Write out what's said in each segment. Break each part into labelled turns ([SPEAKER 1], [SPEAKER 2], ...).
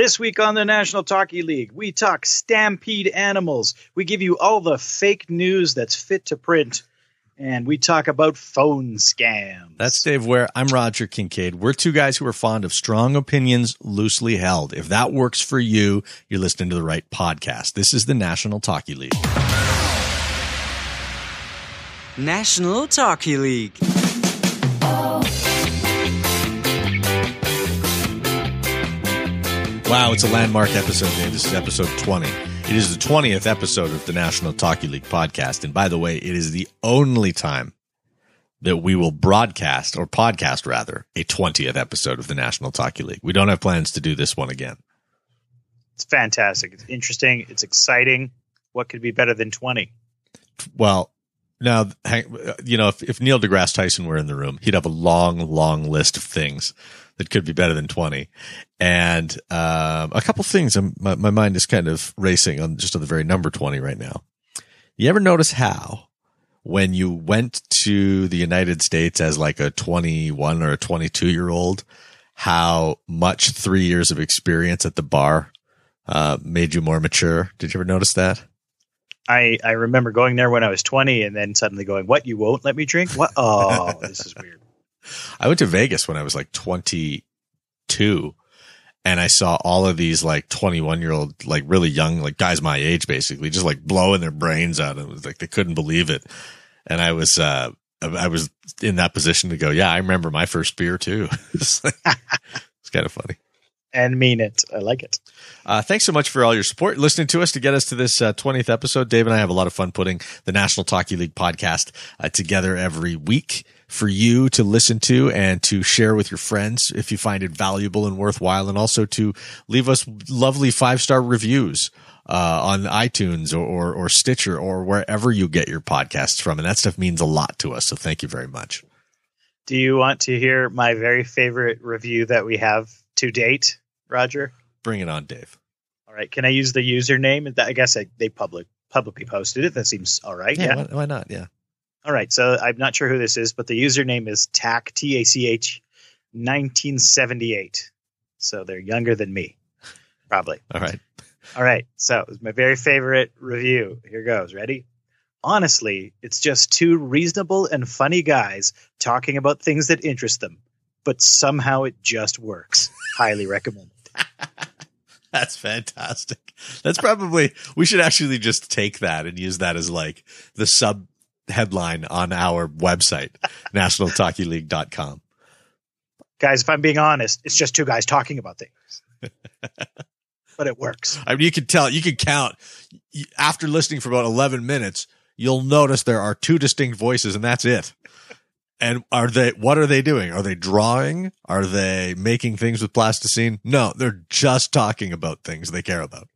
[SPEAKER 1] This week on the National Talky League, we talk stampede animals. We give you all the fake news that's fit to print. And we talk about phone scams.
[SPEAKER 2] That's Dave Ware. I'm Roger Kincaid. We're two guys who are fond of strong opinions loosely held. If that works for you, you're listening to the right podcast. This is the National Talky League.
[SPEAKER 3] National Talky League.
[SPEAKER 2] Wow, it's a landmark episode, Dave. This is episode 20. It is the 20th episode of the National Talky League podcast. And by the way, it is the only time that we will broadcast or podcast rather a 20th episode of the National Talky League. We don't have plans to do this one again.
[SPEAKER 1] It's fantastic. It's interesting. It's exciting. What could be better than 20?
[SPEAKER 2] Well, now, you know, if, if Neil deGrasse Tyson were in the room, he'd have a long, long list of things that could be better than 20. And um, a couple things, I'm, my, my mind is kind of racing on just on the very number 20 right now. You ever notice how when you went to the United States as like a 21 or a 22 year old, how much three years of experience at the bar uh, made you more mature? Did you ever notice that?
[SPEAKER 1] I, I remember going there when I was 20 and then suddenly going, What? You won't let me drink? What? Oh, this is weird.
[SPEAKER 2] I went to Vegas when I was like 22 and I saw all of these like 21 year old, like really young, like guys my age, basically just like blowing their brains out. It was like they couldn't believe it. And I was, uh, I was in that position to go, yeah, I remember my first beer too. it's, like, it's kind of funny.
[SPEAKER 1] And mean it. I like it.
[SPEAKER 2] Uh, thanks so much for all your support, listening to us to get us to this uh, 20th episode. Dave and I have a lot of fun putting the National Talky League podcast uh, together every week for you to listen to and to share with your friends if you find it valuable and worthwhile, and also to leave us lovely five star reviews. Uh, on iTunes or, or, or Stitcher or wherever you get your podcasts from. And that stuff means a lot to us. So thank you very much.
[SPEAKER 1] Do you want to hear my very favorite review that we have to date, Roger?
[SPEAKER 2] Bring it on, Dave.
[SPEAKER 1] All right. Can I use the username? I guess I, they public publicly posted it. That seems all right.
[SPEAKER 2] Yeah. yeah. Why, why, not? Yeah.
[SPEAKER 1] All right. So I'm not sure who this is, but the username is TAC, T A C H 1978. So they're younger than me, probably.
[SPEAKER 2] All right.
[SPEAKER 1] All right. So it's my very favorite review. Here goes. Ready? Honestly, it's just two reasonable and funny guys talking about things that interest them, but somehow it just works. Highly recommended.
[SPEAKER 2] That's fantastic. That's probably, we should actually just take that and use that as like the sub headline on our website, nationaltalkyleague.com.
[SPEAKER 1] Guys, if I'm being honest, it's just two guys talking about things. but it works.
[SPEAKER 2] I mean, you can tell, you can count after listening for about 11 minutes, you'll notice there are two distinct voices and that's it. And are they, what are they doing? Are they drawing? Are they making things with plasticine? No, they're just talking about things they care about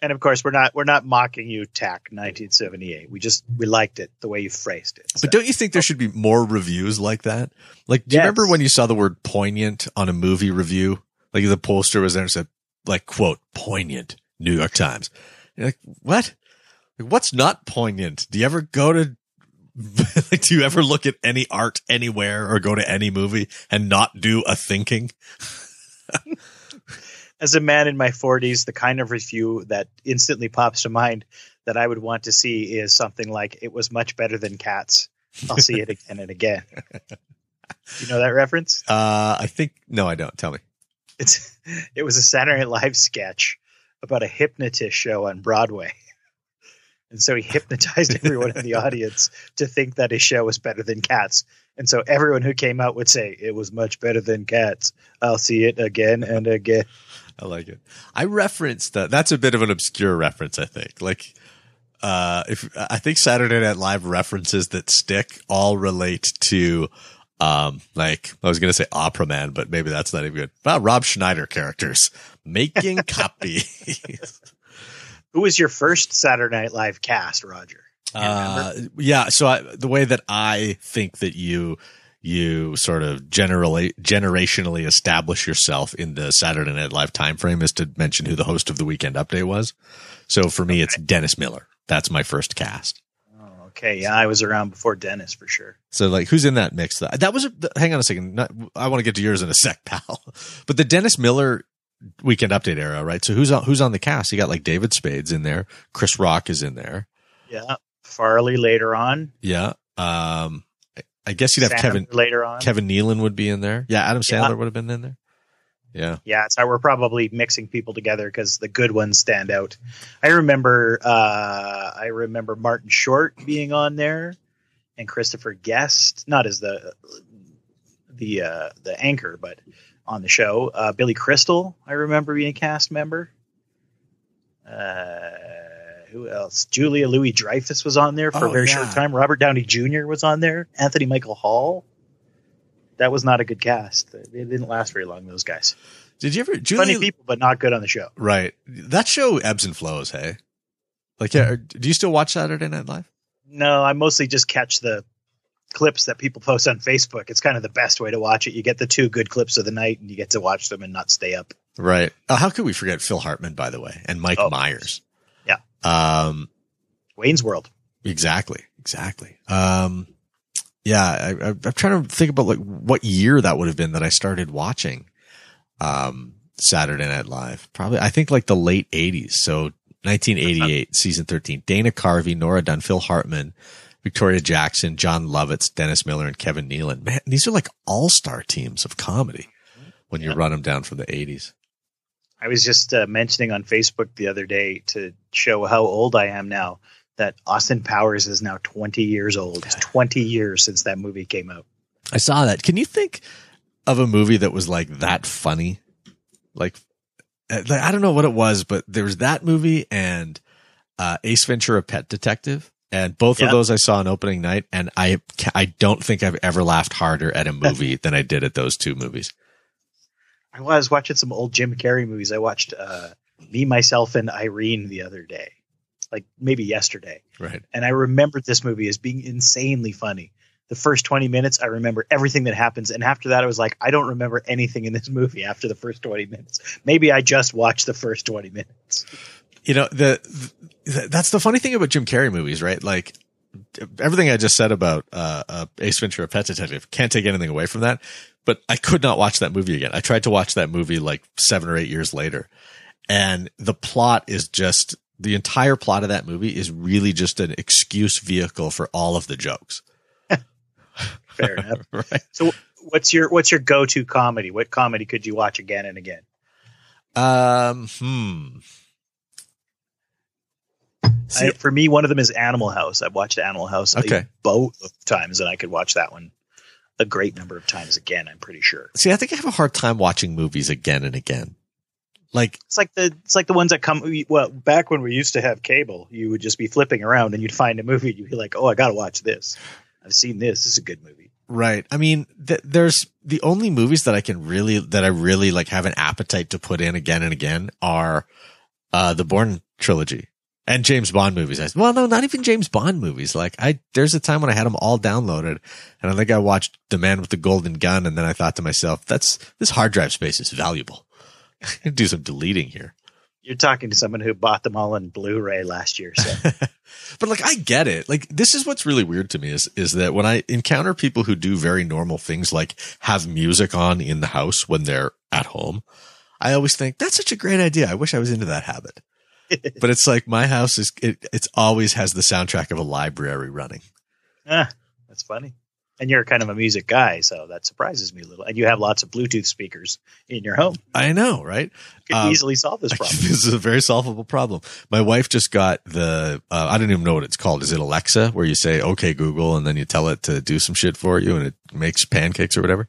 [SPEAKER 1] and of course we're not we're not mocking you tac 1978 we just we liked it the way you phrased it.
[SPEAKER 2] So. but don't you think there should be more reviews like that? Like do yes. you remember when you saw the word poignant on a movie review? Like the poster was there and said like quote poignant new york times. You're like what? Like, what's not poignant? Do you ever go to like, do you ever look at any art anywhere or go to any movie and not do a thinking
[SPEAKER 1] as a man in my 40s, the kind of review that instantly pops to mind that I would want to see is something like "It was much better than Cats." I'll see it again and again. you know that reference?
[SPEAKER 2] Uh, I think no, I don't. Tell me.
[SPEAKER 1] It's it was a Saturday Night Live sketch about a hypnotist show on Broadway. And so he hypnotized everyone in the audience to think that his show was better than Cats. And so everyone who came out would say, It was much better than Cats. I'll see it again and again.
[SPEAKER 2] I like it. I referenced that. That's a bit of an obscure reference, I think. Like, uh, if I think Saturday Night Live references that stick all relate to, um, like I was going to say Opera Man, but maybe that's not even good. Well, Rob Schneider characters making copies.
[SPEAKER 1] Who was your first Saturday Night Live cast, Roger?
[SPEAKER 2] Uh, yeah. So I, the way that I think that you you sort of generally generationally establish yourself in the Saturday Night Live time frame is to mention who the host of the Weekend Update was. So for me, okay. it's Dennis Miller. That's my first cast.
[SPEAKER 1] Oh, okay, yeah, I was around before Dennis for sure.
[SPEAKER 2] So like, who's in that mix? That, that was. A, hang on a second. Not, I want to get to yours in a sec, pal. But the Dennis Miller Weekend Update era, right? So who's on who's on the cast? You got like David Spade's in there, Chris Rock is in there.
[SPEAKER 1] Yeah. Farley later on.
[SPEAKER 2] Yeah. Um, I- guess you'd have
[SPEAKER 1] Sandler
[SPEAKER 2] Kevin
[SPEAKER 1] later on.
[SPEAKER 2] Kevin Nealon would be in there. Yeah, Adam
[SPEAKER 1] Yeah.
[SPEAKER 2] Sandler would have been in there. Yeah.
[SPEAKER 1] Yeah, so we're probably mixing people together because the good ones stand out. I remember, uh, I remember Martin Short being on there, and Christopher Guest, not as the the uh, the anchor, but on the show. Uh, Billy Crystal, I remember being a cast member. Uh, who else? Julia Louis Dreyfus was on there for
[SPEAKER 2] Oh,
[SPEAKER 1] a very
[SPEAKER 2] yeah.
[SPEAKER 1] short time. Robert Downey Jr. was on there. Anthony Michael Hall. That was not a good cast. They didn't last very long. Those guys
[SPEAKER 2] Did you ever Julia,
[SPEAKER 1] funny people, but not good on the show.
[SPEAKER 2] Right. That show ebbs and flows, hey? Like yeah, do you still watch Saturday Night Live?
[SPEAKER 1] No, I mostly just catch the clips that people post on Facebook. It's kind of the best way to watch it. You get the two good clips of the night, and you get to watch them and not stay up.
[SPEAKER 2] Right. Oh, how could we forget Phil Hartman, by the way, and Mike
[SPEAKER 1] Oh.
[SPEAKER 2] Myers? Um,
[SPEAKER 1] Wayne's World.
[SPEAKER 2] exactly. Exactly. Um, yeah, I, I, I'm trying to think about like what year that would have been that I started watching, um, Saturday Night Live. Probably, I think like the late 80s. So 1988, season 13. Dana Carvey, Nora Dunn, Phil Hartman, Victoria Jackson, Jon Lovitz, Dennis Miller, and Kevin Nealon. Man, these are like all star teams of comedy when you
[SPEAKER 1] Yeah.
[SPEAKER 2] run them down from the 80s.
[SPEAKER 1] I was just uh, mentioning on Facebook the other day to show how old I am now that Austin Powers is now 20 years old. It's 20 years since that movie came out.
[SPEAKER 2] I saw that. Can you think of a movie that was like that funny? Like, uh, like, I don't know what it was, but there was that movie and uh, Ace Ventura: Pet Detective, and both of those I saw on opening night, and I I don't think I've ever laughed harder at a movie than I did at those two movies.
[SPEAKER 1] I was watching some old Jim Carrey movies. I watched uh, Me, Myself, and Irene the other day, like maybe yesterday.
[SPEAKER 2] Right.
[SPEAKER 1] and I remembered this movie as being insanely funny. The first 20 minutes, I remember everything that happens. And after that, I was like, I don't remember anything in this movie after the first 20 minutes. Maybe I just watched the first 20 minutes.
[SPEAKER 2] You know the, the that's the funny thing about Jim Carrey movies, right? Like everything I just said about uh, uh, Ace Ventura: Pet Detective can't take anything away from that. But I could not watch that movie again. I tried to watch that movie like seven or eight years later, and the plot is just the entire plot of that movie is really just an excuse vehicle for all of the jokes.
[SPEAKER 1] Fair enough.
[SPEAKER 2] Right.
[SPEAKER 1] So what's your, what's your go-to comedy? What comedy could you watch again and again?
[SPEAKER 2] Um. Hmm. See,
[SPEAKER 1] I, for me, one of them is Animal House. I've watched Animal House
[SPEAKER 2] Okay.
[SPEAKER 1] a boat of times and I could watch that one a great number of times again. I'm pretty sure.
[SPEAKER 2] see, I think I have a hard time watching movies again and again. Like
[SPEAKER 1] It's like the it's like the ones that come. Well, back when we used to have cable, you would just be flipping around and you'd find a movie. and You'd be like, "Oh, I got to watch this. I've seen this. This is a good movie."
[SPEAKER 2] Right. I mean, th- there's the only movies that I can really, that I really like have an appetite to put in again and again are, uh, the Bourne trilogy and James Bond movies. I, well, no, not even James Bond movies. Like I, there's a time when I had them all downloaded and I think I watched The Man with the Golden Gun. And then I thought to myself, that's, this hard drive space is valuable. I can do some deleting here.
[SPEAKER 1] You're talking to someone who bought them all in Blu-ray last year. So
[SPEAKER 2] but like I get it. Like this is what's really weird to me is is that when I encounter people who do very normal things like have music on in the house when they're at home, I always think that's such a great idea. I wish I was into that habit. but it's like my house is it it's always has the soundtrack of a library running.
[SPEAKER 1] ah, that's funny. And you're kind of a music guy, so that surprises me a little. And you have lots of Bluetooth speakers in your home.
[SPEAKER 2] I know, right?
[SPEAKER 1] You could
[SPEAKER 2] Um,
[SPEAKER 1] easily solve this problem.
[SPEAKER 2] this is a very solvable problem. My wife just got the, uh, I don't even know what it's called. Is it Alexa where you say, okay, Google, and then you tell it to do some shit for you and it makes pancakes or whatever?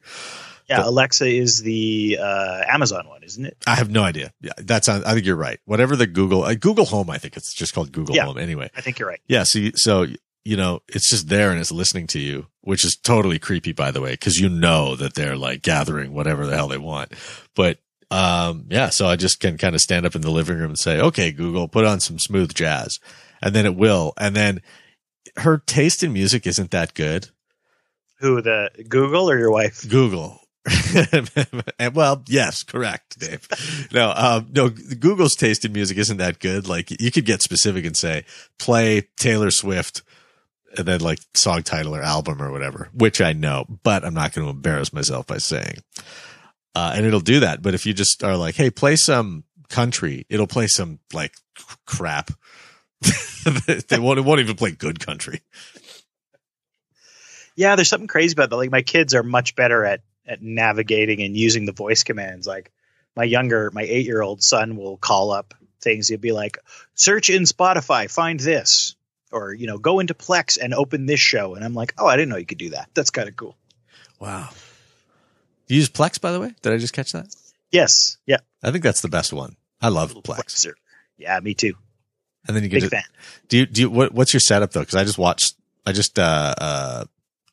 [SPEAKER 1] Yeah, Alexa is the uh, Amazon one, isn't it?
[SPEAKER 2] I have no idea. Yeah, that's, I think you're right. Whatever the Google, uh, Google Home, I think it's just called Google
[SPEAKER 1] Yeah.
[SPEAKER 2] Home anyway.
[SPEAKER 1] I think you're right.
[SPEAKER 2] Yeah. So, so, you know, it's just there and it's listening to you, which is totally creepy, by the way, because you know that they're like gathering whatever the hell they want. But, um, yeah, so I just can kind of stand up in the living room and say, okay, Google, put on some smooth jazz. And then it will. And then her taste in music isn't that good.
[SPEAKER 1] Who the Google or your wife?
[SPEAKER 2] Google. and well, yes, correct, Dave. No, um, no, Google's taste in music isn't that good. Like you could get specific and say, play Taylor Swift and then like song title or album or whatever, which I know, but I'm not going to embarrass myself by saying. uh, and it'll do that. But if you just are like, "Hey, play some country," it'll play some like crap. they won't. It won't even play good country.
[SPEAKER 1] Yeah, there's something crazy about that. Like my kids are much better at at navigating and using the voice commands. Like my younger, my eight year old son will call up things. He'll be like, "Search in Spotify, find this," or you know, go into Plex and open this show. And I'm like, "Oh, I didn't know you could do that. That's kind of cool."
[SPEAKER 2] Wow. You use Plex, by the way? Did I just catch that?
[SPEAKER 1] Yes. Yeah.
[SPEAKER 2] I think that's the best one. I love Plex.
[SPEAKER 1] Plexer. Yeah, me too.
[SPEAKER 2] And then you get
[SPEAKER 1] Big
[SPEAKER 2] to,
[SPEAKER 1] fan.
[SPEAKER 2] do you, do you, what, what's your setup though? Cause I just watched, I just, uh, uh,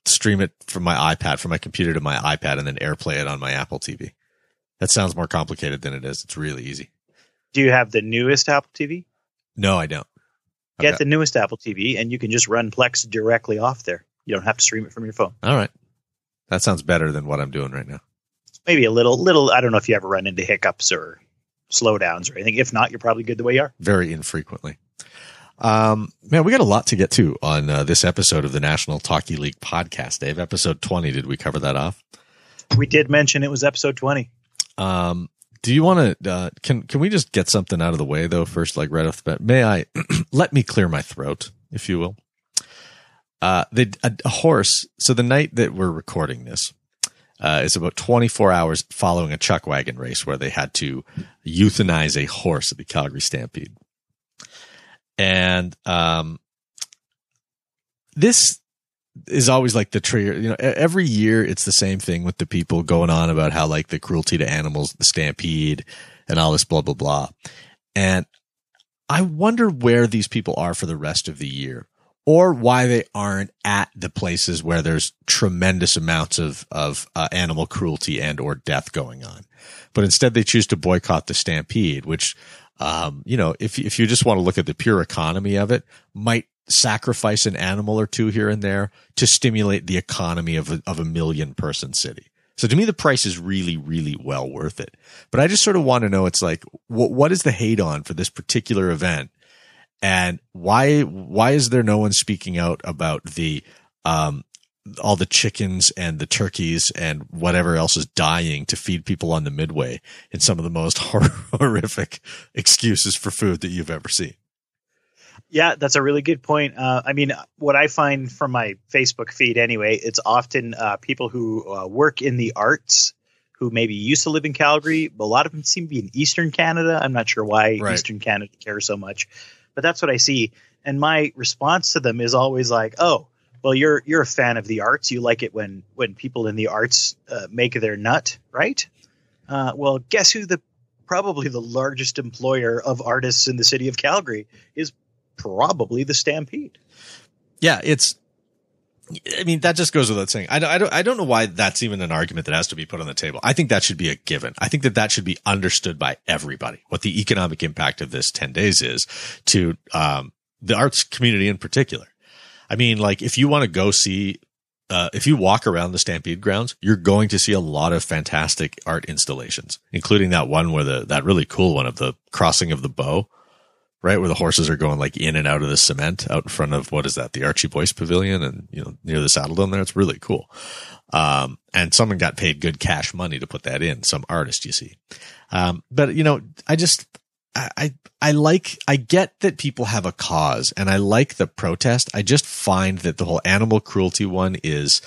[SPEAKER 2] stream it from my iPad, from my computer to my iPad and then airplay it on my Apple TV. That sounds more complicated than it is. It's really easy.
[SPEAKER 1] Do you have the newest Apple TV?
[SPEAKER 2] No, I don't. I've
[SPEAKER 1] Get
[SPEAKER 2] got-
[SPEAKER 1] the newest Apple TV, and you can just run Plex directly off there. You don't have to stream it from your phone.
[SPEAKER 2] All right. That sounds better than what I'm doing right now.
[SPEAKER 1] Maybe a little, little. I don't know if you ever run into hiccups or slowdowns or anything. If not, you're probably good the way you are.
[SPEAKER 2] Very infrequently. Um, man, we got a lot to get to on uh, this episode of the National Talky League podcast, Dave. Episode 20. Did we cover that off?
[SPEAKER 1] We did mention it was episode 20.
[SPEAKER 2] Um, do you want to, uh, can, can we just get something out of the way though, first, like right off the bat? May I, let me clear my throat, if you will. Uh, the, a, a horse. So the night that we're recording this, uh, is about 24 hours following a chuck wagon race where they had to euthanize a horse at the Calgary Stampede. And, um, this is always like the trigger. You know, every year it's the same thing with the people going on about how like the cruelty to animals, the stampede, and all this blah blah blah. And I wonder where these people are for the rest of the year, or why they aren't at the places where there's tremendous amounts of of uh, animal cruelty and or death going on. But instead, they choose to boycott the stampede, which, um, you know, if if you just want to look at the pure economy of it, might sacrifice an animal or two here and there to stimulate the economy of a, of a million person city. So to me, the price is really, really well worth it. But I just sort of want to know, it's like, what, what is the hate on for this particular event? And why, why is there no one speaking out about the, um, all the chickens and the turkeys and whatever else is dying to feed people on the midway in some of the most horrific excuses for food that you've ever seen.
[SPEAKER 1] Yeah, that's a really good point. Uh, I mean, what I find from my Facebook feed anyway, it's often uh, people who uh, work in the arts who maybe used to live in Calgary, but a lot of them seem to be in Eastern Canada. I'm not sure why
[SPEAKER 2] Right.
[SPEAKER 1] Eastern Canada cares so much, but that's what I see. And my response to them is always like, "Oh, well, you're you're a fan of the arts. You like it when when people in the arts uh, make their nut, right? Uh, well, guess who the probably the largest employer of artists in the city of Calgary is probably the Stampede.
[SPEAKER 2] Yeah, it's. I mean, that just goes without saying. I don't, I don't, I don't know why that's even an argument that has to be put on the table. I think that should be a given. I think that that should be understood by everybody. What the economic impact of this ten days is to um, the arts community in particular. I mean, like if you want to go see, uh, if you walk around the Stampede grounds, you're going to see a lot of fantastic art installations, including that one where the that really cool one of the crossing of the bow right? Where the horses are going like in and out of the cement out in front of what is that? The Archie Boyce Pavilion and, you know, near the Saddle Dome there. It's really cool. Um, and someone got paid good cash money to put that in, some artist, you see. Um, but you know, I just, I, I, like, I get that people have a cause and I like the protest. I just find that the whole animal cruelty one is,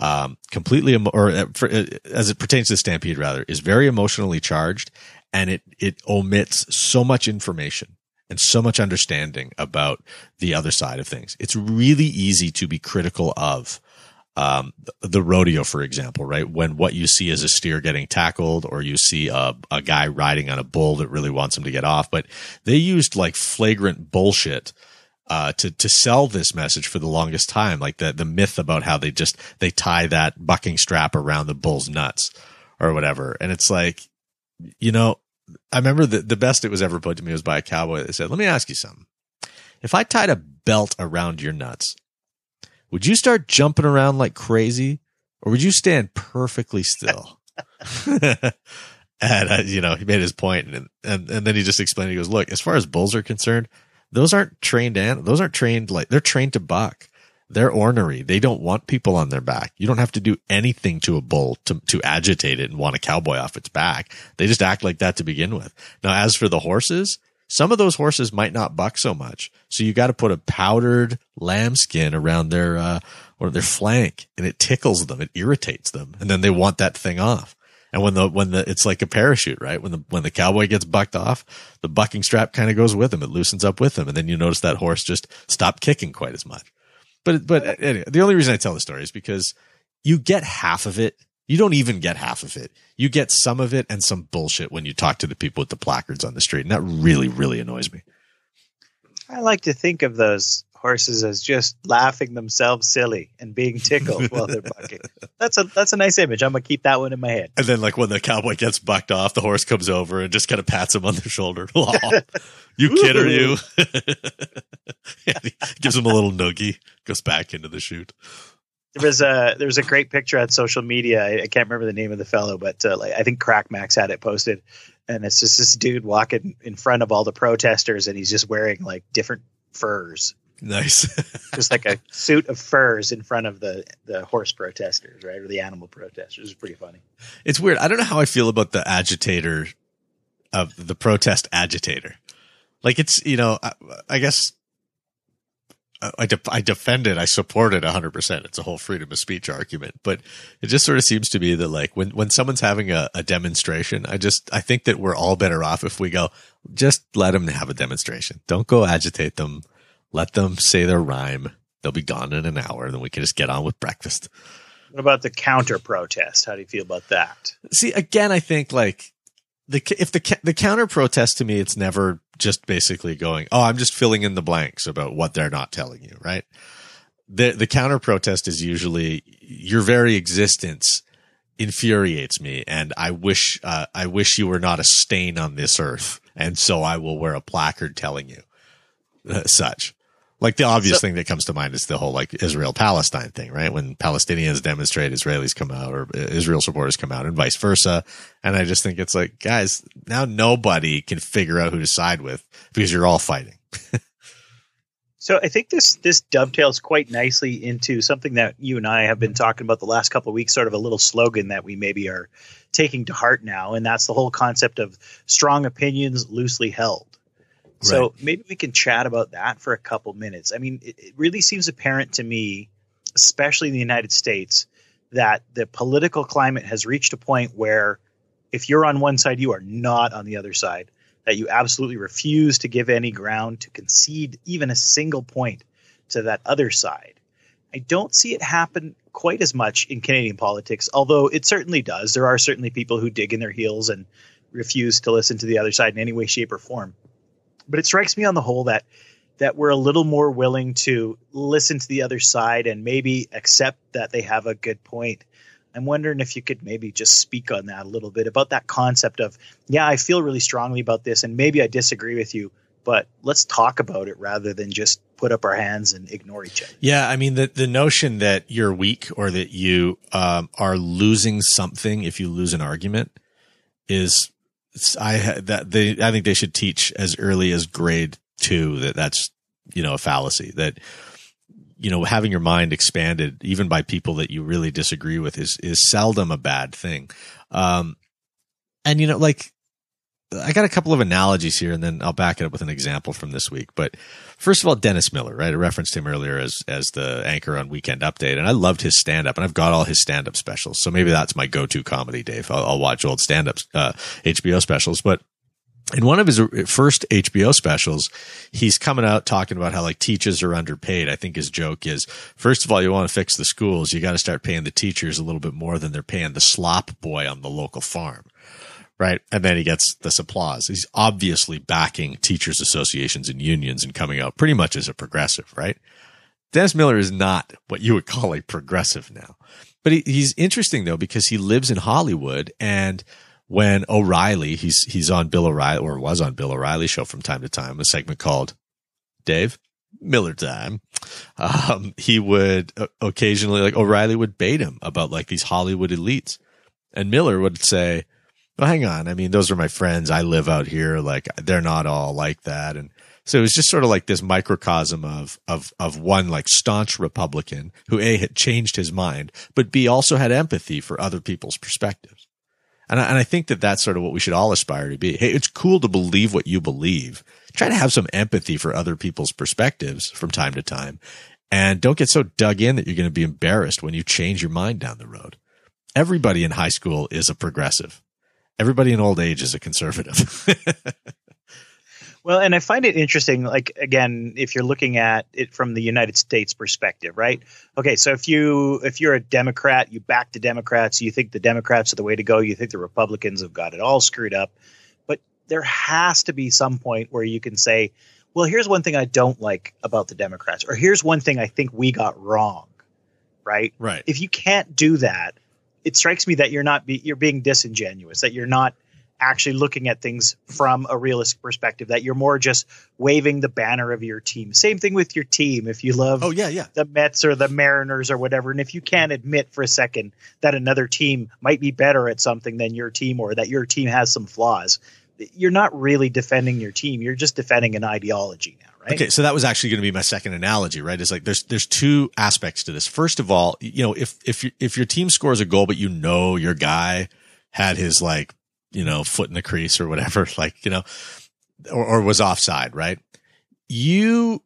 [SPEAKER 2] um, completely, or uh, uh, as it pertains to the Stampede rather, is very emotionally charged and it, it omits so much information and so much understanding about the other side of things. It's really easy to be critical of um, the- rodeo, for example, right? When what you see is a steer getting tackled or you see a, a guy riding on a bull that really wants him to get off. But they used like flagrant bullshit uh, to to sell this message for the longest time, like the the myth about how they just they tie that bucking strap around the bull's nuts or whatever, and it's like, you know, I remember the the best it was ever put to me was by a cowboy that said, "Let me ask you something. If I tied a belt around your nuts, would you start jumping around like crazy, or would you stand perfectly still?" and uh, you know, he made his point, and, and and then he just explained. He goes, "Look, as far as bulls are concerned, those aren't trained and those aren't trained like they're trained to buck. They're ornery. They don't want people on their back. You don't have to do anything to a bull to, to agitate it and want a cowboy off its back. They just act like that to begin with. Now, as for the horses, some of those horses might not buck so much. So you got to put a powdered lambskin around their, uh, or their flank and it tickles them. It irritates them. And then they want that thing off. And when the, when the, it's like a parachute, right? When the, when the cowboy gets bucked off, the bucking strap kind of goes with him. It loosens up with him. And then you notice that horse just stop kicking quite as much. But, but anyway, the only reason I tell the story is because you get half of it. You don't even get half of it. You get some of it and some bullshit when you talk to the people with the placards on the street. And that really, really annoys me.
[SPEAKER 1] I like to think of those horses as just laughing themselves silly and being tickled while they're bucking. That's a that's a nice image. I'm gonna keep that one in my head.
[SPEAKER 2] And then like when the cowboy gets bucked off, the horse comes over and just kind of pats him on the shoulder. you kid or you? gives him a little noogie, goes back into the chute.
[SPEAKER 1] There was a there was a great picture on social media. I, I can't remember the name of the fellow, but uh, like, I think Crackmacs had it posted, and it's just this dude walking in front of all the protesters, and he's just wearing like different furs,
[SPEAKER 2] Nice.
[SPEAKER 1] just like a suit of furs in front of the the horse protesters, right, or the animal protesters. It's pretty funny.
[SPEAKER 2] it's weird. I don't know how I feel about the agitator of the protest agitator. Like it's, you know, I, I guess I, de- I defend it. I support it 100%. It's a whole freedom of speech argument. But it just sort of seems to me that like when, when someone's having a, a demonstration, I just, I think that we're all better off if we go, just let them have a demonstration. Don't go agitate them. Let them say their rhyme. They'll be gone in an hour. Then we can just get on with breakfast.
[SPEAKER 1] What about the counter protest? How do you feel about that?
[SPEAKER 2] See, again, I think like the if the the counter protest to me, it's never just basically going, "Oh, I'm just filling in the blanks about what they're not telling you." Right? The the counter protest is usually your very existence infuriates me, and I wish uh, I wish you were not a stain on this earth, and so I will wear a placard telling you uh, such. Like the obvious
[SPEAKER 1] So-
[SPEAKER 2] thing that comes to mind is the whole like Israel Palestine thing, right? When Palestinians demonstrate, Israelis come out or uh, Israel supporters come out and vice versa. And I just think it's like, guys, now nobody can figure out who to side with because you're all fighting.
[SPEAKER 1] So I think this this dovetails quite nicely into something that you and I have been talking about the last couple of weeks, sort of a little slogan that we maybe are taking to heart now, and that's the whole concept of strong opinions loosely held. So
[SPEAKER 2] Right.
[SPEAKER 1] maybe we can chat about that for a couple minutes. I mean, it, it really seems apparent to me, especially in the United States, that the political climate has reached a point where if you're on one side, you are not on the other side. That you absolutely refuse to give any ground to concede even a single point to that other side. I don't see it happen quite as much in Canadian politics, although it certainly does. There are certainly people who dig in their heels and refuse to listen to the other side in any way, shape, or form. But it strikes me on the whole that that we're a little more willing to listen to the other side and maybe accept that they have a good point. I'm wondering if you could maybe just speak on that a little bit about that concept of, yeah, I feel really strongly about this and maybe I disagree with you, but let's talk about it rather than just put up our hands and ignore each other.
[SPEAKER 2] Yeah. I mean, the, the notion that you're weak or that you um, are losing something if you lose an argument is I that they I think they should teach as early as grade two that that's you know a fallacy that you know having your mind expanded even by people that you really disagree with is is seldom a bad thing. Um, and you know like I got a couple of analogies here, and then I'll back it up with an example from this week. But first of all, Dennis Miller, right? I referenced him earlier as as the anchor on Weekend Update, and I loved his stand up, and I've got all his stand up specials. So maybe that's my go to comedy, Dave. I'll, I'll watch old stand ups, uh, HBO specials, but. In one of his first HBO specials, he's coming out talking about how like teachers are underpaid. I think his joke is, first of all, you want to fix the schools. You got to start paying the teachers a little bit more than they're paying the slop boy on the local farm right? And then he gets this applause. He's obviously backing teachers associations and unions and coming out pretty much as a progressive, right? Dennis Miller is not what you would call a progressive now, but he, he's interesting though because he lives in Hollywood and when O'Reilly, he's, he's on Bill O'Reilly or was on Bill O'Reilly show from time to time, a segment called Dave Miller time. Um, he would occasionally like O'Reilly would bait him about like these Hollywood elites and Miller would say, well, hang on. I mean, those are my friends. I live out here. Like they're not all like that. And So it was just sort of like this microcosm of of of one like staunch Republican who a had changed his mind, but b also had empathy for other people's perspectives. And I, and I think that that's sort of what we should all aspire to be. Hey, it's cool to believe what you believe. Try to have some empathy for other people's perspectives from time to time. And don't get so dug in that you're going to be embarrassed when you change your mind down the road. Everybody in high school is a progressive. Everybody in old age is a conservative.
[SPEAKER 1] Well, and I find it interesting, like again, if you're looking at it from the United States perspective, right? Okay, so if you if you're a Democrat, you back the Democrats, you think the Democrats are the way to go, you think the Republicans have got it all screwed up. But there has to be some point where you can say, well, here's one thing I don't like about the Democrats, or here's one thing I think we got wrong. Right?
[SPEAKER 2] Right.
[SPEAKER 1] If you can't do that, it strikes me that you're not be, you're being disingenuous, that you're not actually looking at things from a realistic perspective that you're more just waving the banner of your team same thing with your team if you love
[SPEAKER 2] oh yeah, yeah.
[SPEAKER 1] the mets or the mariners or whatever and if you can't admit for a second that another team might be better at something than your team or that your team has some flaws you're not really defending your team you're just defending an ideology now right
[SPEAKER 2] Okay, so that was actually going to be my second analogy, right? Is like there's there's two aspects to this. First of all, you know, if if if your team scores a goal, but you know your guy had his like you know foot in the crease or whatever, like you know, or, or was offside, right? You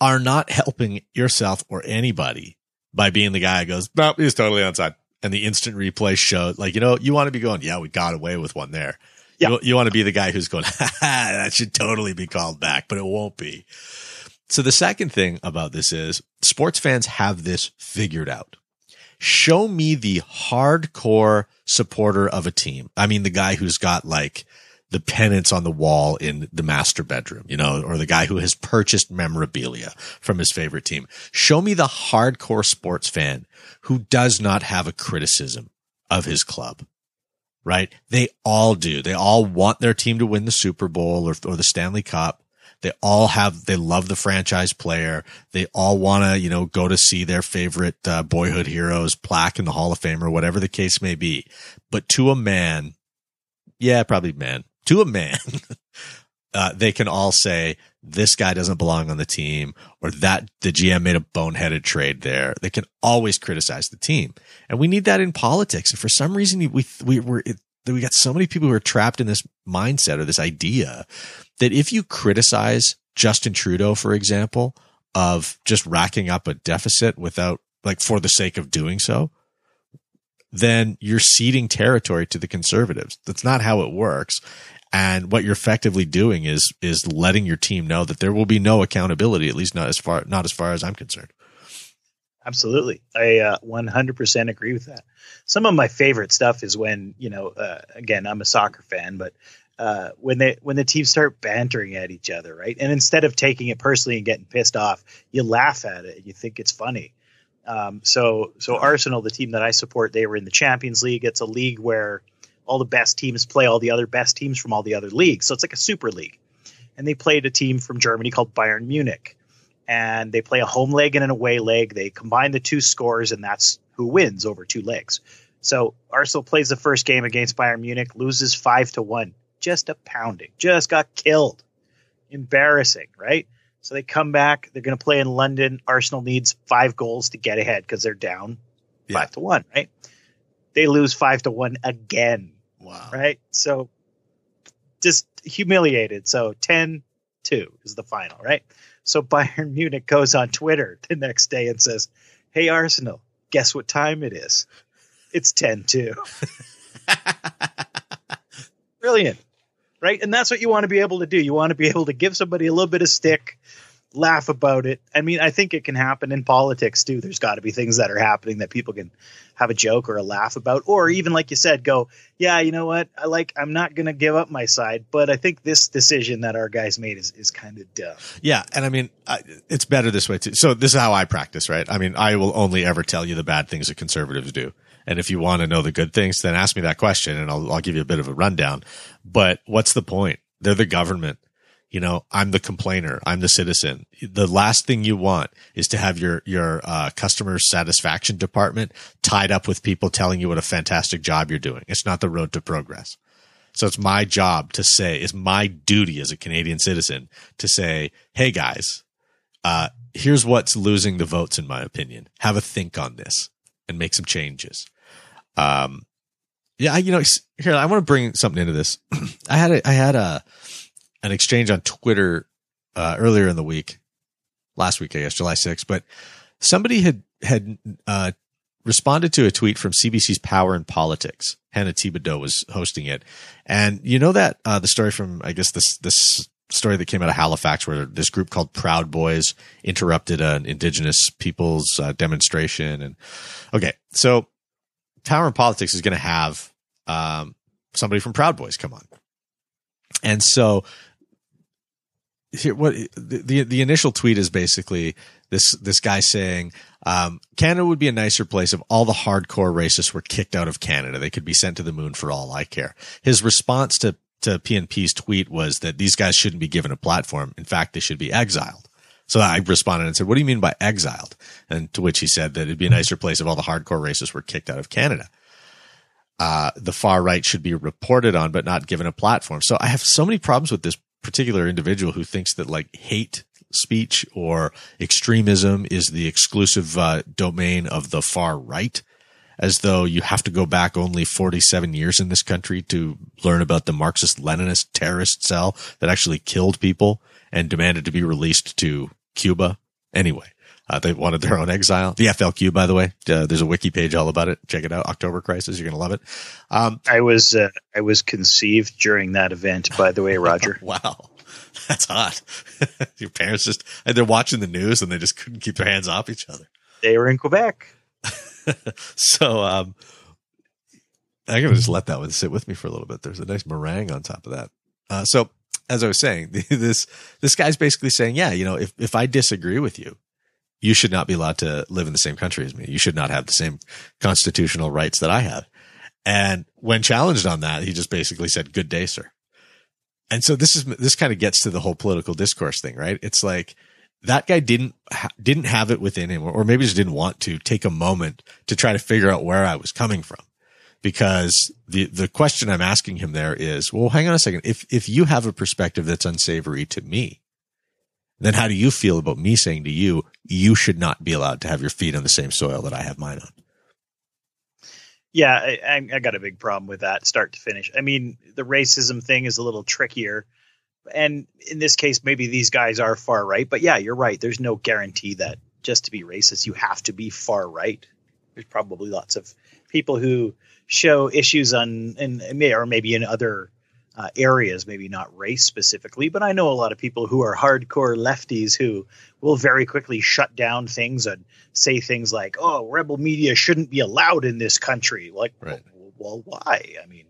[SPEAKER 2] are not helping yourself or anybody by being the guy who goes, no, he's totally onside. And the instant replay showed, like, you know, you want to be going, yeah, we got away with one there.
[SPEAKER 1] Yeah.
[SPEAKER 2] You, you want to be the guy who's going, that should totally be called back, but it won't be. So the second thing about this is sports fans have this figured out. Show me the hardcore supporter of a team. I mean, the guy who's got like the pennants on the wall in the master bedroom, you know, or the guy who has purchased memorabilia from his favorite team. Show me the hardcore sports fan who does not have a criticism of his club right? They all do. They all want their team to win the Super Bowl or, or the Stanley Cup. They all have, they love the franchise player. They all want to, you know, go to see their favorite uh, boyhood heroes plaque in the Hall of Fame or whatever the case may be. But to a man, yeah, probably man, to a man, uh, they can all say this guy doesn't belong on the team or that the GM made a boneheaded trade there. They can always criticize the team. And we need that in politics. And for some reason, we, we were, we got so many people who are trapped in this mindset or this idea that if you criticize Justin Trudeau, for example, of just racking up a deficit without like for the sake of doing so, then you're ceding territory to the conservatives. That's not how it works. And what you're effectively doing is is letting your team know that there will be no accountability, at least not as far not as far as I'm concerned.
[SPEAKER 1] Absolutely, I uh, 100% agree with that. Some of my favorite stuff is when you know, uh, again, I'm a soccer fan, but uh, when they when the teams start bantering at each other, right? And instead of taking it personally and getting pissed off, you laugh at it and you think it's funny. Um, so so Arsenal, the team that I support, they were in the Champions League. It's a league where all the best teams play all the other best teams from all the other leagues. So it's like a super league. And they played a team from Germany called Bayern Munich. And they play a home leg and an away leg. They combine the two scores, and that's who wins over two legs. So Arsenal plays the first game against Bayern Munich, loses five to one. Just a pounding. Just got killed. Embarrassing, right? So they come back. They're going to play in London. Arsenal needs five goals to get ahead because they're down
[SPEAKER 2] Yeah.
[SPEAKER 1] five to one, right? They lose five to one again
[SPEAKER 2] Wow.
[SPEAKER 1] right? So just humiliated. So 10 2 is the final, right? So Bayern Munich goes on Twitter the next day and says, Hey, Arsenal, guess what time it is? It's 10 2. Brilliant, right? And that's what you want to be able to do. You want to be able to give somebody a little bit of stick, laugh about it. I mean, I think it can happen in politics too. There's got to be things that are happening that people can have a joke or a laugh about, or even like you said, go, yeah, you know what? I like, I'm not going to give up my side, but I think this decision that our guys made is, is kind of dumb.
[SPEAKER 2] Yeah, and I mean, I, it's better this way too. So this is how I practice, right? I mean, I will only ever tell you the bad things that conservatives do. And if you want to know the good things, then ask me that question and I'll, I'll give you a bit of a rundown. But what's the point? They're the government. You know, I'm the complainer. I'm the citizen. The last thing you want is to have your, your, uh, customer satisfaction department tied up with people telling you what a fantastic job you're doing. It's not the road to progress. So it's my job to say, it's my duty as a Canadian citizen to say, hey guys, uh, here's what's losing the votes in my opinion. Have a think on this and make some changes. Um, yeah, you know, here I want to bring something into this. I had a, I had a an exchange on Twitter uh, earlier in the week, last week, I guess, July 6th, but somebody had had uh, responded to a tweet from CBC's Power and Politics. Hannah Thibedeau was hosting it, and you know that uh, the story from I guess this this story that came out of Halifax, where this group called Proud Boys interrupted an Indigenous people's uh, demonstration, and okay, so Power and Politics is going to have um, somebody from Proud Boys come on, and so here what the, the, the initial tweet is basically this this guy saying um, Canada would be a nicer place if all the hardcore racists were kicked out of Canada. They could be sent to the moon for all I care. His response to to PNP's tweet was that these guys shouldn't be given a platform. In fact, they should be exiled. So I responded and said, "What do you mean by exiled?" And to which he said that it'd be a nicer place if all the hardcore racists were kicked out of Canada. Uh, the far right should be reported on, but not given a platform. So I have so many problems with this particular individual who thinks that like hate speech or extremism is the exclusive uh, domain of the far right as though you have to go back only 47 years in this country to learn about the Marxist Leninist terrorist cell that actually killed people and demanded to be released to Cuba. Anyway, uh, they wanted their own exile. The FLQ, by the way, uh, there's a wiki page all about it. Check it out. October Crisis. You're going to love it.
[SPEAKER 1] Um, I was, uh, I was conceived during that event, by the way, Roger.
[SPEAKER 2] wow. That's hot. Your parents just, they're watching the news and they just couldn't keep their hands off each other.
[SPEAKER 1] They were in Quebec.
[SPEAKER 2] so, um, I'm going to just let that one sit with me for a little bit. There's a nice meringue on top of that. Uh, so as I was saying, this, this guy's basically saying, yeah, you know, if, if I disagree with you, you should not be allowed to live in the same country as me. You should not have the same constitutional rights that I have. And when challenged on that, he just basically said, good day, sir. And so this is, this kind of gets to the whole political discourse thing, right? It's like that guy didn't, didn't have it within him or maybe just didn't want to take a moment to try to figure out where I was coming from. Because the, the question I'm asking him there is, well, hang on a second. If, if you have a perspective that's unsavory to me, then how do you feel about me saying to you, you should not be allowed to have your feet on the same soil that I have mine on?
[SPEAKER 1] Yeah, I, I got a big problem with that, start to finish. I mean, the racism thing is a little trickier. And in this case, maybe these guys are far right. But yeah, you're right. There's no guarantee that just to be racist, you have to be far right. There's probably lots of people who show issues on, and or maybe in other uh, areas, maybe not race specifically, but I know a lot of people who are hardcore lefties who will very quickly shut down things and say things like, "Oh, rebel media shouldn't be allowed in this country." Like, right. well, well, why? I mean,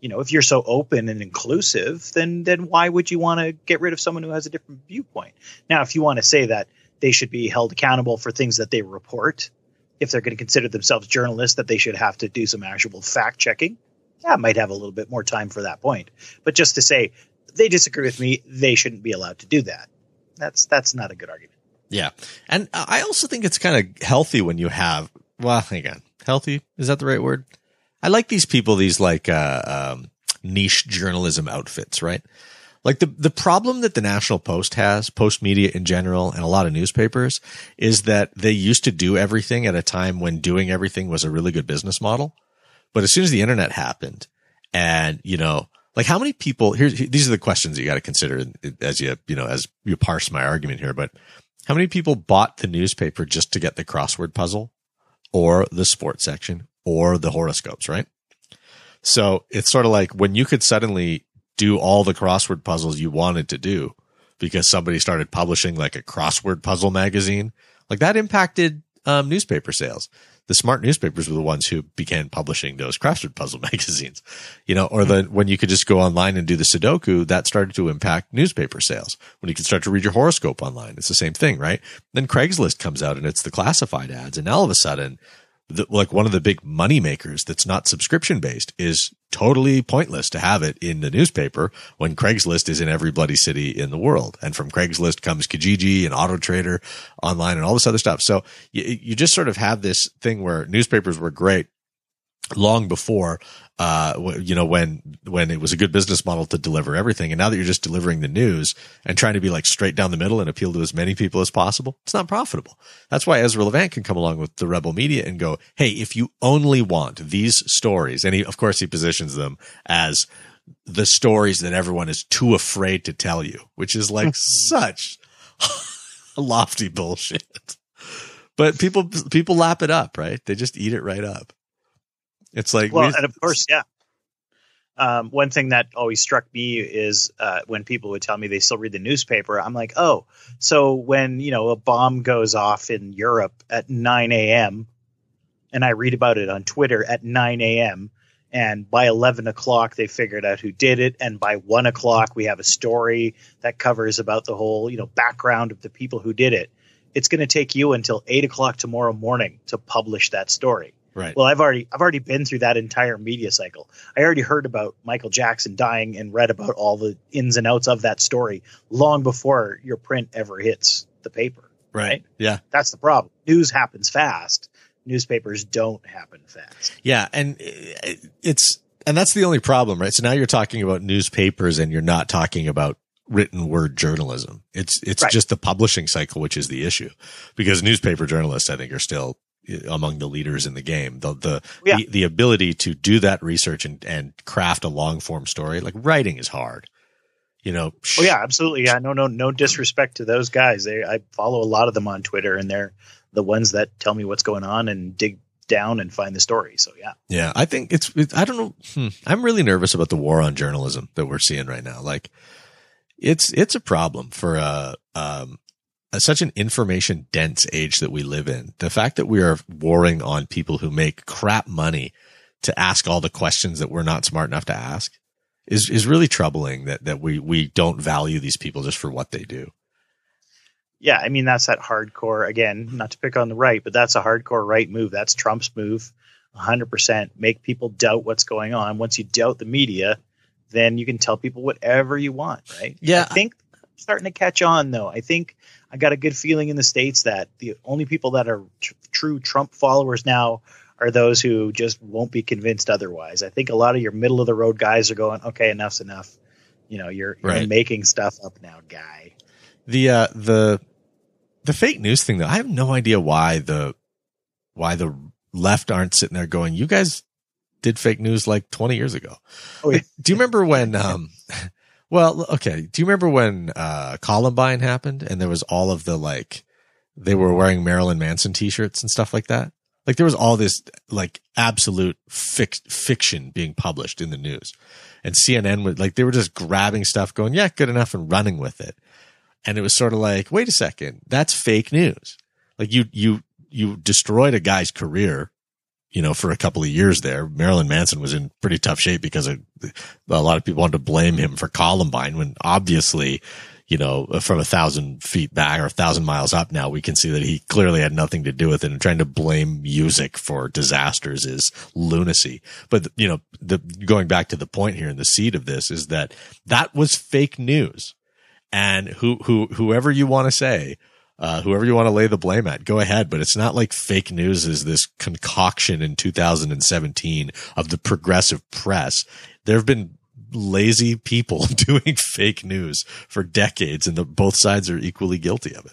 [SPEAKER 1] you know, if you're so open and inclusive, then then why would you want to get rid of someone who has a different viewpoint? Now, if you want to say that they should be held accountable for things that they report, if they're going to consider themselves journalists, that they should have to do some actual fact checking yeah, I might have a little bit more time for that point. But just to say they disagree with me, they shouldn't be allowed to do that. That's that's not a good argument.
[SPEAKER 2] Yeah, and I also think it's kind of healthy when you have. Well, again, healthy is that the right word? I like these people, these like uh, um, niche journalism outfits, right? Like the the problem that the National Post has, Post Media in general, and a lot of newspapers, is that they used to do everything at a time when doing everything was a really good business model. But as soon as the internet happened and, you know, like how many people here, these are the questions you got to consider as you, you know, as you parse my argument here, but how many people bought the newspaper just to get the crossword puzzle or the sports section or the horoscopes, right? So it's sort of like when you could suddenly do all the crossword puzzles you wanted to do because somebody started publishing like a crossword puzzle magazine, like that impacted um, newspaper sales the smart newspapers were the ones who began publishing those crossword puzzle magazines, you know, or the, hmm. when you could just go online and do the Sudoku, that started to impact newspaper sales. When you could start to read your horoscope online, it's the same thing, right? Then Craigslist comes out and it's the classified ads. And all of a sudden the, like one of the big money makers that's not subscription based is totally pointless to have it in the newspaper when Craigslist is in every bloody city in the world. And from Craigslist comes Kijiji and Auto Trader online and all this other stuff. So you, you just sort of have this thing where newspapers were great long before uh you know when when it was a good business model to deliver everything. And now that you're just delivering the news and trying to be like straight down the middle and appeal to as many people as possible it's not profitable. That's why Ezra Levant can come along with the rebel media and go hey if you only want these stories and he of course he positions them as the stories that everyone is too afraid to tell you which is like such lofty bullshit. But people people lap it up right? They just eat it right up it's like
[SPEAKER 1] well,
[SPEAKER 2] we-
[SPEAKER 1] and of course, yeah. Um, one thing that always struck me is uh, when people would tell me they still read the newspaper. I'm like, oh, so when you know a bomb goes off in Europe at 9 a.m. and I read about it on Twitter at 9 a.m. and by 11 o'clock they figured out who did it, and by one o'clock we have a story that covers about the whole you know background of the people who did it. It's going to take you until eight o'clock tomorrow morning to publish that story.
[SPEAKER 2] Right
[SPEAKER 1] Well, I've already I've already been through that entire media cycle. I already heard about Michael Jackson dying and read about all the ins and outs of that story long before your print ever hits the paper.
[SPEAKER 2] right yeah
[SPEAKER 1] That's the problem. News happens fast. Newspapers don't happen fast.
[SPEAKER 2] Yeah, and it's and that's the only problem, right? So now you're talking about newspapers and you're not talking about written word journalism. It's it's
[SPEAKER 1] Right.
[SPEAKER 2] just the publishing cycle which is the issue. Because newspaper journalists I think are still among the leaders in the game. The the
[SPEAKER 1] Yeah.
[SPEAKER 2] the, the ability to do that research and and craft a long form story, like writing is hard. You know,
[SPEAKER 1] Oh yeah, absolutely. Yeah, no, no, no disrespect to those guys. They, I follow a lot of them on Twitter, and they're the ones that tell me what's going on and dig down and find the story. So yeah,
[SPEAKER 2] Yeah, I think it's, it, I don't know. Hmm, I'm really nervous about the war on journalism that we're seeing right now. Like it's, it's a problem for, uh, um, a, such an information dense age that we live in. The fact that we are warring on people who make crap money to ask all the questions that we're not smart enough to ask is, is really troubling that, that we, we don't value these people just for what they do.
[SPEAKER 1] yeah. I mean, that's that hardcore again. Not to pick on the right, but that's a hardcore right move. That's Trump's move. 100% make people doubt what's going on. Once you doubt the media, then you can tell people whatever you want, right?
[SPEAKER 2] Yeah.
[SPEAKER 1] I think starting to catch on though. I think I got a good feeling in the states that the only people that are tr- true Trump followers now are those who just won't be convinced otherwise. I think a lot of your middle of the road guys are going, okay, enough's enough. You know, you're, you're making stuff up now, guy.
[SPEAKER 2] The uh the the fake news thing though, I have no idea why the why the left aren't sitting there going, You guys did fake news like twenty years ago.
[SPEAKER 1] Oh, yeah.
[SPEAKER 2] Do you remember when um well, okay. Do you remember when uh Columbine happened and there was all of the like they were wearing Marilyn Manson t-shirts and stuff like that? Like there was all this like absolute fic- fiction being published in the news. And CNN would like they were just grabbing stuff going, "Yeah, good enough" and running with it and it was sort of like, wait a second, that's fake news. Like you, you, you destroyed a guy's career, you know, for a couple of years there. Marilyn Manson was in pretty tough shape because of, a lot of people wanted to blame him for Columbine when obviously, you know, from a thousand feet back or a thousand miles up now, we can see that he clearly had nothing to do with it and trying to blame music for disasters is lunacy. But, you know, the going back to the point here and the seed of this is that that was fake news and who who whoever you want to say uh, whoever you want to lay the blame at, go ahead. But it's not like fake news is this concoction in 2017 of the progressive press. There have been lazy people doing fake news for decades, and the, both sides are equally guilty of it.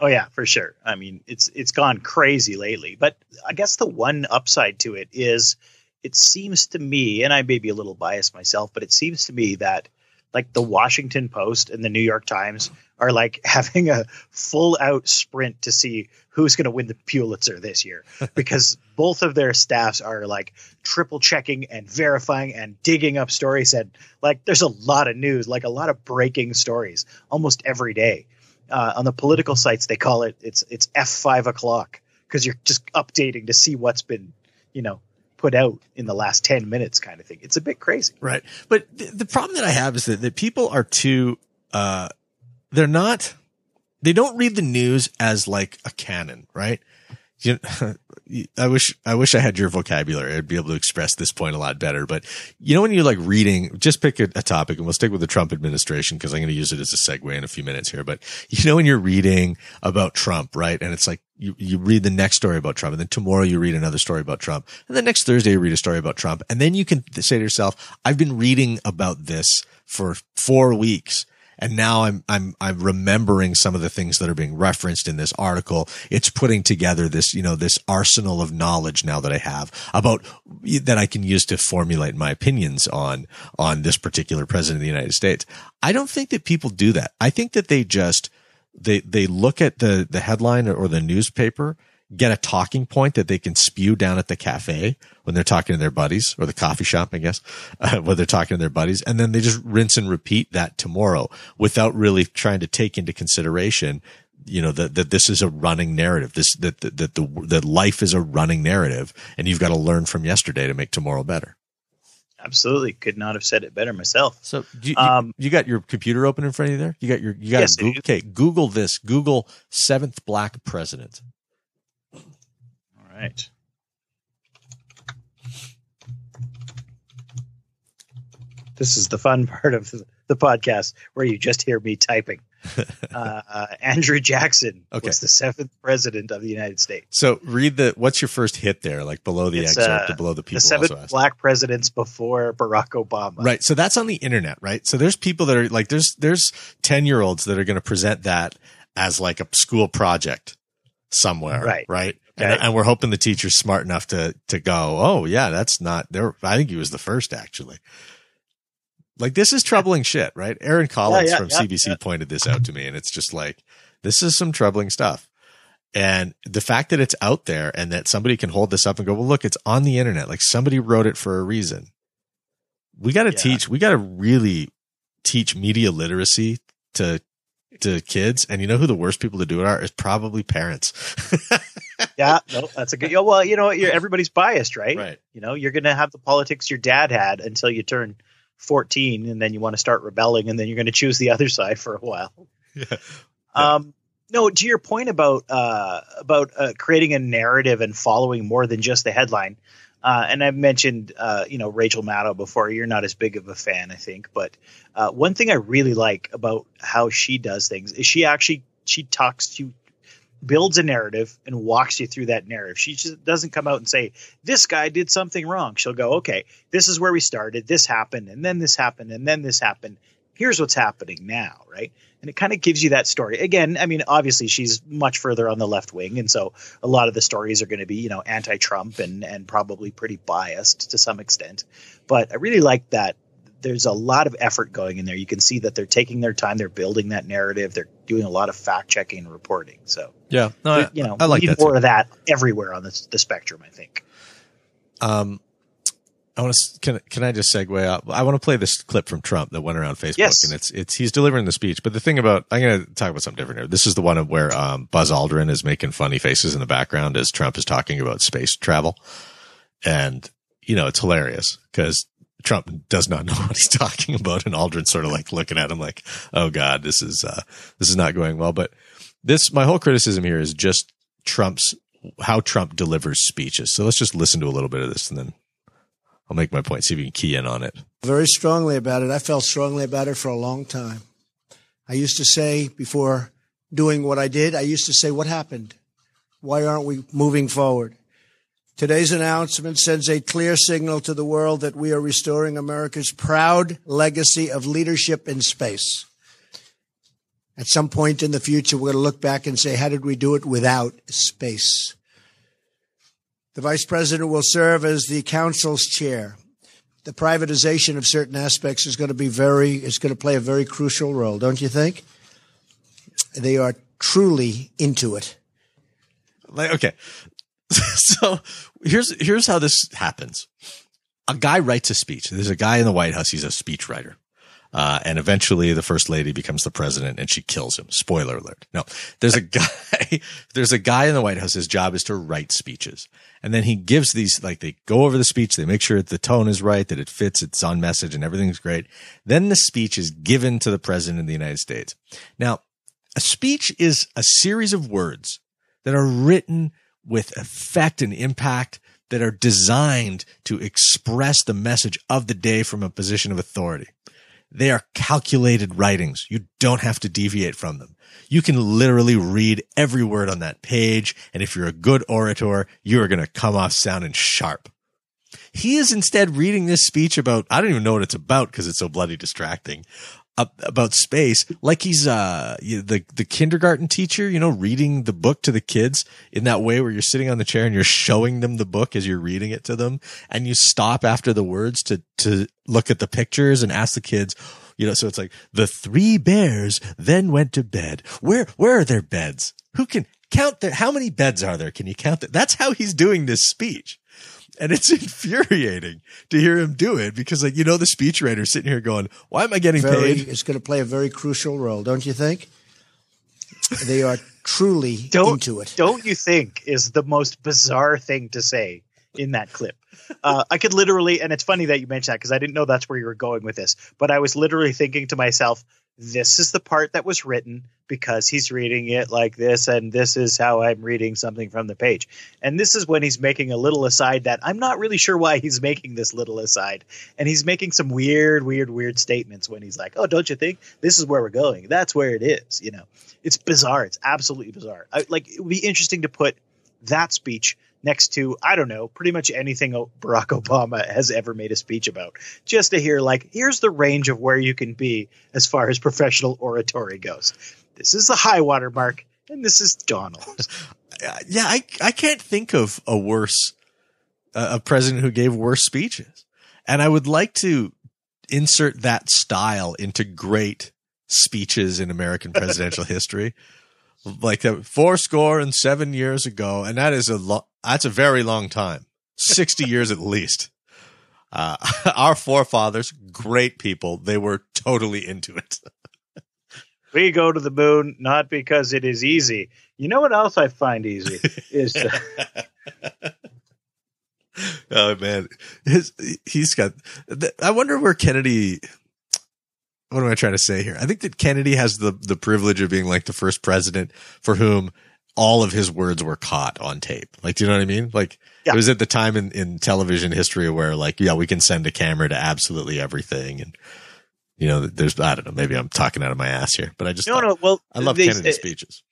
[SPEAKER 1] Oh yeah, for sure. I mean, it's it's gone crazy lately. But I guess the one upside to it is it seems to me, and I may be a little biased myself, but it seems to me that like the Washington Post and the New York Times are like having a full out sprint to see who's going to win the Pulitzer this year because both of their staffs are like triple checking and verifying and digging up stories and like there's a lot of news, like a lot of breaking stories almost every day. Uh, on the political sites, they call it it's it's F five o'clock because you're just updating to see what's been you know put out in the last 10 minutes kind of thing. It's a bit crazy.
[SPEAKER 2] Right. But th- the problem that I have is that, that people are too, uh, they're not, they don't read the news as like a canon, right? You I wish I wish I had your vocabulary. I'd be able to express this point a lot better. But you know, when you're like reading, just pick a, a topic, and we'll stick with the Trump administration because I'm going to use it as a segue in a few minutes here. But you know, when you're reading about Trump, right, and it's like you you read the next story about Trump, and then tomorrow you read another story about Trump, and then next Thursday you read a story about Trump, and then you can say to yourself, "I've been reading about this for four weeks." And now I'm, I'm, I'm remembering some of the things that are being referenced in this article. It's putting together this, you know, this arsenal of knowledge now that I have about that I can use to formulate my opinions on, on this particular president of the United States. I don't think that people do that. I think that they just, they, they look at the, the headline or the newspaper get a talking point that they can spew down at the cafe when they're talking to their buddies or the coffee shop, I guess, uh, when they're talking to their buddies. And then they just rinse and repeat that tomorrow without really trying to take into consideration, you know, that, that this is a running narrative, this, that, that, that the, that life is a running narrative and you've got to learn from yesterday to make tomorrow better.
[SPEAKER 1] Absolutely. Could not have said it better myself.
[SPEAKER 2] So you,
[SPEAKER 1] Um,
[SPEAKER 2] you, you got your computer open in front of you there? You got your, you got
[SPEAKER 1] Yes,
[SPEAKER 2] Google, okay, Google this, Google seventh black president.
[SPEAKER 1] Right. This is the fun part of the, podcast where you just hear me typing. uh, uh, Andrew Jackson
[SPEAKER 2] Okay.
[SPEAKER 1] was the seventh president of the United States.
[SPEAKER 2] So read the, what's your first hit there? Like below the
[SPEAKER 1] It's,
[SPEAKER 2] excerpt
[SPEAKER 1] uh,
[SPEAKER 2] below the people
[SPEAKER 1] the seventh black presidents before Barack Obama.
[SPEAKER 2] Right. So that's on the internet, right? So there's people that are like, there's, there's 10 year olds that are going to present that as like a school project somewhere.
[SPEAKER 1] Right.
[SPEAKER 2] Right.
[SPEAKER 1] Okay.
[SPEAKER 2] And, and we're hoping the teacher's smart enough to, to go, oh yeah, that's not there. I think he was the first actually. Like this is troubling shit, right? Aaron Collins
[SPEAKER 1] yeah,
[SPEAKER 2] from
[SPEAKER 1] yeah,
[SPEAKER 2] CBC
[SPEAKER 1] yeah.
[SPEAKER 2] pointed this out to me and it's just like, this is some troubling stuff. And the fact that it's out there and that somebody can hold this up and go, well, look, it's on the internet. Like somebody wrote it for a reason. We got to
[SPEAKER 1] Yeah.
[SPEAKER 2] teach, we got to really teach media literacy to, to kids. And you know who the worst people to do it are is probably parents.
[SPEAKER 1] Yeah, no, that's a good. yeah, Well, you know, you're, everybody's biased, right?
[SPEAKER 2] Right.
[SPEAKER 1] You know, you're going to have the politics your dad had until you turn 14, and then you want to start rebelling, and then you're going to choose the other side for a while.
[SPEAKER 2] Yeah.
[SPEAKER 1] Um, no, to your point about uh, about uh, creating a narrative and following more than just the headline. Uh, and I've mentioned, uh, you know, Rachel Maddow before. You're not as big of a fan, I think, but uh, one thing I really like about how she does things is she actually she talks to builds a narrative and walks you through that narrative. She just doesn't come out and say, This guy did something wrong. She'll go, Okay, this is where we started. This happened, and then this happened, and then this happened. Here's what's happening now, right? And it kind of gives you that story. Again, I mean, obviously she's much further on the left wing, and so a lot of the stories are going to be, you know, anti-Trump and and probably pretty biased to some extent. But I really like that there's a lot of effort going in there. You can see that they're taking their time, they're building that narrative, they're doing a lot of fact checking and reporting. So
[SPEAKER 2] Yeah. No, I,
[SPEAKER 1] you know,
[SPEAKER 2] I like
[SPEAKER 1] need
[SPEAKER 2] that.
[SPEAKER 1] more
[SPEAKER 2] too.
[SPEAKER 1] of that everywhere on the, the spectrum. I think.
[SPEAKER 2] Um, I want to can can I just segue out? I want to play this clip from Trump that went around Facebook,
[SPEAKER 1] Yes.
[SPEAKER 2] and it's it's he's delivering the speech. But the thing about I'm going to talk about something different here. This is the one where um, Buzz Aldrin is making funny faces in the background as Trump is talking about space travel, and you know it's hilarious because Trump does not know what he's talking about, and Aldrin's sort of like looking at him like, "Oh God, this is uh, this is not going well." But this my whole criticism here is just Trump's how Trump delivers speeches. So let's just listen to a little bit of this and then I'll make my point, see if you can key in on it.
[SPEAKER 4] very strongly about it. I felt strongly about it for a long time. I used to say before doing what I did, I used to say, what happened? Why aren't we moving forward? Today's announcement sends a clear signal to the world that we are restoring America's proud legacy of leadership in space. At some point in the future, we're going to look back and say, how did we do it without space? The vice president will serve as the council's chair the privatization of certain aspects is going to be very is going to play a very crucial role, don't you think? They are truly into it.
[SPEAKER 2] Like, okay. so here's, here's how this happens. A guy writes a speech. There's a guy in the White House. He's a speech writer. Uh, and eventually the first lady becomes the president and she kills him. Spoiler alert. No, there's a guy, there's a guy in the White House. His job is to write speeches. And then he gives these, like they go over the speech. They make sure that the tone is right, that it fits, it's on message and everything's great. Then the speech is given to the president of the United States. Now, a speech is a series of words that are written with effect and impact that are designed to express the message of the day from a position of authority. They are calculated writings. You don't have to deviate from them. You can literally read every word on that page. And if you're a good orator, you are going to come off sounding sharp. He is instead reading this speech about, I don't even know what it's about because it's so bloody distracting about space like he's uh the the kindergarten teacher you know reading the book to the kids in that way where you're sitting on the chair and you're showing them the book as you're reading it to them and you stop after the words to to look at the pictures and ask the kids you know so it's like the three bears then went to bed. Where where are their beds? Who can count their how many beds are there? Can you count that that's how he's doing this speech and it's infuriating to hear him do it because, like, you know, the speechwriter sitting here going, why am I getting
[SPEAKER 4] very,
[SPEAKER 2] paid?
[SPEAKER 4] It's going to play a very crucial role, don't you think? They are truly
[SPEAKER 1] don't,
[SPEAKER 4] into it.
[SPEAKER 1] Don't you think is the most bizarre thing to say in that clip? Uh, I could literally, and it's funny that you mentioned that because I didn't know that's where you were going with this, but I was literally thinking to myself, this is the part that was written because he's reading it like this and this is how I'm reading something from the page. And this is when he's making a little aside that I'm not really sure why he's making this little aside. And he's making some weird, weird, weird statements when he's like, "Oh, don't you think this is where we're going? That's where it is." You know, it's bizarre. It's absolutely bizarre. I, like it would be interesting to put that speech next to I don't know pretty much anything Barack Obama has ever made a speech about, just to hear like here's the range of where you can be as far as professional oratory goes. This is the high water mark, and this is Donald.
[SPEAKER 2] yeah, I I can't think of a worse uh, a president who gave worse speeches, and I would like to insert that style into great speeches in American presidential history like four score and seven years ago, and that is a lo- that's a very long time, sixty years at least. Uh, our forefathers, great people, they were totally into it.
[SPEAKER 1] we go to the moon not because it is easy. You know what else I find easy is.
[SPEAKER 2] oh man, His, he's got. I wonder where Kennedy what am I trying to say here? I think that Kennedy has the the privilege of being like the first president for whom all of his words were caught on tape. Like, do you know what I mean? Like, yeah. it was at the time in, in television history where, like, yeah, we can send a camera to absolutely everything. And, you know, there's, I don't know, maybe I'm talking out of my ass here, but I just,
[SPEAKER 1] no, thought, no, well,
[SPEAKER 2] I love they, Kennedy's speeches.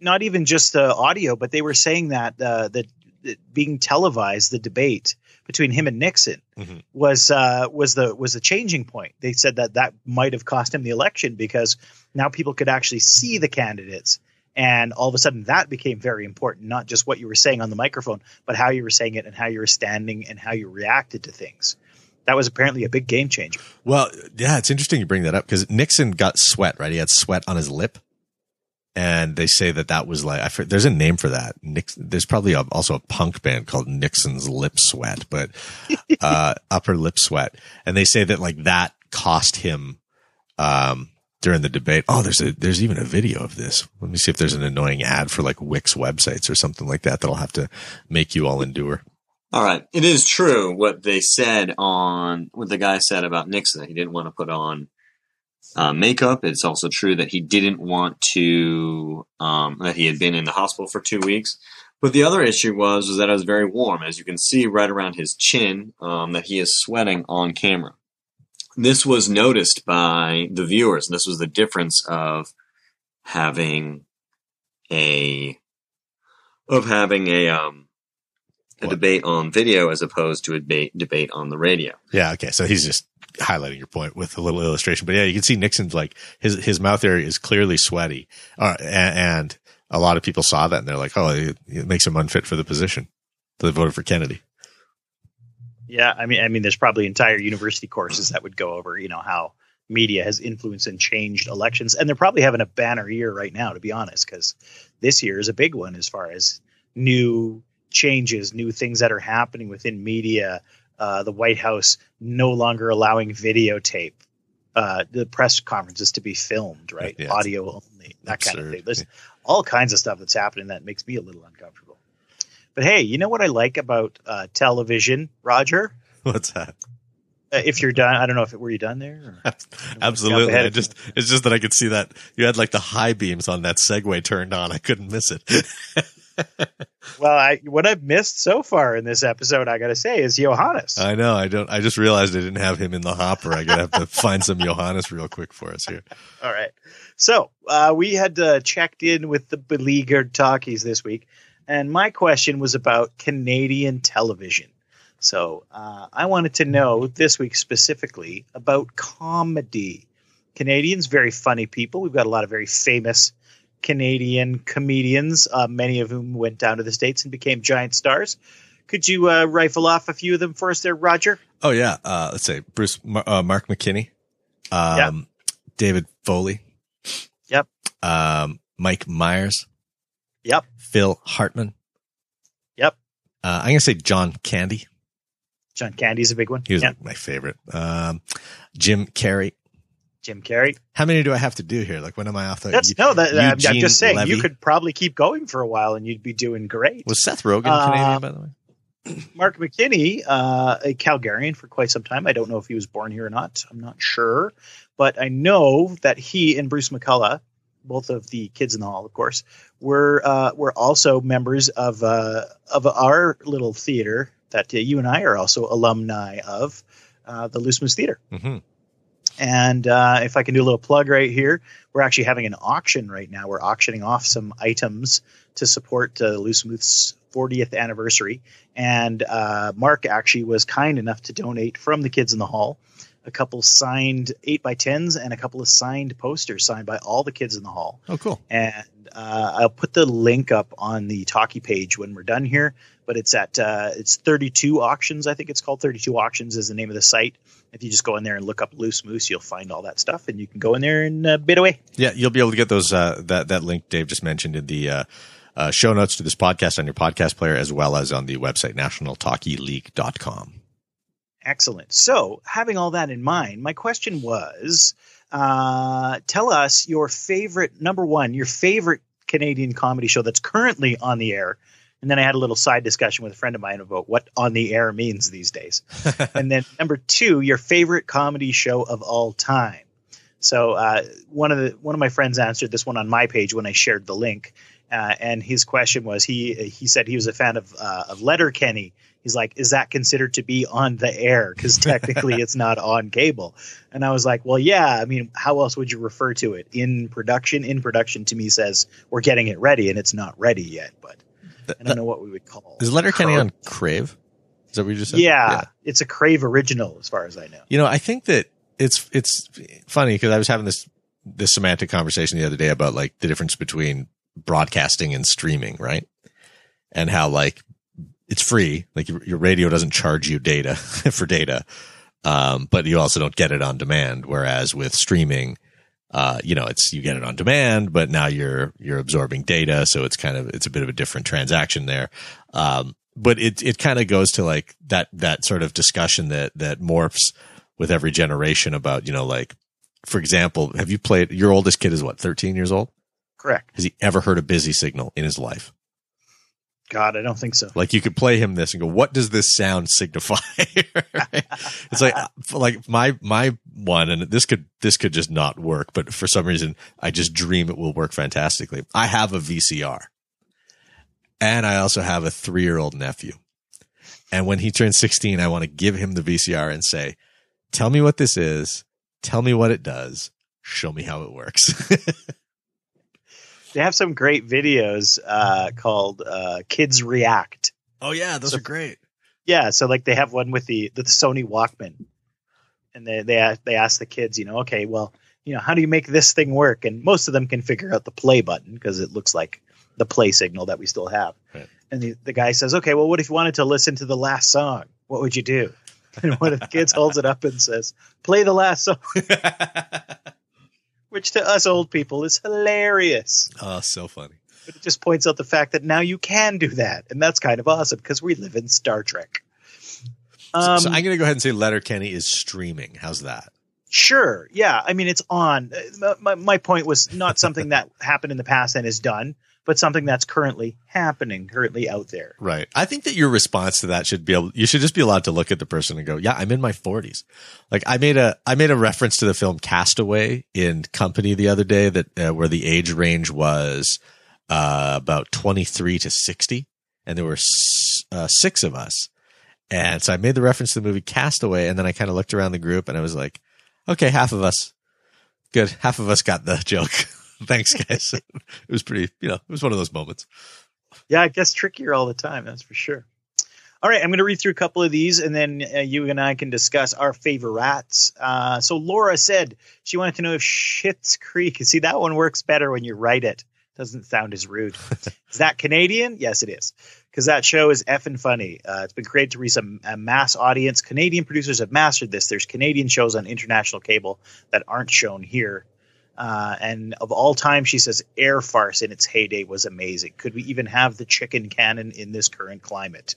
[SPEAKER 1] Not even just the audio, but they were saying that, uh, that, that being televised, the debate between him and Nixon mm-hmm. was uh, was the was the changing point. They said that that might have cost him the election because now people could actually see the candidates, and all of a sudden that became very important. Not just what you were saying on the microphone, but how you were saying it and how you were standing and how you reacted to things. That was apparently a big game changer.
[SPEAKER 2] Well, yeah, it's interesting you bring that up because Nixon got sweat, right? He had sweat on his lip and they say that that was like I, there's a name for that. Nix, there's probably a, also a punk band called Nixon's Lip Sweat, but uh, upper lip sweat, and they say that like that cost him um, during the debate. Oh, there's a there's even a video of this. Let me see if there's an annoying ad for like Wix websites or something like that that'll have to make you all endure.
[SPEAKER 5] All right, it is true what they said on what the guy said about Nixon. He didn't want to put on uh, makeup. It's also true that he didn't want to, um, that he had been in the hospital for two weeks. But the other issue was, was that it was very warm. As you can see right around his chin, um, that he is sweating on camera. This was noticed by the viewers. This was the difference of having a, of having a, um, a what? debate on video as opposed to a debate, debate on the radio.
[SPEAKER 2] Yeah. Okay. So he's just highlighting your point with a little illustration. But yeah, you can see Nixon's like his his mouth area is clearly sweaty, uh, and, and, a lot of people saw that and they're like, oh, it, it makes him unfit for the position. So they voted for Kennedy.
[SPEAKER 1] Yeah, I mean, I mean, there's probably entire university courses that would go over, you know, how media has influenced and changed elections, and they're probably having a banner year right now, to be honest, because this year is a big one as far as new changes, new things that are happening within media, uh, the White House no longer allowing videotape uh, the press conferences to be filmed, right? Yeah, Audio only, that absurd. kind of thing. There's yeah. all kinds of stuff that's happening that makes me a little uncomfortable. But hey, you know what I like about uh, television, Roger?
[SPEAKER 2] What's that?
[SPEAKER 1] Uh, if you're done, I don't know if it, were you done there. Or?
[SPEAKER 2] Absolutely. I just it's just that I could see that you had like the high beams on that segue turned on. I couldn't miss it.
[SPEAKER 1] Well, I what I've missed so far in this episode, I got to say, is Johannes.
[SPEAKER 2] I know. I don't. I just realized I didn't have him in the hopper. I gotta have to find some Johannes real quick for us here.
[SPEAKER 1] All right. So uh, we had uh, checked in with the beleaguered talkies this week, and my question was about Canadian television. So uh, I wanted to know this week specifically about comedy. Canadians, very funny people. We've got a lot of very famous Canadian comedians, uh, many of whom went down to the States and became giant stars. Could you uh, rifle off a few of them for us there, Roger?
[SPEAKER 2] Oh yeah. Uh, let's say Bruce Mar- uh, Mark McKinney, um, David Foley.
[SPEAKER 1] Yep.
[SPEAKER 2] Um, Mike Myers,
[SPEAKER 1] Yep.
[SPEAKER 2] Phil Hartman.
[SPEAKER 1] Yep.
[SPEAKER 2] Uh, I'm gonna say John Candy.
[SPEAKER 1] John Candy's a big one.
[SPEAKER 2] He was like my favorite. Um, Jim Carrey.
[SPEAKER 1] Jim Carrey.
[SPEAKER 2] How many do I have to do here? Like when am I off the?
[SPEAKER 1] That's no. That, I'm- just saying you could probably keep going for a while and you'd be doing great.
[SPEAKER 2] Was Seth Rogen
[SPEAKER 1] Uh,
[SPEAKER 2] Canadian by the way?
[SPEAKER 1] Mark McKinney, uh, a Calgarian for quite some time. I don't know if he was born here or not. I'm not sure, but I know that he and Bruce McCulloch, both of the kids in the hall, of course, were uh, were also members of uh, of our little theater that uh, you and I are also alumni of, uh, the Loose Moose Theater.
[SPEAKER 2] hmm
[SPEAKER 1] And uh, if I can do a little plug right here, we're actually having an auction right now. We're auctioning off some items to support uh, Loose Moose's 40th anniversary. And uh, Mark actually was kind enough to donate from the kids in the hall a couple signed 8 by 10s and a couple of signed posters signed by all the kids in the hall
[SPEAKER 2] Oh, cool.
[SPEAKER 1] and uh, I'll put the link up on the talkie page when we're done here. But it's at uh, it's 32 auctions. I think it's called 32 auctions is the name of the site. If you just go in there and look up Loose Moose, you'll find all that stuff, and you can go in there and uh, bid away.
[SPEAKER 2] Yeah, you'll be able to get those uh, that that link Dave just mentioned in the uh, uh, show notes to this podcast on your podcast player, as well as on the website nationaltalkyleague.com.
[SPEAKER 1] Excellent. So, having all that in mind, my question was uh, tell us your favorite, number one, your favorite Canadian comedy show that's currently on the air. And then I had a little side discussion with a friend of mine about what on the air means these days. and then number two, your favorite comedy show of all time. So uh, one of the one of my friends answered this one on my page when I shared the link, uh, and his question was he he said he was a fan of uh, of Letterkenny. He's like, is that considered to be on the air? Because technically it's not on cable. And I was like, well, yeah. I mean, how else would you refer to it in production? In production to me says we're getting it ready, and it's not ready yet. But I don't know what we would call.
[SPEAKER 2] Is Letterkenny on Crave? Is that what you just said?
[SPEAKER 1] Yeah, it's a Crave original, as far as I know.
[SPEAKER 2] You know, I think that it's it's funny because I was having this this semantic conversation the other day about like the difference between broadcasting and streaming, right? And how like it's free, like your, your radio doesn't charge you data for data, um, but you also don't get it on demand. Whereas with streaming, uh, you know, it's you get it on demand, but now you're you're absorbing data, so it's kind of it's a bit of a different transaction there. Um, but it it kind of goes to like that that sort of discussion that that morphs with every generation about you know like for example, have you played your oldest kid is what 13 years old?
[SPEAKER 1] Correct.
[SPEAKER 2] Has he ever heard a busy signal in his life?
[SPEAKER 1] God, I don't think so.
[SPEAKER 2] Like you could play him this and go, "What does this sound signify?" It's like uh, like my my one, and this could this could just not work, but for some reason, I just dream it will work fantastically. I have a VCR, and I also have a three year old nephew. And when he turns sixteen, I want to give him the VCR and say, "Tell me what this is. Tell me what it does. Show me how it works."
[SPEAKER 1] They have some great videos uh, called uh, "Kids React."
[SPEAKER 2] oh yeah, those
[SPEAKER 1] So-
[SPEAKER 2] are great.
[SPEAKER 1] Yeah, so like they have one with the the Sony Walkman, and they they they ask the kids, you know, okay, well, you know, how do you make this thing work? And most of them can figure out the play button because it looks like the play signal that we still have.
[SPEAKER 2] Right.
[SPEAKER 1] And the, the guy says, okay, well, what if you wanted to listen to the last song? What would you do? And one of the kids holds it up and says, play the last song, which to us old people is hilarious.
[SPEAKER 2] oh, so funny.
[SPEAKER 1] But it just points out the fact that now you can do that, and that's kind of awesome because we live in Star Trek. Um,
[SPEAKER 2] so I'm going to go ahead and say Letterkenny is streaming. How's that?
[SPEAKER 1] sure, yeah. I mean, it's on. Uh, My, my point was not something that happened in the past and is done, but something that's currently happening, currently out there.
[SPEAKER 2] Right. I think that your response to that should be able, you should just be allowed to look at the person and go, yeah, I'm in my forties. Like I made a, I made a reference to the film Castaway in company the other day that, uh, where the age range was, uh, about 23 to 60. And there were s- uh, six of us. And so I made the reference to the movie Castaway. And then I kind of looked around the group and I was like, okay, half of us. Good. Half of us got the joke. Thanks, guys. it was pretty, you know, it was one of those moments.
[SPEAKER 1] Yeah, it gets trickier all the time. That's for sure. All right, I'm going to read through a couple of these, and then uh, you and I can discuss our favorites. Uh, so Laura said she wanted to know if Schitt's Creek. See, that one works better when you write it. Doesn't sound as rude. is that Canadian? Yes, it is, because that show is effing funny. Uh, it's been created to reach a, a mass audience. Canadian producers have mastered this. There's Canadian shows on international cable that aren't shown here. Uh, and of all time, she says Air Farce in its heyday was amazing. Could we even have the chicken cannon in this current climate?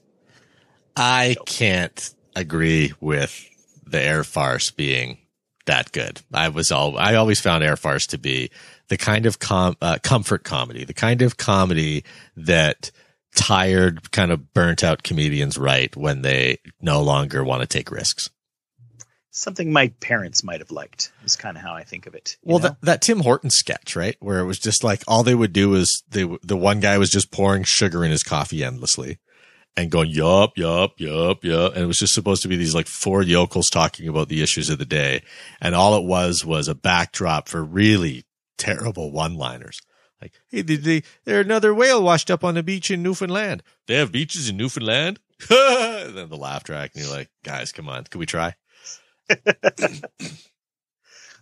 [SPEAKER 2] I can't agree with the air farce being that good. I was all, I always found air farce to be the kind of com, uh, comfort comedy, the kind of comedy that tired, kind of burnt out comedians write when they no longer want to take risks.
[SPEAKER 1] Something my parents might have liked is kind of how I think of it.
[SPEAKER 2] Well,
[SPEAKER 1] know?
[SPEAKER 2] that, that Tim Horton sketch, right? Where it was just like all they would do is they, the one guy was just pouring sugar in his coffee endlessly and going, yup, yup, yup, yup. And it was just supposed to be these like four yokels talking about the issues of the day. And all it was was a backdrop for really terrible one liners. Like, hey, did they, there another whale washed up on the beach in Newfoundland. They have beaches in Newfoundland. and then the laugh track and you're like, guys, come on. Can we try?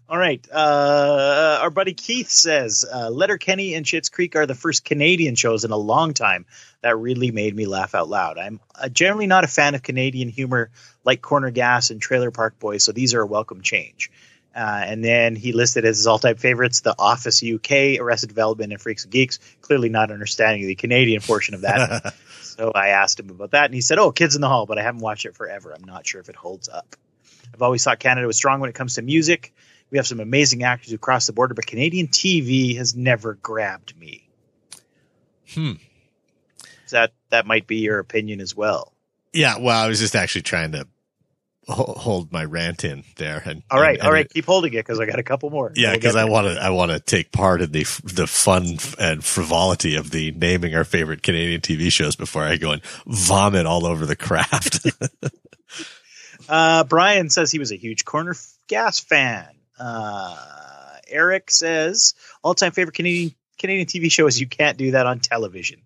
[SPEAKER 1] All right. Uh, our buddy Keith says uh, Letterkenny and Schitt's Creek are the first Canadian shows in a long time that really made me laugh out loud. I'm uh, generally not a fan of Canadian humor like Corner Gas and Trailer Park Boys, so these are a welcome change. Uh, and then he listed as his all-time favorites The Office UK, Arrested Development, and Freaks and Geeks. Clearly not understanding the Canadian portion of that. so I asked him about that, and he said, "Oh, Kids in the Hall," but I haven't watched it forever. I'm not sure if it holds up. I've always thought Canada was strong when it comes to music. We have some amazing actors who cross the border, but Canadian TV has never grabbed me.
[SPEAKER 2] Hmm.
[SPEAKER 1] That that might be your opinion as well.
[SPEAKER 2] Yeah, well, I was just actually trying to hold my rant in there. And
[SPEAKER 1] All right,
[SPEAKER 2] and- and
[SPEAKER 1] right,
[SPEAKER 2] it-
[SPEAKER 1] keep holding it because I got a couple more.
[SPEAKER 2] yeah,
[SPEAKER 1] We'll
[SPEAKER 2] because I want to, I want to take part in the the fun and frivolity of the naming our favorite Canadian TV shows before I go and vomit all over the craft.
[SPEAKER 1] Uh, Brian says he was a huge Corner Gas fan. Uh, Eric says all time favorite Canadian Canadian TV show is You Can't Do That on Television.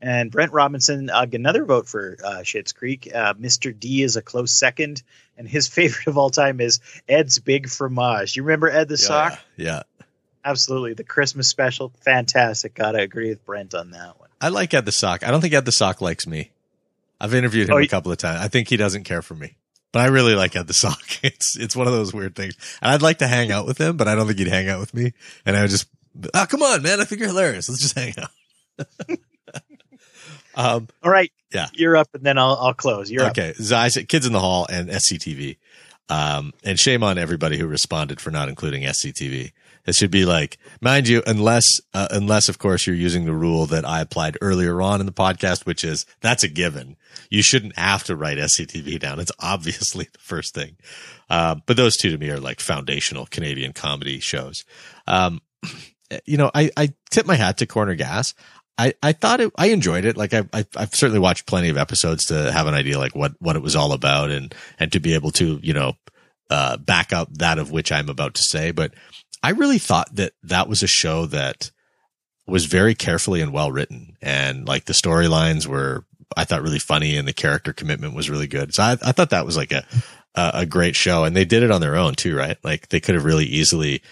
[SPEAKER 1] And Brent Robinson, uh, another vote for uh, Schitt's Creek. Uh, Mr. D is a close second, and his favorite of all time is Ed's Big Fromage. You remember Ed the Sock?
[SPEAKER 2] yeah,
[SPEAKER 1] Absolutely, the Christmas special, fantastic. Gotta agree with Brent on that one.
[SPEAKER 2] I like Ed the Sock. I don't think Ed the Sock likes me. I've interviewed him
[SPEAKER 1] Oh,
[SPEAKER 2] a couple of times. I think he doesn't care for me. But I really like Ed the Sock. It's it's one of those weird things. And I'd like to hang out with him, but I don't think he'd hang out with me. And I would just, oh, come on, man. I think you're hilarious. Let's just hang out. um,
[SPEAKER 1] All right,
[SPEAKER 2] Yeah.
[SPEAKER 1] you're up, and then I'll I'll close. You're up.
[SPEAKER 2] okay. So I said Kids in the Hall and SCTV. Um, and shame on everybody who responded for not including SCTV. It should be like, mind you, unless, uh, unless of course you're using the rule that I applied earlier on in the podcast, which is that's a given. You shouldn't have to write SCTV down. It's obviously the first thing. Uh, but those two to me are like foundational Canadian comedy shows. Um, you know, I, I tip my hat to Corner Gas. I, I thought it, I enjoyed it. Like I, I, I've certainly watched plenty of episodes to have an idea like what, what it was all about and, and to be able to, you know, uh, back up that of which I'm about to say. But I really thought that that was a show that was very carefully and well written. And like the storylines were, I thought really funny and the character commitment was really good. So I, I thought that was like a, a, great show and they did it on their own too, right? Like they could have really easily,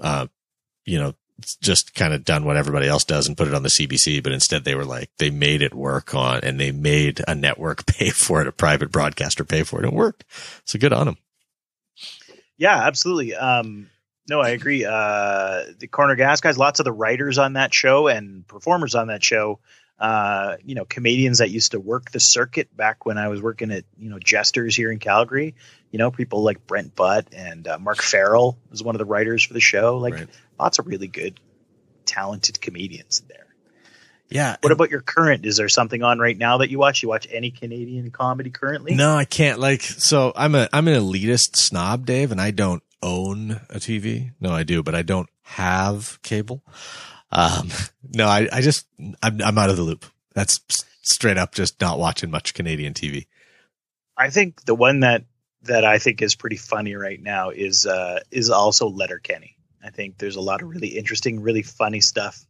[SPEAKER 2] uh, you know, just kind of done what everybody else does and put it on the CBC, but instead they were like, they made it work on and they made a network pay for it, a private broadcaster pay for it. It worked. So good on them.
[SPEAKER 1] Yeah, absolutely. Um, no, I agree. Uh, the Corner Gas guys, lots of the writers on that show and performers on that show, uh, you know, comedians that used to work the circuit back when I was working at, you know, Jesters here in Calgary. You know, people like Brent Butt and uh, Mark Farrell was one of the writers for the show. Like
[SPEAKER 2] Right.
[SPEAKER 1] lots of really good, talented comedians there.
[SPEAKER 2] Yeah.
[SPEAKER 1] What about your current? Is there something on right now that you watch? You watch any Canadian comedy currently?
[SPEAKER 2] No, I can't. Like, so I'm a I'm an elitist snob, Dave, and I don't own a TV. No, I do, but I don't have cable. Um, no, I I just I'm I'm out of the loop. That's straight up just not watching much Canadian TV.
[SPEAKER 1] I think the one that that I think is pretty funny right now is uh is also Letterkenny. I think there's a lot of really interesting, really funny stuff.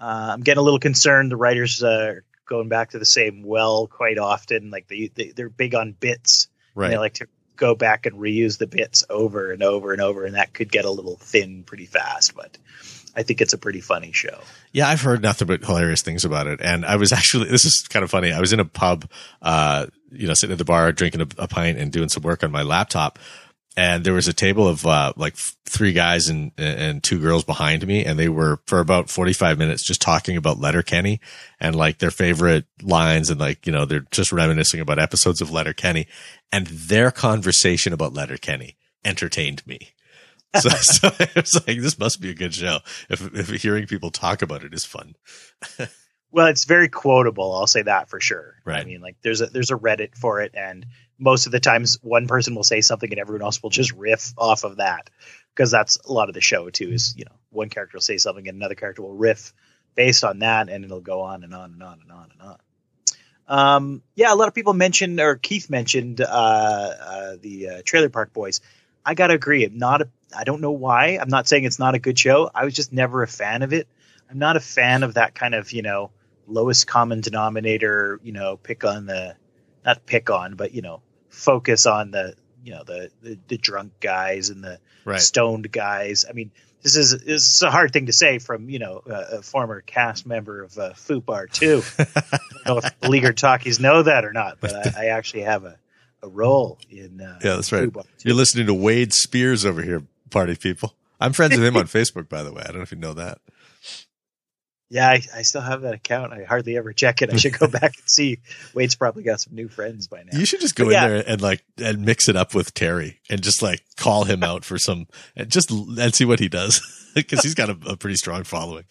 [SPEAKER 1] Uh, I'm getting a little concerned. The writers uh, are going back to the same well quite often. Like they, they they're big on bits.
[SPEAKER 2] Right.
[SPEAKER 1] They like to go back and reuse the bits over and over and over, and that could get a little thin pretty fast. But I think it's a pretty funny show.
[SPEAKER 2] Yeah, I've heard nothing but hilarious things about it. And I was actually, this is kind of funny. I was in a pub, uh, you know, sitting at the bar, drinking a, a pint and doing some work on my laptop. And there was a table of, uh, like three guys and, and two girls behind me. And they were for about 45 minutes just talking about Letterkenny and like their favorite lines. And like, you know, they're just reminiscing about episodes of Letterkenny and their conversation about Letterkenny entertained me. so, so I was like, this must be a good show. If, if hearing people talk about it is fun.
[SPEAKER 1] Well, it's very quotable. I'll say that for sure.
[SPEAKER 2] Right.
[SPEAKER 1] I mean, like there's a there's a Reddit for it, and most of the times one person will say something and everyone else will just riff off of that because that's a lot of the show too. Is you know one character will say something and another character will riff based on that, and it'll go on and on and on and on and on. Um, yeah, a lot of people mentioned, or Keith mentioned, uh, uh, the uh, Trailer Park Boys. I gotta agree. I'm not. A, I don't know why. I'm not saying it's not a good show. I was just never a fan of it. I'm not a fan of that kind of you know lowest common denominator. You know, pick on the not pick on, but you know, focus on the you know the the, the drunk guys and the
[SPEAKER 2] Right.
[SPEAKER 1] stoned guys. I mean, this is this is a hard thing to say from you know a, a former cast member of uh, Fubar too. I don't know if beleaguered talkies know that or not, but I, I actually have a, a role in. Uh,
[SPEAKER 2] Yeah, that's right. You're listening to Wade Spears over here, party people. I'm friends with him on Facebook, by the way. I don't know if you know that.
[SPEAKER 1] Yeah, I, I still have that account. I hardly ever check it. I should go back and see. Wade's probably got some new friends by now.
[SPEAKER 2] You should just go
[SPEAKER 1] But yeah.
[SPEAKER 2] in there and like and mix it up with Terry and just like call him out for some and just and see what he does because he's got a, a pretty strong following.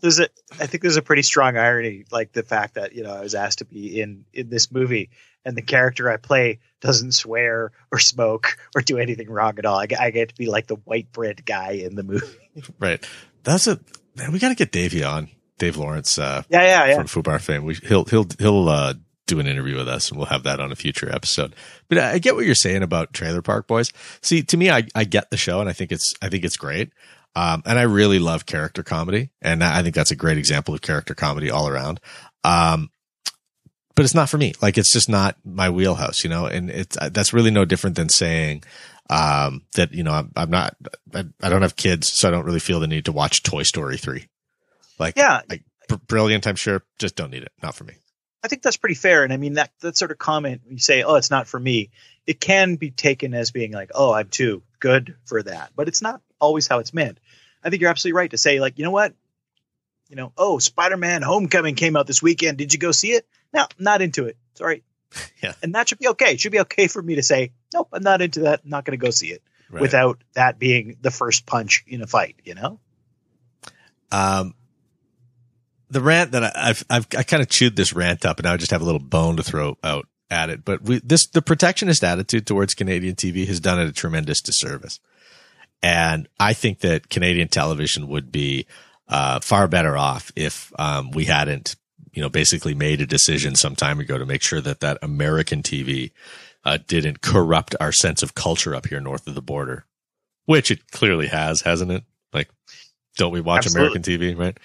[SPEAKER 1] there's a I think there's a pretty strong irony, like the fact that you know I was asked to be in in this movie, and the character I play doesn't swear or smoke or do anything wrong at all. I, I get to be like the white bread guy in the movie.
[SPEAKER 2] Right. That's a man. We got to get Davey on. Dave Lawrence uh,
[SPEAKER 1] Yeah, yeah, yeah.
[SPEAKER 2] from Fubar fame. We, he'll he'll he'll uh, do an interview with us, and we'll have that on a future episode. But I get what you're saying about Trailer Park Boys. See, to me, I I get the show, and I think it's I think it's great. Um, and I really love character comedy, and I think that's a great example of character comedy all around. Um, but it's not for me. Like it's just not my wheelhouse, you know. And it's that's really no different than saying um, that you know I'm, I'm not I, I don't have kids, so I don't really feel the need to watch Toy Story three. Like
[SPEAKER 1] Yeah,
[SPEAKER 2] like br- brilliant, I'm sure. Just don't need it. Not for me.
[SPEAKER 1] I think that's pretty fair. And I mean that that sort of comment you say, "Oh, it's not for me." It can be taken as being like, "Oh, I'm too good for that," but it's not always how it's meant. I think you're absolutely right to say, like, you know what, you know, oh, Spider-Man: Homecoming came out this weekend. Did you go see it? No, not into it. Sorry.
[SPEAKER 2] Yeah.
[SPEAKER 1] and that should be okay. It should be okay for me to say, "Nope, I'm not into that. I'm not going to go see it."
[SPEAKER 2] Right.
[SPEAKER 1] Without that being the first punch in a fight, you know.
[SPEAKER 2] um, the rant that I, I've I've I kind of chewed this rant up, and I just have a little bone to throw out at it. But we this the protectionist attitude towards Canadian TV has done it a tremendous disservice, and I think that Canadian television would be uh, far better off if um, we hadn't, you know, basically made a decision some time ago to make sure that that American TV uh, didn't corrupt our sense of culture up here north of the border, which it clearly has, hasn't it? Like, don't we watch
[SPEAKER 1] Absolutely.
[SPEAKER 2] American TV, right?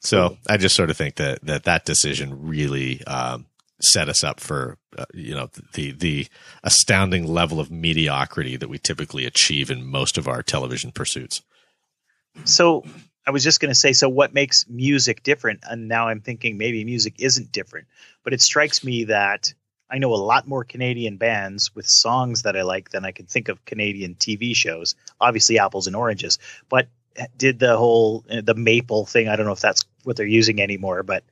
[SPEAKER 2] So I just sort of think that that that decision really um, set us up for uh, you know the the astounding level of mediocrity that we typically achieve in most of our television pursuits.
[SPEAKER 1] So I was just going to say, so what makes music different? And now I'm thinking maybe music isn't different, but it strikes me that I know a lot more Canadian bands with songs that I like than I can think of Canadian TV shows. Obviously, apples and oranges, but did the whole uh, the maple thing? I don't know if that's what they're using anymore, but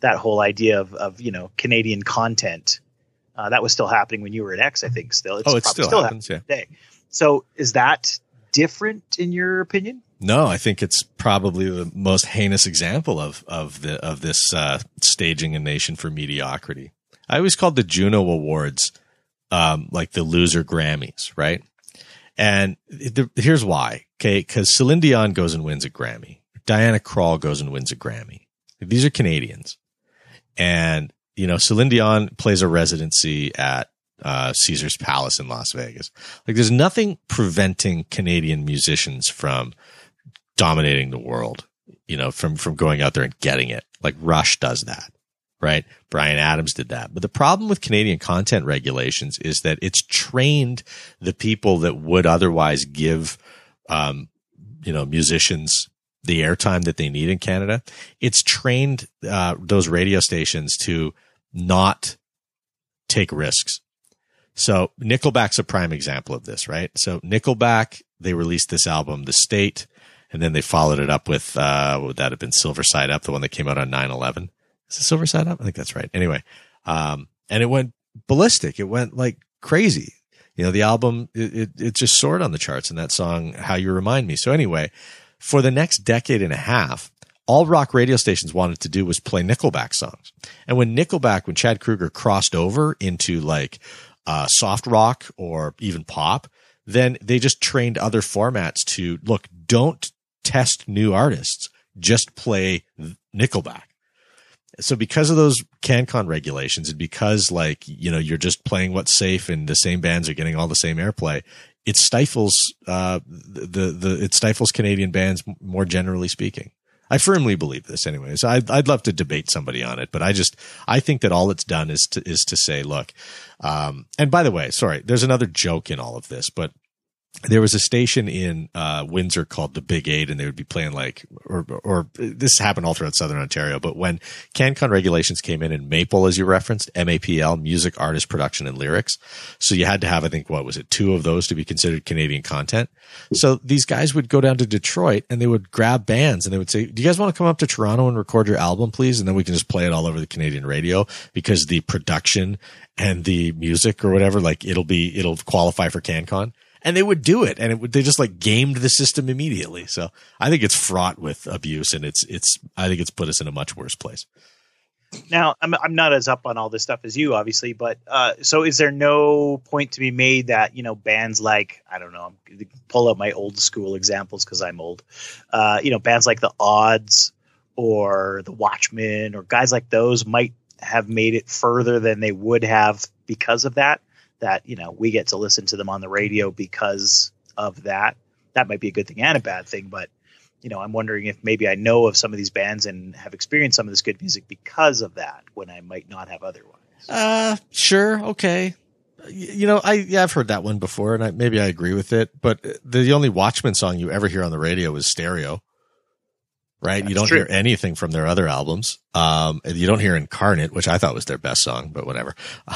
[SPEAKER 1] that whole idea of of you know Canadian content uh, that was still happening when you were at X. I think still. It's
[SPEAKER 2] oh, it
[SPEAKER 1] probably
[SPEAKER 2] still, happens. Yeah.
[SPEAKER 1] today. So is that different in your opinion?
[SPEAKER 2] No, I think it's probably the most heinous example of of the of this uh, staging a nation for mediocrity. I always called the Juno Awards um, like the loser Grammys, right? And the, here's why. Okay, because Celine Dion goes and wins a Grammy. Diana Krall goes and wins a Grammy. These are Canadians, and you know Celine Dion plays a residency at uh, Caesar's Palace in Las Vegas. Like, there's nothing preventing Canadian musicians from dominating the world, you know, from, from going out there and getting it. Like Rush does that, right? Bryan Adams did that. But the problem with Canadian content regulations is that it's trained the people that would otherwise give, um, you know, musicians the airtime that they need in Canada. It's trained, uh, those radio stations to not take risks. So Nickelback's a prime example of this, right? So Nickelback, they released this album, The State, and then they followed it up with, uh, would that have been Silver Side Up, the one that came out on 9-11? Is it Silver Side Up? I think that's right. Anyway, um, and it went ballistic. It went like crazy. You know, the album, it, it, it just soared on the charts and that song, How You Remind Me. So anyway, for the next decade and a half, all rock radio stations wanted to do was play Nickelback songs. And when Nickelback, when Chad Kruger crossed over into like, uh, soft rock or even pop, then they just trained other formats to look, don't test new artists, just play Nickelback. So because of those CanCon regulations and because like, you know, you're just playing what's safe and the same bands are getting all the same airplay, it stifles, uh, the, the, it stifles Canadian bands more generally speaking. I firmly believe this anyways. I'd, I'd love to debate somebody on it, but I just, I think that all it's done is to, is to say, look, um, and by the way, sorry, there's another joke in all of this, but there was a station in uh, Windsor called the Big Eight, and they would be playing like, or, or this happened all throughout Southern Ontario. But when CanCon regulations came in, in Maple, as you referenced, MAPL, music, artist, production, and lyrics, so you had to have, I think, what was it, two of those to be considered Canadian content. So these guys would go down to Detroit and they would grab bands and they would say, "Do you guys want to come up to Toronto and record your album, please?" And then we can just play it all over the Canadian radio because the production and the music or whatever, like it'll be, it'll qualify for CanCon and they would do it and it would, they just like gamed the system immediately. So I think it's fraught with abuse and it's, it's, I think it's put us in a much worse place.
[SPEAKER 1] Now, I'm I'm not as up on all this stuff as you, obviously, but uh, so is there no point to be made that you know bands like I don't know, I'm pull out my old school examples because I'm old, uh, you know, bands like the Odds or the Watchmen or guys like those might have made it further than they would have because of that. That you know we get to listen to them on the radio because of that. That might be a good thing and a bad thing, but you know, I'm wondering if maybe I know of some of these bands and have experienced some of this good music because of that when I might not have otherwise.
[SPEAKER 2] Uh, sure. Okay. You know, I, yeah, I've heard that one before and I, maybe I agree with it, but the only Watchmen song you ever hear on the radio is stereo, right?
[SPEAKER 1] That's
[SPEAKER 2] you don't
[SPEAKER 1] true.
[SPEAKER 2] hear anything from their other albums. Um, you don't hear Incarnate, which I thought was their best song, but whatever.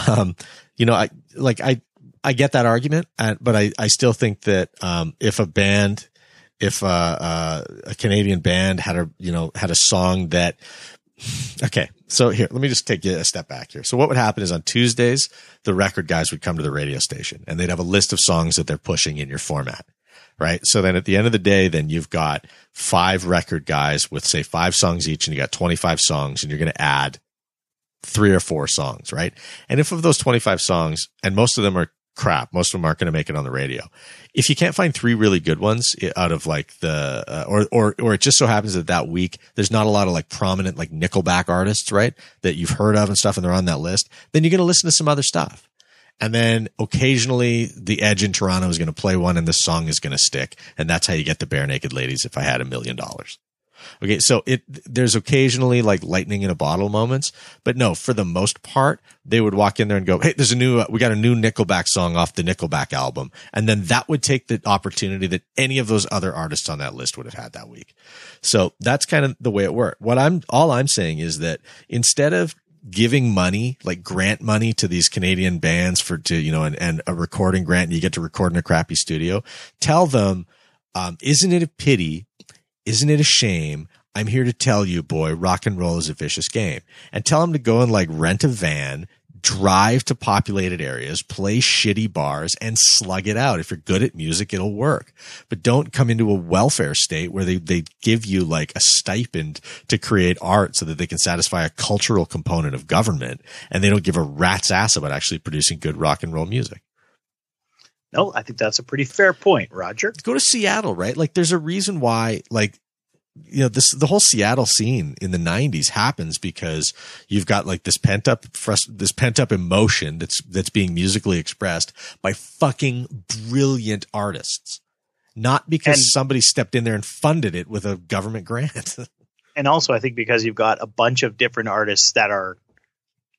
[SPEAKER 2] Um, you know, I, like, I, I get that argument, but I, I still think that, um, if a band, if, uh, uh, a Canadian band had a, you know, had a song that, okay. So here, let me just take you a step back here. So what would happen is on Tuesdays, the record guys would come to the radio station and they'd have a list of songs that they're pushing in your format. Right. So then at the end of the day, then you've got five record guys with say five songs each and you got 25 songs and you're going to add three or four songs. Right. And if of those 25 songs and most of them are crap, most of them aren't going to make it on the radio. If you can't find three really good ones out of like the, uh, or, or, or it just so happens that that week, there's not a lot of like prominent like Nickelback artists, right? That you've heard of and stuff and they're on that list, then you're going to listen to some other stuff. And then occasionally the Edge in Toronto is going to play one and the song is going to stick. And that's how you get the Barenaked Ladies if I had a million dollars. Okay. So it, there's occasionally like lightning in a bottle moments, but no, for the most part, they would walk in there and go, Hey, there's a new, uh, we got a new Nickelback song off the Nickelback album. And then that would take the opportunity that any of those other artists on that list would have had that week. So that's kind of the way it worked. What I'm, all I'm saying is that instead of giving money, like grant money to these Canadian bands for, to, you know, and, and a recording grant and you get to record in a crappy studio, tell them, um, isn't it a pity isn't it a shame? I'm here to tell you, boy, rock and roll is a vicious game. And tell them to go and like rent a van, drive to populated areas, play shitty bars and slug it out. If you're good at music, it'll work. But don't come into a welfare state where they, they give you like a stipend to create art so that they can satisfy a cultural component of government and they don't give a rat's ass about actually producing good rock and roll music.
[SPEAKER 1] No, I think that's a pretty fair point, Roger.
[SPEAKER 2] Go to Seattle, right? Like there's a reason why like you know this the whole Seattle scene in the 90s happens because you've got like this pent up frust- this pent up emotion that's that's being musically expressed by fucking brilliant artists not because
[SPEAKER 1] And-
[SPEAKER 2] somebody stepped in there and funded it with a government grant
[SPEAKER 1] And also, I think because you've got a bunch of different artists that are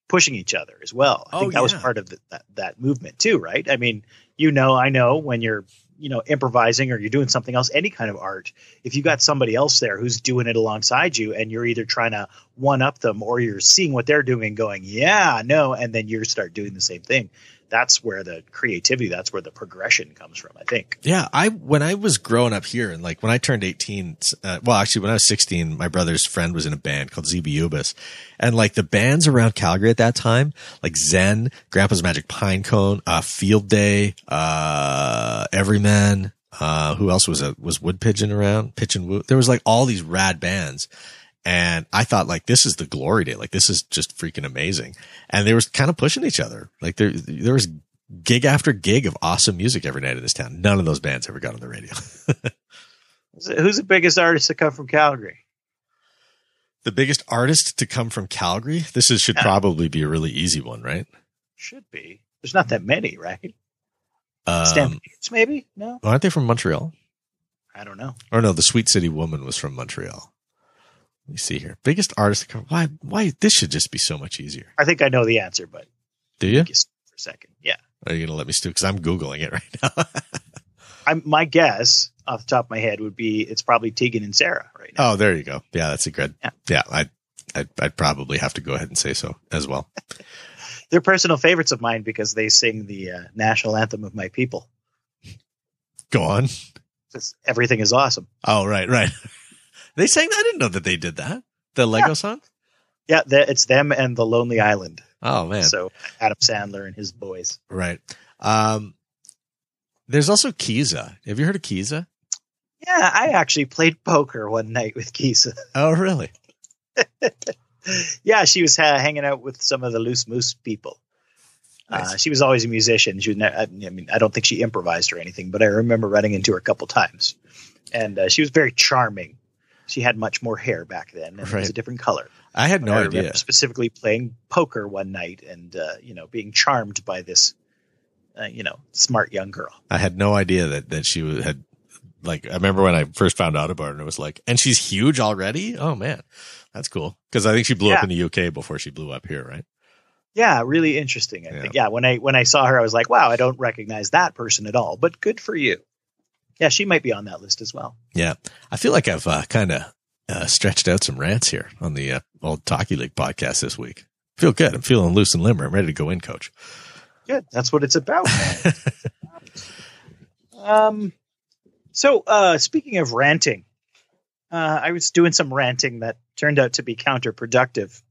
[SPEAKER 1] pushing each other as well. I
[SPEAKER 2] Oh,
[SPEAKER 1] think that was part of the, that, that movement too, right? I mean, you know, I know when you're, you know, improvising or you're doing something else, any kind of art, if you got somebody else there who's doing it alongside you and you're either trying to one up them or you're seeing what they're doing and going, yeah, no, and then you start doing the same thing. That's where the creativity, that's where the progression comes from, I think.
[SPEAKER 2] Yeah, I when I was growing up here and like when I turned 18, uh, well actually when I was 16, my brother's friend was in a band called ZBUBIS. And like the bands around Calgary at that time, like Zen, Grandpa's Magic Pinecone, uh Field Day, uh Everyman, uh who else was a was Wood Pigeon around? Pitch and Wood. There was like all these rad bands. And I thought like this is the glory day. Like this is just freaking amazing. And they were kind of pushing each other. Like there there was gig after gig of awesome music every night in this town. None of those bands ever got on the radio.
[SPEAKER 1] Who's the biggest artist to come from Calgary?
[SPEAKER 2] the biggest artist to come from Calgary. This is, should
[SPEAKER 1] Yeah.
[SPEAKER 2] probably be a really easy one, right?
[SPEAKER 1] Should be. There's not that many, right?
[SPEAKER 2] Um,
[SPEAKER 1] maybe? No,
[SPEAKER 2] aren't they from Montreal?
[SPEAKER 1] I don't know.
[SPEAKER 2] Or no, the Sweet City Woman was from Montreal. Let me see here. Biggest artist. Why? Why? This should just be so much easier.
[SPEAKER 1] I think I know the answer, but
[SPEAKER 2] Do you?
[SPEAKER 1] just for a second. Yeah.
[SPEAKER 2] Are you gonna let me stew? Because I'm googling it right now.
[SPEAKER 1] I'm, my guess off the top of my head would be it's probably Tegan and Sara right now.
[SPEAKER 2] oh, there you go. Yeah, that's a good.
[SPEAKER 1] Yeah.
[SPEAKER 2] Yeah, I, I'd, I'd probably have to go ahead and say so as well.
[SPEAKER 1] They're personal favorites of mine because they sing the uh, national anthem of my people.
[SPEAKER 2] Go on.
[SPEAKER 1] Just, everything is awesome.
[SPEAKER 2] Oh, right, right. they sang. I didn't know that they did that. The Lego song.
[SPEAKER 1] Yeah, it's them and the Lonely Island.
[SPEAKER 2] Oh man.
[SPEAKER 1] So Adam Sandler and his boys.
[SPEAKER 2] Right. Um, there's also Kiesza. Have you heard of Kiesza?
[SPEAKER 1] Yeah, I actually played poker one night with Kiesza.
[SPEAKER 2] Oh, really?
[SPEAKER 1] yeah, she was uh, hanging out with some of the loose moose people. Uh, she was always a musician. She was ne- I mean, I don't think she improvised or anything, but I remember running into her a couple times, and uh, she was very charming. She had much more hair back then, and it was a different color.
[SPEAKER 2] I had no
[SPEAKER 1] I
[SPEAKER 2] idea.
[SPEAKER 1] specifically playing poker one night, and uh, you know, being charmed by this, uh, you know, smart young girl.
[SPEAKER 2] I had no idea that that she had like. I remember when I first found out about her, and it was like, and she's huge already. Oh man, that's cool. Because I think she blew up in the UK before she blew up here, right?
[SPEAKER 1] Yeah, really interesting. I
[SPEAKER 2] Yeah.
[SPEAKER 1] think. Yeah, when I when I saw her, I was like, wow, I don't recognize that person at all. But good for you. Yeah, she might be on that list as well.
[SPEAKER 2] Yeah, I feel like I've uh, kind of uh, stretched out some rants here on the uh, old Talky League podcast this week. Feel good. I'm feeling loose and limber. I'm ready to go in, Coach.
[SPEAKER 1] Good. That's what it's about. um, so uh, speaking of ranting, uh, I was doing some ranting that turned out to be counterproductive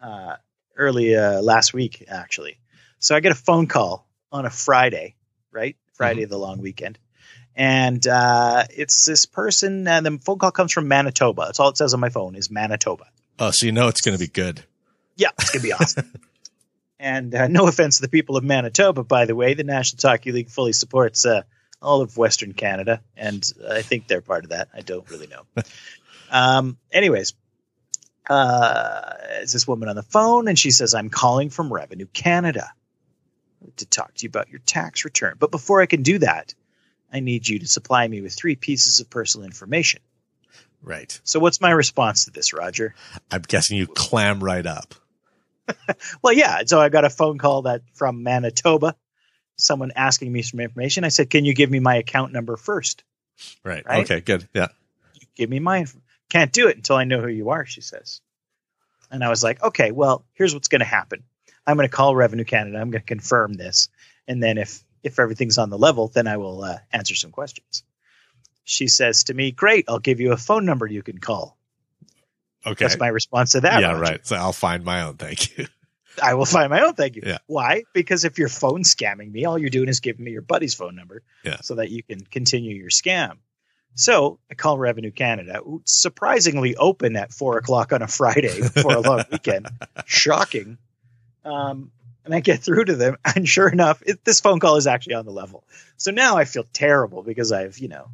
[SPEAKER 1] uh, early uh, last week, actually. So I get a phone call on a Friday, right? Friday of the long weekend. And uh, it's this person, and the phone call comes from Manitoba. That's all it says on my phone is Manitoba.
[SPEAKER 2] oh, so you know it's going to be good.
[SPEAKER 1] Yeah, it's gonna be awesome. and uh, no offense to the people of Manitoba, by the way, the National Hockey League fully supports uh, all of Western Canada, and I think they're part of that. I don't really know. um, anyways, uh, is this woman on the phone, and she says, "I'm calling from Revenue Canada to talk to you about your tax return. But before I can do that, I need you to supply me with three pieces of personal information."
[SPEAKER 2] Right.
[SPEAKER 1] So, what's my response to this, Roger?
[SPEAKER 2] I'm guessing you clam right up.
[SPEAKER 1] Well, yeah. So I got a phone call that from Manitoba, someone asking me some information. I said, "Can you give me my account number first?
[SPEAKER 2] Right.
[SPEAKER 1] Right?
[SPEAKER 2] Okay. Good. Yeah.
[SPEAKER 1] Give me my inf- can't do it until I know who you are." She says, and I was like, "Okay, well, here's what's going to happen. I'm going to call Revenue Canada. I'm going to confirm this, and then if if everything's on the level, then I will uh, answer some questions." She says to me, "Great, I'll give you a phone number you can call."
[SPEAKER 2] Okay.
[SPEAKER 1] That's my response to that.
[SPEAKER 2] yeah.
[SPEAKER 1] Roger.
[SPEAKER 2] Right. So I'll find my own. Thank you.
[SPEAKER 1] I will find my own thank you.
[SPEAKER 2] Yeah.
[SPEAKER 1] Why? Because if you're phone scamming me, all you're doing is giving me your buddy's phone number
[SPEAKER 2] Yeah.
[SPEAKER 1] so that you can continue your scam. So I call Revenue Canada, surprisingly open at four o'clock on a Friday for a long weekend. Shocking. Um, and I get through to them, and sure enough, it, this phone call is actually on the level. So now I feel terrible because I've, you know,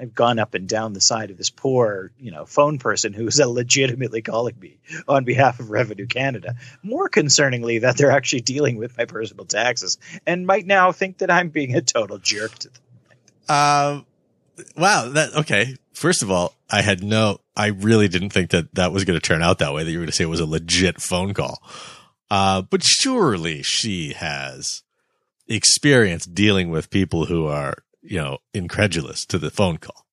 [SPEAKER 1] I've gone up and down the side of this poor, you know, phone person who's legitimately calling me on behalf of Revenue Canada. More concerningly, that they're actually dealing with my personal taxes and might now think that I'm being a total jerk to them.
[SPEAKER 2] Um, wow. That okay. First of all, I had no. I really didn't think that that was going to turn out that way. That you were going to say it was a legit phone call. Uh, but surely she has experience dealing with people who are, you know, incredulous to the phone call.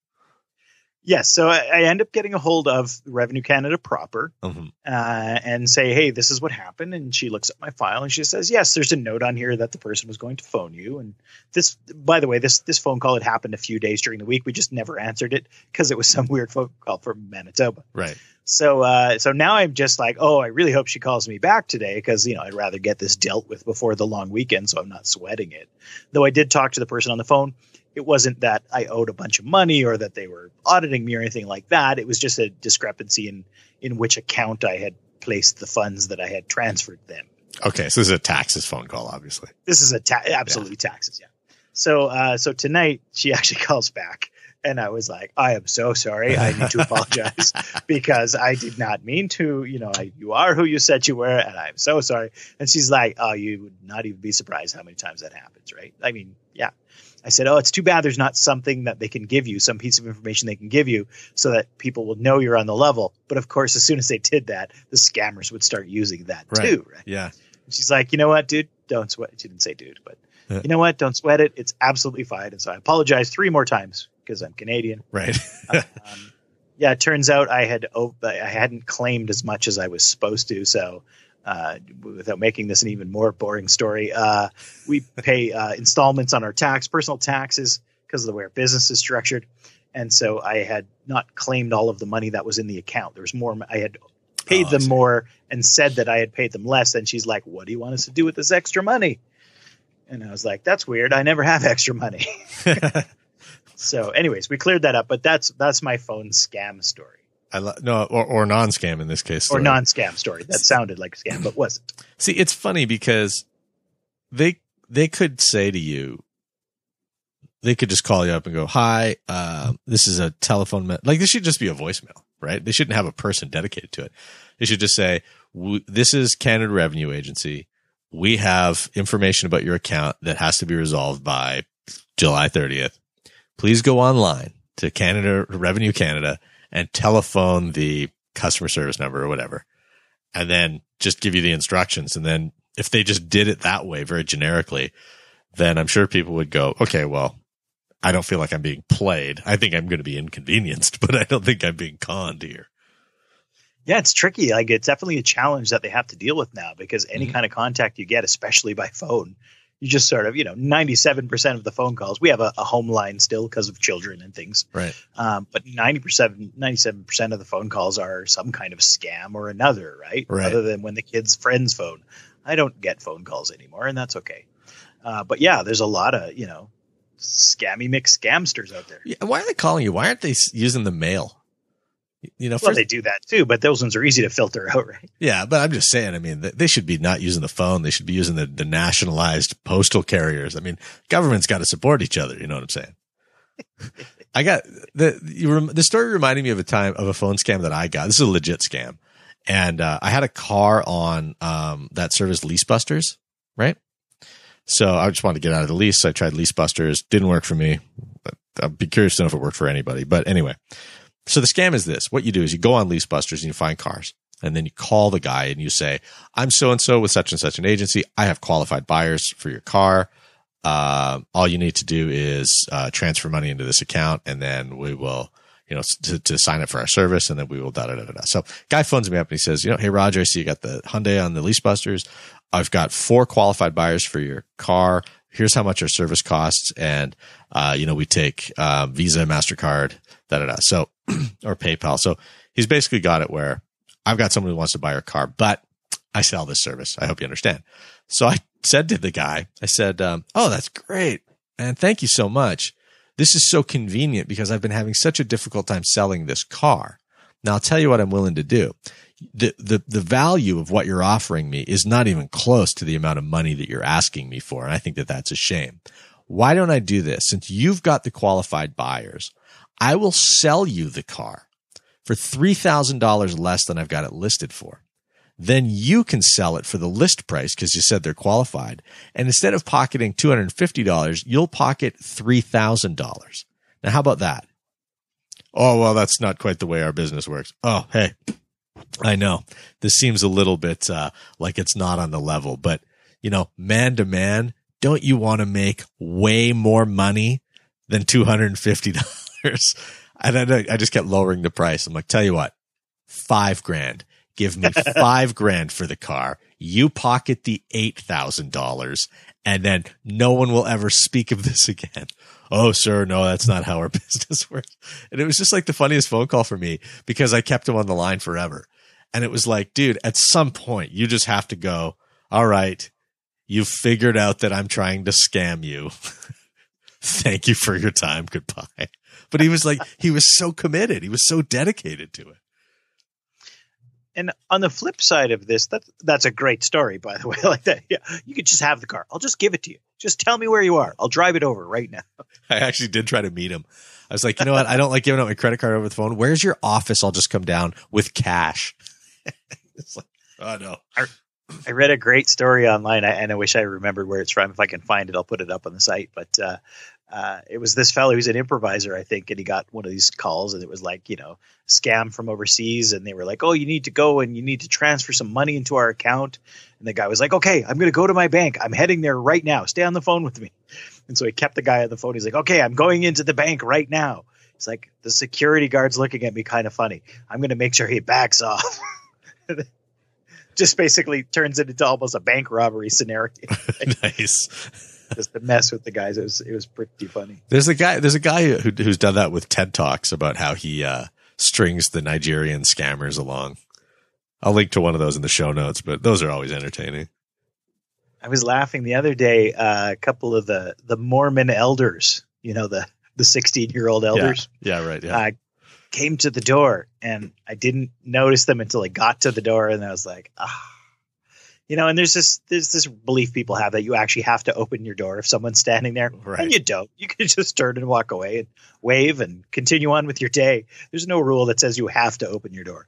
[SPEAKER 1] Yes, so I, I end up getting a hold of Revenue Canada proper
[SPEAKER 2] Mhm.
[SPEAKER 1] uh, and say, "Hey, this is what happened." And she looks at my file and she says, "Yes, there's a note on here that the person was going to phone you." And this, by the way, this this phone call had happened a few days during the week. We just never answered it because it was some weird phone call from Manitoba.
[SPEAKER 2] Right.
[SPEAKER 1] So, uh, so now I'm just like, oh, I really hope she calls me back today because you know I'd rather get this dealt with before the long weekend, so I'm not sweating it. Though I did talk to the person on the phone. It wasn't that I owed a bunch of money or that they were auditing me or anything like that. It was just a discrepancy in in which account I had placed the funds that I had transferred them.
[SPEAKER 2] Okay. So this is a taxes phone call, obviously.
[SPEAKER 1] This is a ta- absolutely taxes, yeah. So, uh, so tonight she actually calls back, and I was like, "I am so sorry. I need to apologize because I did not mean to. You know, I, you are who you said you were, and I'm so sorry." And she's like, "Oh, you would not even be surprised how many times that happens, right?" I mean, yeah. I said, "Oh, it's too bad there's not something that they can give you, some piece of information they can give you, so that people will know you're on the level." But of course, as soon as they did that, the scammers would start using that
[SPEAKER 2] Right.
[SPEAKER 1] too, right?
[SPEAKER 2] Yeah.
[SPEAKER 1] She's like, you know what, dude, don't sweat. She didn't say dude, but you know what, don't sweat it. It's absolutely fine. And so I apologize three more times because I'm Canadian.
[SPEAKER 2] Right.
[SPEAKER 1] Um, yeah, it turns out I had I hadn't claimed as much as I was supposed to. So uh, without making this an even more boring story, uh, we pay uh, installments on our tax, personal taxes, because of the way our business is structured. And so I had not claimed all of the money that was in the account. There was more. I had paid
[SPEAKER 2] Oh,
[SPEAKER 1] them more and said that I had paid them less. And she's like, "What do you want us to do with this extra money?" And I was like, "That's weird. I never have extra money." so, anyways, we cleared that up. But that's that's my phone scam story
[SPEAKER 2] I lo- no, or, or non-scam in this case.
[SPEAKER 1] or non-scam story. That sounded like a scam, but wasn't.
[SPEAKER 2] See, it's funny because they they could say to you, they could just call you up and go, "Hi, um, this is a telephone." Me-. Like this should just be a voicemail, right? They shouldn't have a person dedicated to it. They should just say, "This is Canada Revenue Agency. We have information about your account that has to be resolved by July 30th. Please go online to Canada Revenue Canada and telephone the customer service number or whatever." and then just give you the instructions. And then if they just did it that way, very generically, then I'm sure people would go, okay, well, I don't feel like I'm being played. I think I'm going to be inconvenienced, but I don't think I'm being conned here.
[SPEAKER 1] Yeah, it's tricky. Like it's definitely a challenge that they have to deal with now because any
[SPEAKER 2] Mhm.
[SPEAKER 1] kind of contact you get, especially by phone, you just sort of, you know, 97% of the phone calls, we have a, a home line still because of children and things.
[SPEAKER 2] Right.
[SPEAKER 1] Um, but 90%, 97% of the phone calls are some kind of scam or another, right?
[SPEAKER 2] Right.
[SPEAKER 1] Other than when the kid's friend's phone. I don't get phone calls anymore, and that's okay. Uh, but yeah, there's a lot of, you know, scammy mix scamsters out there.
[SPEAKER 2] Yeah, why are they calling you? Why aren't they using the mail? You know,
[SPEAKER 1] Well,
[SPEAKER 2] first,
[SPEAKER 1] they do that too, but those ones are easy to filter out, right?
[SPEAKER 2] yeah, but I'm just saying, I mean, they should be not using the phone. They should be using the, the nationalized postal carriers. I mean, government's got to support each other. You know what I'm saying? I got the, you rem, the story reminded me of a time of a phone scam that I got. This is a legit scam. And, uh, I had a car on, um, that service Leasebusters, right? So I just wanted to get out of the lease. So I tried Leasebusters. Didn't work for me. But I'd be curious to know if it worked for anybody. But anyway, so the scam is this. What you do is you go on Leasebusters and you find cars. And then you call the guy and you say, I'm so and so with such and such an agency. I have qualified buyers for your car. Uh, all you need to do is uh, transfer money into this account, and then we will, you know, to, to sign up for our service, and then we will da da da da. So, guy phones me up and he says, you know, hey Roger, I see you got the Hyundai on the Lease Busters. I've got four qualified buyers for your car. Here's how much our service costs, and uh, you know, we take uh, Visa, Mastercard, da da da. So, or PayPal. So he's basically got it where I've got someone who wants to buy our car, but I sell this service. I hope you understand. So I said to the guy, I said, um, Oh, that's great. And thank you so much. This is so convenient because I've been having such a difficult time selling this car. Now I'll tell you what I'm willing to do. The, the, the value of what you're offering me is not even close to the amount of money that you're asking me for. And I think that that's a shame. Why don't I do this? Since you've got the qualified buyers, I will sell you the car for $3,000 less than I've got it listed for. Then you can sell it for the list price because you said they're qualified. And instead of pocketing $250, you'll pocket $3,000. Now, how about that? Oh, well, that's not quite the way our business works. Oh, hey, I know this seems a little bit uh, like it's not on the level, but you know, man to man, don't you want to make way more money than $250? And I, I just kept lowering the price. I'm like, tell you what, five grand. Give me five grand for the car. You pocket the $8,000 and then no one will ever speak of this again. Oh, sir, no, that's not how our business works. And it was just like the funniest phone call for me because I kept him on the line forever. And it was like, dude, at some point you just have to go, all right, you've figured out that I'm trying to scam you. Thank you for your time. Goodbye. But he was like, he was so committed. He was so dedicated to it.
[SPEAKER 1] And on the flip side of this, that that's a great story, by the way. Like that, yeah, you could just have the car. I'll just give it to you. Just tell me where you are. I'll drive it over right now.
[SPEAKER 2] I actually did try to meet him. I was like, you know what? I don't like giving out my credit card over the phone. Where's your office? I'll just come down with cash. it's like, oh no.
[SPEAKER 1] I read a great story online, and I wish I remembered where it's from. If I can find it, I'll put it up on the site. But uh, uh, it was this fellow who's an improviser, I think, and he got one of these calls, and it was like, you know, scam from overseas, and they were like, "Oh, you need to go and you need to transfer some money into our account." And the guy was like, "Okay, I'm going to go to my bank. I'm heading there right now. Stay on the phone with me." And so he kept the guy on the phone. He's like, "Okay, I'm going into the bank right now." It's like the security guard's looking at me kind of funny. I'm going to make sure he backs off. Just basically turns it into almost a bank robbery scenario.
[SPEAKER 2] nice.
[SPEAKER 1] Just to mess with the guys. It was it was pretty funny.
[SPEAKER 2] There's a guy. There's a guy who, who's done that with TED Talks about how he uh, strings the Nigerian scammers along. I'll link to one of those in the show notes, but those are always entertaining.
[SPEAKER 1] I was laughing the other day. Uh, a couple of the the Mormon elders, you know, the the 16 year old elders,
[SPEAKER 2] Yeah, right. Yeah.
[SPEAKER 1] uh, came to the door, and I didn't notice them until I got to the door, and I was like, ah. You know, and there's this there's this belief people have that you actually have to open your door if someone's standing there,
[SPEAKER 2] Right.
[SPEAKER 1] and you don't. You can just turn and walk away and wave and continue on with your day. There's no rule that says you have to open your door.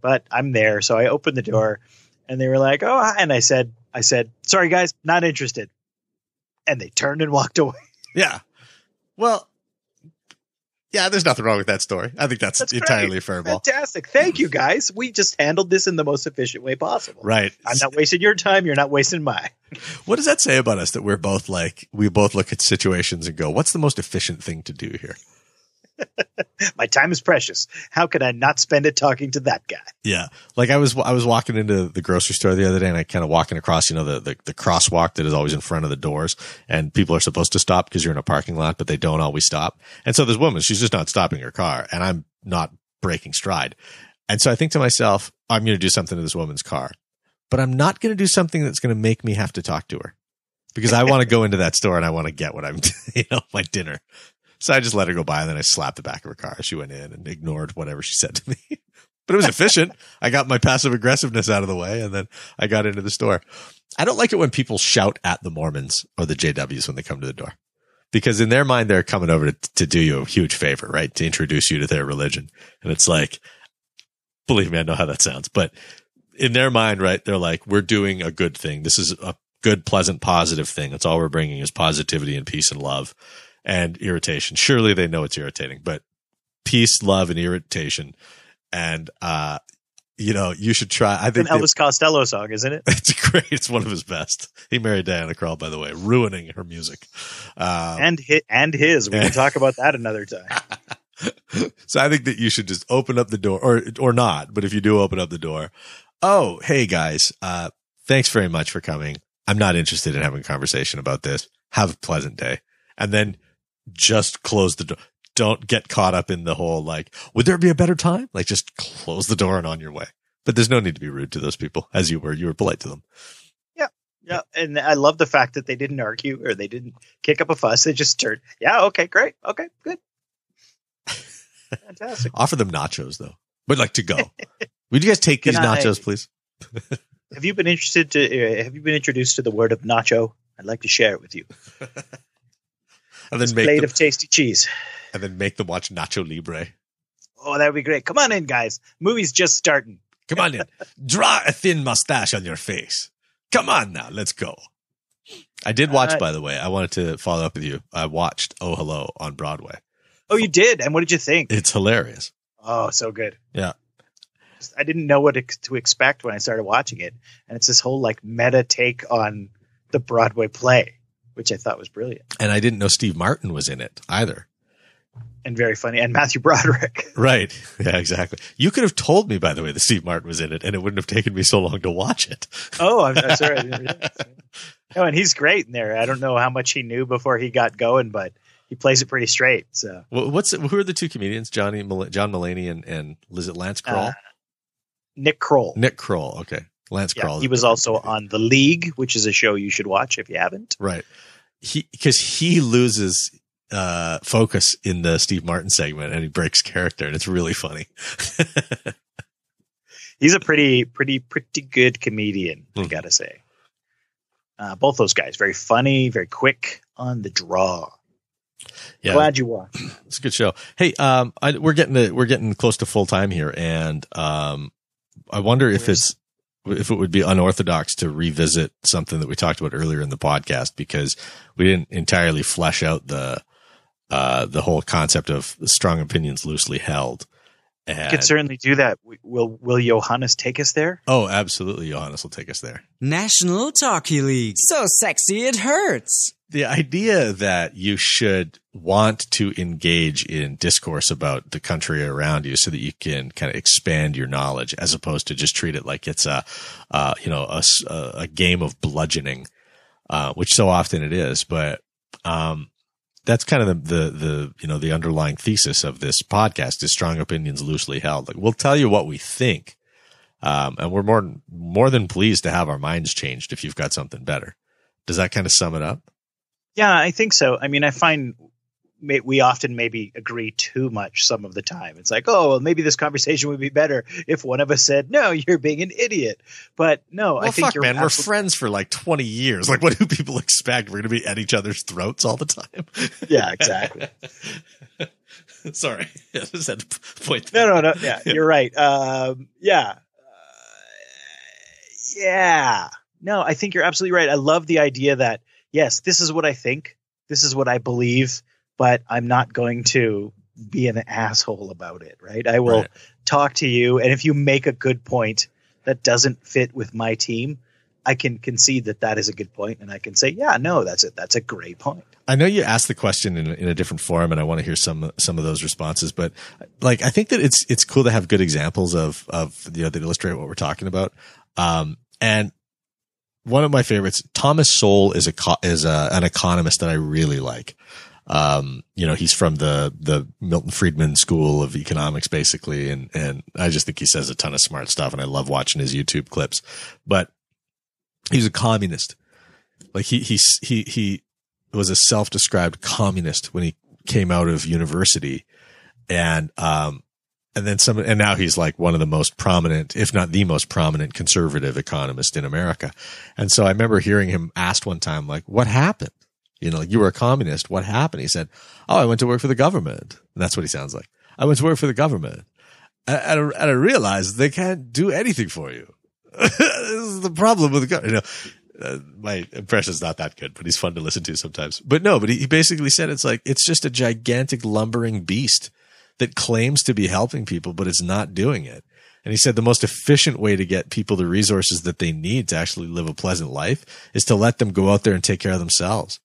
[SPEAKER 1] But I'm there, so I opened the door, and they were like, "Oh," hi," and I said, "I said, sorry guys, not interested," and they turned and walked away.
[SPEAKER 2] yeah. Well, yeah. There's nothing wrong with that story. I think that's,
[SPEAKER 1] That's great.
[SPEAKER 2] entirely fair ball.
[SPEAKER 1] Fantastic, thank you guys. We just handled this in the most efficient way possible.
[SPEAKER 2] Right.
[SPEAKER 1] I'm not wasting your time. You're not wasting mine.
[SPEAKER 2] What does that say about us that we're both like, we both look at situations and go, what's the most efficient thing to do here?
[SPEAKER 1] My time is precious. How could I not spend it talking to that guy?
[SPEAKER 2] Yeah. Like I was, I was walking into the grocery store the other day and I kind of walking across, you know, the, the, the crosswalk that is always in front of the doors and people are supposed to stop because you're in a parking lot, but they don't always stop. And so this woman, she's just not stopping her car and I'm not breaking stride. And so I think to myself, I'm going to do something to this woman's car, but I'm not going to do something that's going to make me have to talk to her because I want to go into that store and I want to get what I'm, you know, my dinner. So I just let her go by and then I slapped the back of her car. She went in and ignored whatever she said to me. but it was efficient. I got my passive aggressiveness out of the way and then I got into the store. I don't like it when people shout at the Mormons or the JWs when they come to the door because in their mind, they're coming over to, to do you a huge favor, right? To introduce you to their religion. And it's like, believe me, I know how that sounds, but in their mind, right? They're like, we're doing a good thing. This is a good, pleasant, positive thing. That's all we're bringing is positivity and peace and love and irritation. Surely they know it's irritating, but peace, love, and irritation. And, uh, you know, you should try. I think
[SPEAKER 1] It's an Elvis Costello song, isn't it?
[SPEAKER 2] it's great. It's one of his best. He married Diana Krall, by the way, ruining her music. Uh,
[SPEAKER 1] And his, and his. We can talk about that another time.
[SPEAKER 2] so I think that you should just open up the door or, or not. But if you do open up the door, oh, hey guys, uh, thanks very much for coming. I'm not interested in having a conversation about this. Have a pleasant day. And then just close the door. Don't get caught up in the whole like, would there be a better time? Like just close the door and on your way. But there's no need to be rude to those people, as you were. You were polite to them.
[SPEAKER 1] Yeah, Yeah. and I love the fact that they didn't argue or they didn't kick up a fuss. They just turned, yeah, okay, great, okay, good, fantastic.
[SPEAKER 2] Offer them nachos though, but like to go. Would you guys take these
[SPEAKER 1] Can I-
[SPEAKER 2] nachos, please?
[SPEAKER 1] Have you been interested to? Uh, have you been introduced to the word of nacho? I'd like to share it with you.
[SPEAKER 2] And then make
[SPEAKER 1] plate
[SPEAKER 2] them,
[SPEAKER 1] of tasty cheese.
[SPEAKER 2] and then make them watch Nacho Libre.
[SPEAKER 1] Oh, that would be great. Come on in, guys. Movie's just starting.
[SPEAKER 2] Come on in. Draw a thin mustache on your face. Come on now, let's go. I did watch,
[SPEAKER 1] Uh,
[SPEAKER 2] by the way. I wanted to follow up with you. I watched Oh Hello on Broadway.
[SPEAKER 1] Oh, you did. And what did you think?
[SPEAKER 2] It's hilarious.
[SPEAKER 1] Oh, so good.
[SPEAKER 2] Yeah.
[SPEAKER 1] I didn't know what to expect when I started watching it, and it's this whole like meta take on the Broadway play, which I thought was brilliant
[SPEAKER 2] And I didn't know Steve Martin was in it either.
[SPEAKER 1] and very funny. And Matthew Broderick.
[SPEAKER 2] Right. Yeah, exactly. You could have told me, by the way, that Steve Martin was in it, and it wouldn't have taken me so long to watch it.
[SPEAKER 1] Oh, I'm, I'm sorry. No, and he's great in there. I don't know how much he knew before he got going, but he plays it pretty straight. So
[SPEAKER 2] Wha- What's who are the two comedians? Johnny John Mulaney and and is it Lance Kroll?
[SPEAKER 1] Uh, Nick Kroll.
[SPEAKER 2] Nick Kroll. Okay, Lance
[SPEAKER 1] Yeah, he was also on The League, which is a show you should watch if you haven't.
[SPEAKER 2] right. He because he loses uh focus in the Steve Martin segment and he breaks character and it's really funny.
[SPEAKER 1] He's a pretty, pretty, pretty good comedian, I
[SPEAKER 2] Mhm.
[SPEAKER 1] gotta say. Uh, both those guys, very funny, very quick on the draw.
[SPEAKER 2] yeah,
[SPEAKER 1] Glad you watched.
[SPEAKER 2] it's a good show. Hey, um, I, we're getting to, we're getting close to full time here, and um, I wonder if it's if it would be unorthodox to revisit something that we talked about earlier in the podcast because we didn't entirely flesh out the uh the whole concept of strong opinions loosely held.
[SPEAKER 1] You
[SPEAKER 2] And,
[SPEAKER 1] could certainly do that. Will Will Johannes take us there?
[SPEAKER 2] oh, absolutely, Johannes will take us there.
[SPEAKER 3] National Talky League.
[SPEAKER 6] So sexy it hurts.
[SPEAKER 2] The idea that you should want to engage in discourse about the country around you so that you can kind of expand your knowledge as opposed to just treat it like it's a, uh, you know, a, a game of bludgeoning, uh, which so often it is. But, um, that's kind of the, the, the, you know, the underlying thesis of this podcast is strong opinions loosely held. Like we'll tell you what we think. Um, and we're more, more than pleased to have our minds changed if you've got something better. Does that kind of sum it up?
[SPEAKER 1] Yeah, I think so. I mean, I find may, we often maybe agree too much some of the time. It's like, oh, well, maybe this conversation would be better if one of us said, "No, you're being an idiot." But no,
[SPEAKER 2] Well,
[SPEAKER 1] I think
[SPEAKER 2] fuck,
[SPEAKER 1] you're
[SPEAKER 2] man. We're friends for like 20 years. Like, what do people expect? We're going to be at each other's throats all the time.
[SPEAKER 1] Yeah, exactly.
[SPEAKER 2] Sorry. I just had to point that
[SPEAKER 1] No, no, no. Yeah, you're right. Um, yeah, uh, yeah. No, I think you're absolutely right. I love the idea that yes, this is what I think, this is what I believe, but I'm not going to be an asshole about it. Right? I will
[SPEAKER 2] Right.
[SPEAKER 1] talk to you, and if you make a good point that doesn't fit with my team. I can concede that that is a good point, and I can say, "Yeah, no, that's it. That's a great point."
[SPEAKER 2] I know you asked the question in, in a different forum, and I want to hear some some of those responses. But like, I think that it's it's cool to have good examples of of you know that illustrate what we're talking about. Um, and one of my favorites, Thomas Sowell, is a is a, an economist that I really like. Um, you know, he's from the the Milton Friedman School of Economics, basically, and and I just think he says a ton of smart stuff, and I love watching his YouTube clips. But he's a communist. Like he he he he was a self-described communist when he came out of university and um and then some and now he's like one of the most prominent if not the most prominent conservative economist in America. And so I remember hearing him asked one time like what happened? You know, you were a communist, what happened? He said, "Oh, I went to work for the government." And that's what he sounds like. I went to work for the government. And I, and I realized they can't do anything for you. this is the problem with the government. You know, uh, my impression's not that good, but he's fun to listen to sometimes. But no, but he, he basically said it's like it's just a gigantic lumbering beast that claims to be helping people, but it's not doing it. And he said the most efficient way to get people the resources that they need to actually live a pleasant life is to let them go out there and take care of themselves.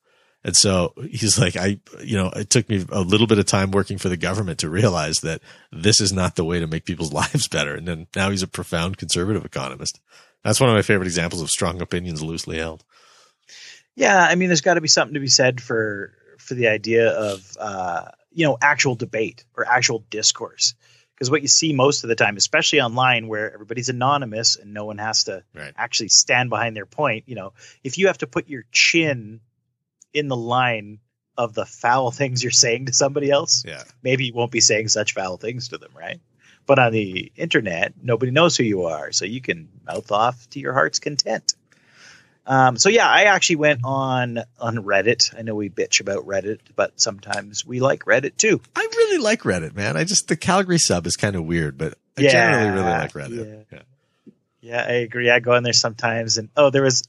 [SPEAKER 2] And so he's like, I, you know, it took me a little bit of time working for the government to realize that this is not the way to make people's lives better. And then now he's a profound conservative economist. That's one of my favorite examples of strong opinions loosely held.
[SPEAKER 1] Yeah, I mean, there's got to be something to be said for for the idea of uh, you know actual debate or actual discourse. Because what you see most of the time, especially online where everybody's anonymous and no one has to
[SPEAKER 2] Right.
[SPEAKER 1] actually stand behind their point, you know, if you have to put your chin in the line of the foul things you're saying to somebody else,
[SPEAKER 2] Yeah.
[SPEAKER 1] maybe you won't be saying such foul things to them, right? But on the internet, nobody knows who you are, so you can mouth off to your heart's content. Um, so yeah, I actually went on on Reddit. I know we bitch about Reddit, but sometimes we like Reddit too.
[SPEAKER 2] I really like Reddit, man. I just the Calgary sub is kind of weird, but I
[SPEAKER 1] Yeah,
[SPEAKER 2] generally really like Reddit.
[SPEAKER 1] yeah.
[SPEAKER 2] Yeah.
[SPEAKER 1] Yeah, I agree. I go on there sometimes, and oh, there was.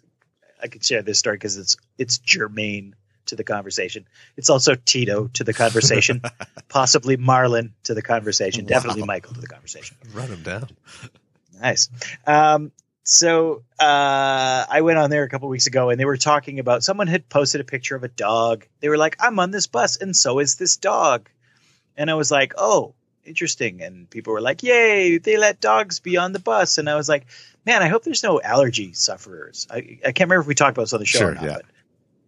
[SPEAKER 1] I could share this story because it's it's germane to the conversation. It's also Tito to the conversation, possibly Marlon to the conversation, definitely Michael to the conversation.
[SPEAKER 2] Run them down.
[SPEAKER 1] Nice. Um, so uh, I went on there a couple weeks ago, and they were talking about someone had posted a picture of a dog. They were like, "I'm on this bus, and so is this dog," and I was like, "Oh, interesting." And people were like, "Yay, they let dogs be on the bus," and I was like, "Man, I hope there's no allergy sufferers." I, I can't remember if we talked about this on the show
[SPEAKER 2] Sure,
[SPEAKER 1] or not,
[SPEAKER 2] yeah.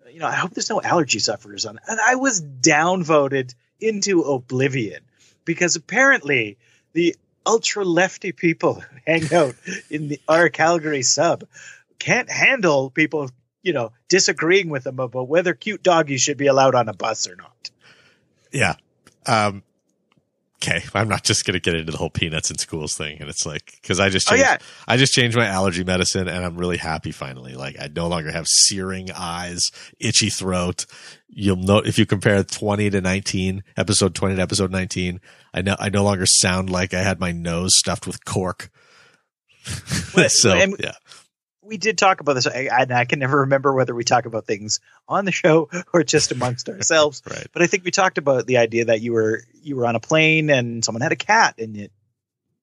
[SPEAKER 1] but you know, I hope there's no allergy sufferers on. And I was downvoted into oblivion because apparently the ultra lefty people hang out in the our Calgary sub can't handle people, you know, disagreeing with them about whether cute doggies should be allowed on a bus or not.
[SPEAKER 2] Yeah. Um, okay. I'm not just going to get into the whole peanuts in schools thing. And it's like, cause I just,
[SPEAKER 1] Oh,
[SPEAKER 2] changed,
[SPEAKER 1] yeah.
[SPEAKER 2] I just changed my allergy medicine and I'm really happy finally. Like I no longer have searing eyes, itchy throat. You'll know if you compare 20 to 19, episode 20 to episode 19, I know, I no longer sound like I had my nose stuffed with cork. So
[SPEAKER 1] and-
[SPEAKER 2] yeah,
[SPEAKER 1] We did talk about this, I, and I can never remember whether we talk about things on the show or just amongst ourselves.
[SPEAKER 2] right.
[SPEAKER 1] But I think we talked about the idea that you were you were on a plane and someone had a cat and it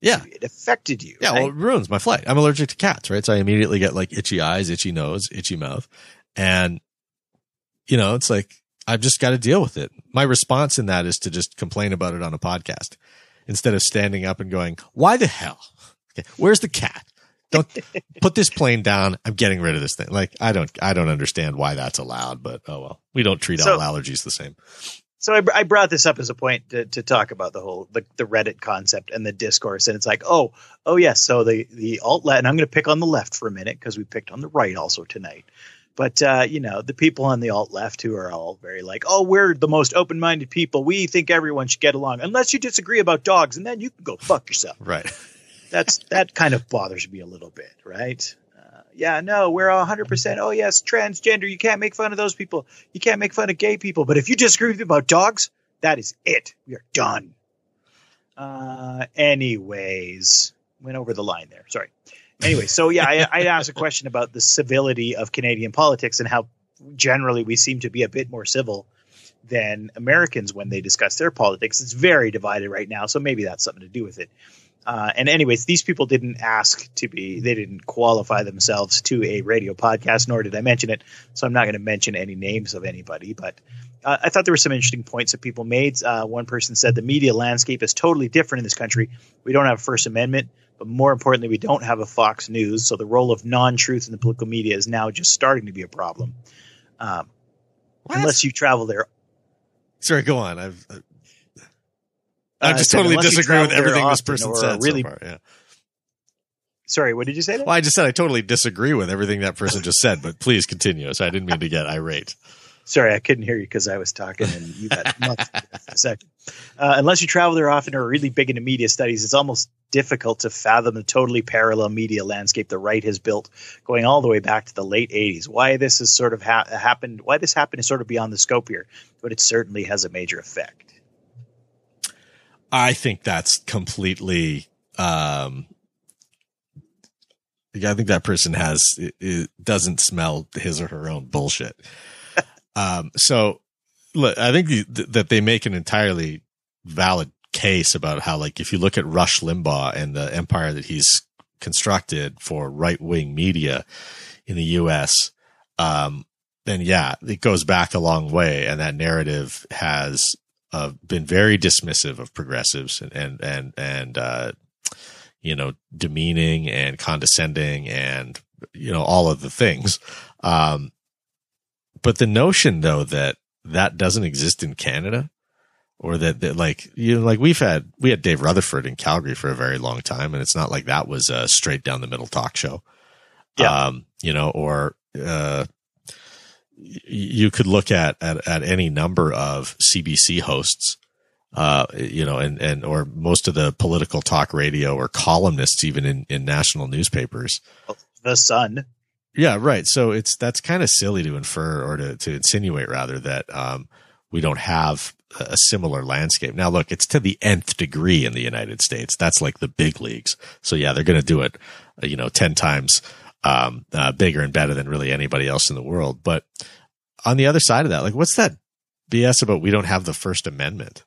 [SPEAKER 2] Yeah.
[SPEAKER 1] it affected you.
[SPEAKER 2] Yeah,
[SPEAKER 1] right?
[SPEAKER 2] well, it ruins my flight. I'm allergic to cats, right? So I immediately get like itchy eyes, itchy nose, itchy mouth. And, you know, it's like, I've just got to deal with it. My response in that is to just complain about it on a podcast instead of standing up and going, why the hell? Okay, where's the cat? Don't put this plane down. I'm getting rid of this thing. Like, I don't, I don't understand why that's allowed, but oh well. We don't treat
[SPEAKER 1] So-
[SPEAKER 2] all allergies the same.
[SPEAKER 1] so I, I brought this up as a point to, to talk about the whole the, the Reddit concept and the discourse, and it's like, oh, oh yes, so the the alt left, and I'm going to pick on the left for a minute because we picked on the right also tonight. But uh, you know, the people on the alt left who are all very like, oh, we're the most open minded people. We think everyone should get along, unless you disagree about dogs, and then you can go fuck yourself.
[SPEAKER 2] Right.
[SPEAKER 1] That's that kind of bothers me a little bit, right? Uh, yeah, no, we're all 100%. Oh, yes, transgender. You can't make fun of those people. You can't make fun of gay people. But if you disagree with me about dogs, that is it. We are done. Uh, anyways, went over the line there. Sorry. Anyway, so yeah, I, I asked a question about the civility of Canadian politics and how generally we seem to be a bit more civil than Americans when they discuss their politics. It's very divided right now, so maybe that's something to do with it. Uh, and anyways, these people didn't ask to be, they didn't qualify themselves to a radio podcast, nor did I mention it. So I'm not going to mention any names of anybody, but uh, I thought there were some interesting points that people made. Uh, one person said the media landscape is totally different in this country. We don't have a First Amendment, but more importantly, we don't have a Fox News. So the role of non-truth in the political media is now just starting to be a problem. Um, unless you travel there
[SPEAKER 2] Sorry, go on. I've, I-
[SPEAKER 1] Uh,
[SPEAKER 2] just totally disagree with everything this person said
[SPEAKER 1] really-
[SPEAKER 2] so far. Yeah.
[SPEAKER 1] Sorry, what did you say? There?
[SPEAKER 2] Well, I just said I totally disagree with everything that person just said, but please continue. So I didn't mean to get irate.
[SPEAKER 1] Sorry, I couldn't hear you because I was talking and you got muffled a second. Uh, unless you travel there often or are really big into media studies, it's almost difficult to fathom the totally parallel media landscape the right has built, going all the way back to the late '80s. Why this has sort of ha- happened, why this happened, is sort of beyond the scope here, but it certainly has a major effect.
[SPEAKER 2] I think that's completely, um, I think that person has, it, it doesn't smell his or her own bullshit. um, so look, I think the, that they make an entirely valid case about how, like, if you look at Rush Limbaugh and the empire that he's constructed for right wing media in the U.S., um, then yeah, it goes back a long way, and that narrative has uh, been very dismissive of progressives and and and and uh, you know demeaning and condescending and you know all of the things. Um, but the notion though that that doesn't exist in Canada, or that, that like you know, like we've had we had Dave Rutherford in Calgary for a very long time, and it's not like that was a straight down the middle talk show.
[SPEAKER 1] Yeah.
[SPEAKER 2] Um, you know, or uh, you could look at, at at any number of CBC hosts, uh, you know, and and or most of the political talk radio or columnists even in in national newspapers.
[SPEAKER 1] The Sun.
[SPEAKER 2] Yeah, right. So it's that's kind of silly to infer or to to insinuate rather that um, we don't have a similar landscape. Now, look, it's to the nth degree in the United States. That's like the big leagues. So yeah, they're going to do it, uh, you know, ten times um, uh, bigger and better than really anybody else in the world. But on the other side of that, like, what's that BS about? We don't have the First Amendment.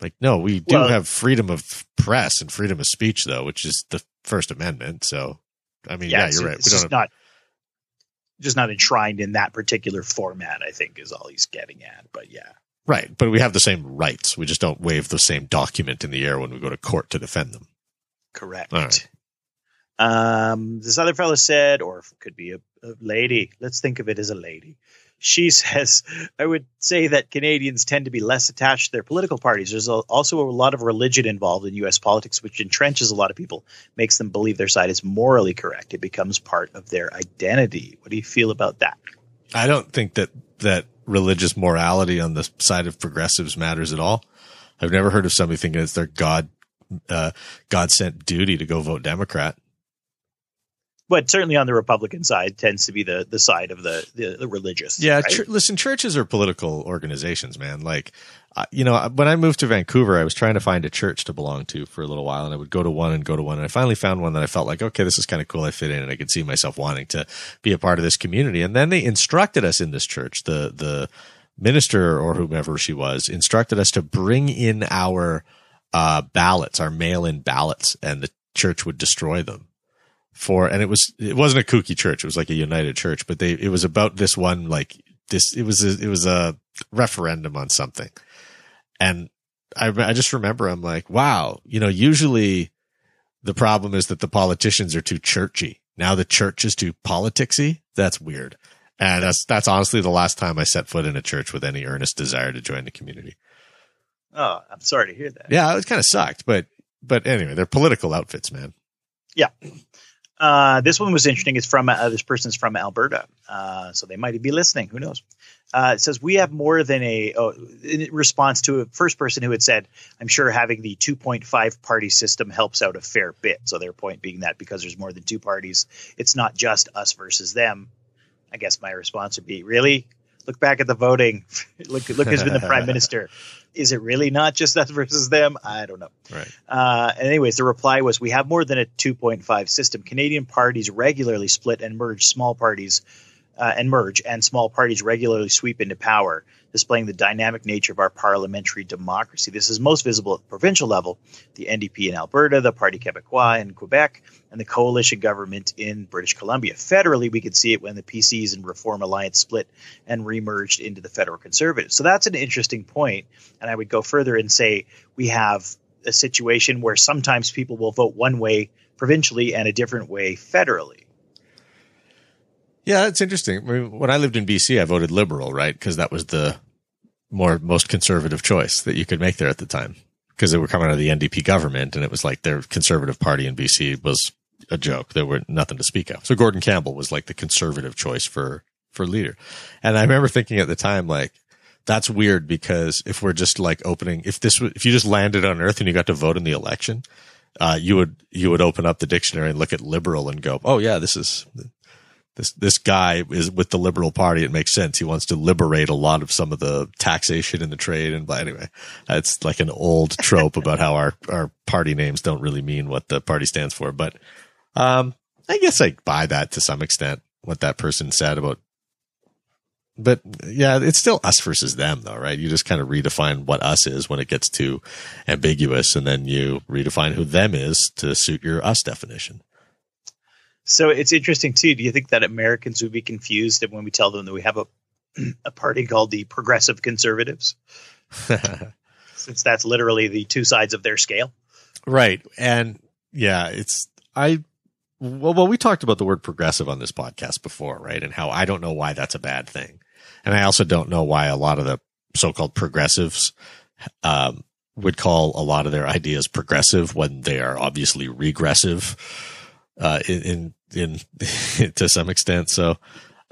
[SPEAKER 2] Like, no, we do
[SPEAKER 1] Well-
[SPEAKER 2] have freedom of press and freedom of speech, though, which is the First Amendment. So, I mean, yeah,
[SPEAKER 1] it's,
[SPEAKER 2] you're right.
[SPEAKER 1] It's
[SPEAKER 2] We don't
[SPEAKER 1] just not just not enshrined in that particular format. I think is all he's getting at. But yeah,
[SPEAKER 2] Right, but we have the same rights. We just don't wave the same document in the air when we go to court to defend them.
[SPEAKER 1] correct.
[SPEAKER 2] All right.
[SPEAKER 1] Um, this other fellow said, or could be a, a lady. Let's think of it as a lady. She says, I would say that Canadians tend to be less attached to their political parties. There's a, also a lot of religion involved in U.S. politics, which entrenches a lot of people, makes them believe their side is morally correct. It becomes part of their identity. What do you feel about that?
[SPEAKER 2] I don't think that that religious morality on the side of progressives matters at all. I've never heard of somebody thinking it's their God uh, God sent duty to go vote Democrat.
[SPEAKER 1] But certainly on the Republican side tends to be the, the side of the, the, the religious.
[SPEAKER 2] Yeah,
[SPEAKER 1] right?
[SPEAKER 2] listen, churches are political organizations, man. Like, uh, you know, when I moved to Vancouver, I was trying to find a church to belong to for a little while, and I would go to one and go to one, and I finally found one that I felt like, okay, this is kind of cool. I fit in, and I could see myself wanting to be a part of this community. And then they instructed us in this church, the the minister or whomever she was, instructed us to bring in our uh, ballots, our mail-in ballots, and the church would destroy them for and it was it wasn't a kooky church. It was like a united church but they it was about this one like this it was a, it was a referendum on something. And I, I just remember i'm like wow you know usually the problem is that the politicians are too churchy. Now the church is too politicsy? That's weird. And that's that's honestly the last time i set foot in a church with any earnest desire to join the community.
[SPEAKER 1] Oh, I'm sorry to hear that.
[SPEAKER 2] yeah it kind of sucked but but anyway they're political outfits man
[SPEAKER 1] Uh, this one was interesting. It's from uh, this person's from Alberta, uh, so they might be listening. Who knows? Uh, it says we have more than a oh, in response to a first person who had said, "I'm sure having the 2.5 party system helps out a fair bit." So their point being that because there's more than two parties, it's not just us versus them. I guess my response would be, "Really? Look back at the voting. look look who's been the prime minister. Is it really not just us versus them? I don't know."
[SPEAKER 2] right
[SPEAKER 1] Uh, and anyways, the reply was, "We have more than a 2.5 system. Canadian parties regularly split and merge small parties, uh, and merge, and small parties regularly sweep into power, displaying the dynamic nature of our parliamentary democracy. This is most visible at the provincial level: the NDP in Alberta, the Parti Québécois in Quebec, and the coalition government in British Columbia. Federally, we could see it when the PCs and Reform Alliance split and remerged into the Federal Conservatives. So that's an interesting point, and I would go further and say we have." a situation where sometimes people will vote one way provincially and a different way federally.
[SPEAKER 2] Yeah, it's interesting. I mean, when I lived in BC, I voted liberal, right? Because that was the more most conservative choice that you could make there at the time. Because they were coming out of the NDP government, and it was like their conservative party in BC was a joke. There were nothing to speak of. So Gordon Campbell was like the conservative choice for for leader. And I remember thinking at the time, like, that's weird because if we're just like opening, if this, if you just landed on Earth and you got to vote in the election, uh, you would you would open up the dictionary and look at liberal and go, oh yeah, this is this this guy is with the liberal party. It makes sense. He wants to liberate a lot of some of the taxation in the trade. And but anyway, it's like an old trope about how our our party names don't really mean what the party stands for. But um, I guess I buy that to some extent. What that person said about. But yeah, it's still us versus them, though, right? You just kind of redefine what us is when it gets too ambiguous, and then you redefine who them is to suit your us definition.
[SPEAKER 1] So it's interesting too. Do you think that Americans would be confused when we tell them that we have a a party called the Progressive Conservatives, since that's literally the two sides of their scale?
[SPEAKER 2] Right. And yeah, it's, I, well, well, we talked about the word progressive on this podcast before, right? And how I don't know why that's a bad thing. And I also don't know why a lot of the so-called progressives um, would call a lot of their ideas progressive when they are obviously regressive uh, in, in, in to some extent. So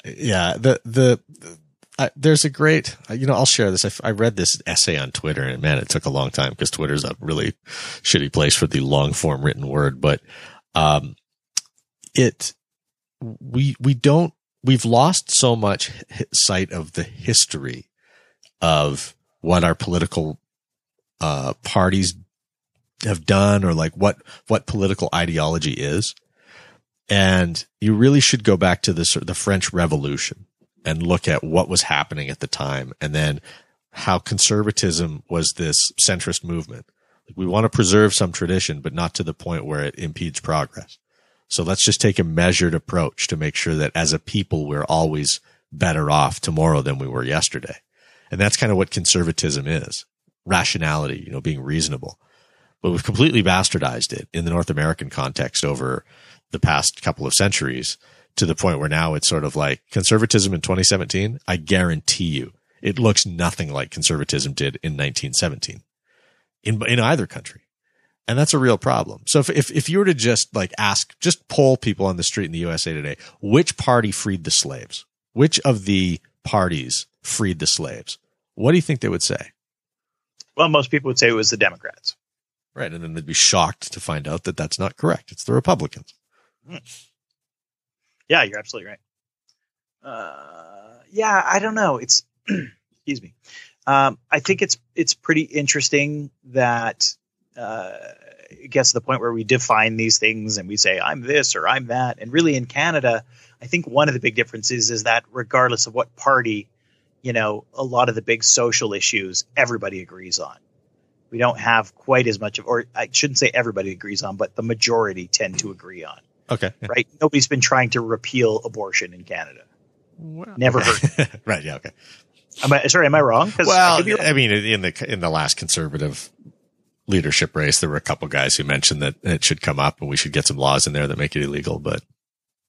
[SPEAKER 2] yeah, the, the, uh, there's a great, you know, I'll share this. I, I, read this essay on Twitter and man, it took a long time because Twitter's a really shitty place for the long form written word, but, um, it, we, we don't, we've lost so much sight of the history of what our political, uh, parties have done or like what, what political ideology is. And you really should go back to the, the French Revolution and look at what was happening at the time and then how conservatism was this centrist movement. We want to preserve some tradition, but not to the point where it impedes progress. So let's just take a measured approach to make sure that as a people, we're always better off tomorrow than we were yesterday. And that's kind of what conservatism is. Rationality, you know, being reasonable. But we've completely bastardized it in the North American context over the past couple of centuries to the point where now it's sort of like conservatism in 2017. I guarantee you it looks nothing like conservatism did in 1917 in, in either country. And that's a real problem. So if, if, if you were to just like ask, just poll people on the street in the USA today, which party freed the slaves? Which of the parties freed the slaves? What do you think they would say?
[SPEAKER 1] Well, most people would say it was the Democrats.
[SPEAKER 2] Right. And then they'd be shocked to find out that that's not correct. It's the Republicans.
[SPEAKER 1] Yeah, you're absolutely right. Uh, yeah, I don't know. It's excuse me. Um, I think it's it's pretty interesting that uh, it gets to the point where we define these things and we say I'm this or I'm that. And really, in Canada, I think one of the big differences is that regardless of what party, you know, a lot of the big social issues everybody agrees on. We don't have quite as much of, or I shouldn't say everybody agrees on, but the majority tend to agree on.
[SPEAKER 2] Okay.
[SPEAKER 1] Right. Nobody's been trying to repeal abortion in Canada. Well, Never
[SPEAKER 2] okay.
[SPEAKER 1] heard.
[SPEAKER 2] right. Yeah. Okay.
[SPEAKER 1] Am I sorry? Am I wrong?
[SPEAKER 2] Well, I, wrong. I, mean, in the in the last conservative leadership race, there were a couple guys who mentioned that it should come up and we should get some laws in there that make it illegal. But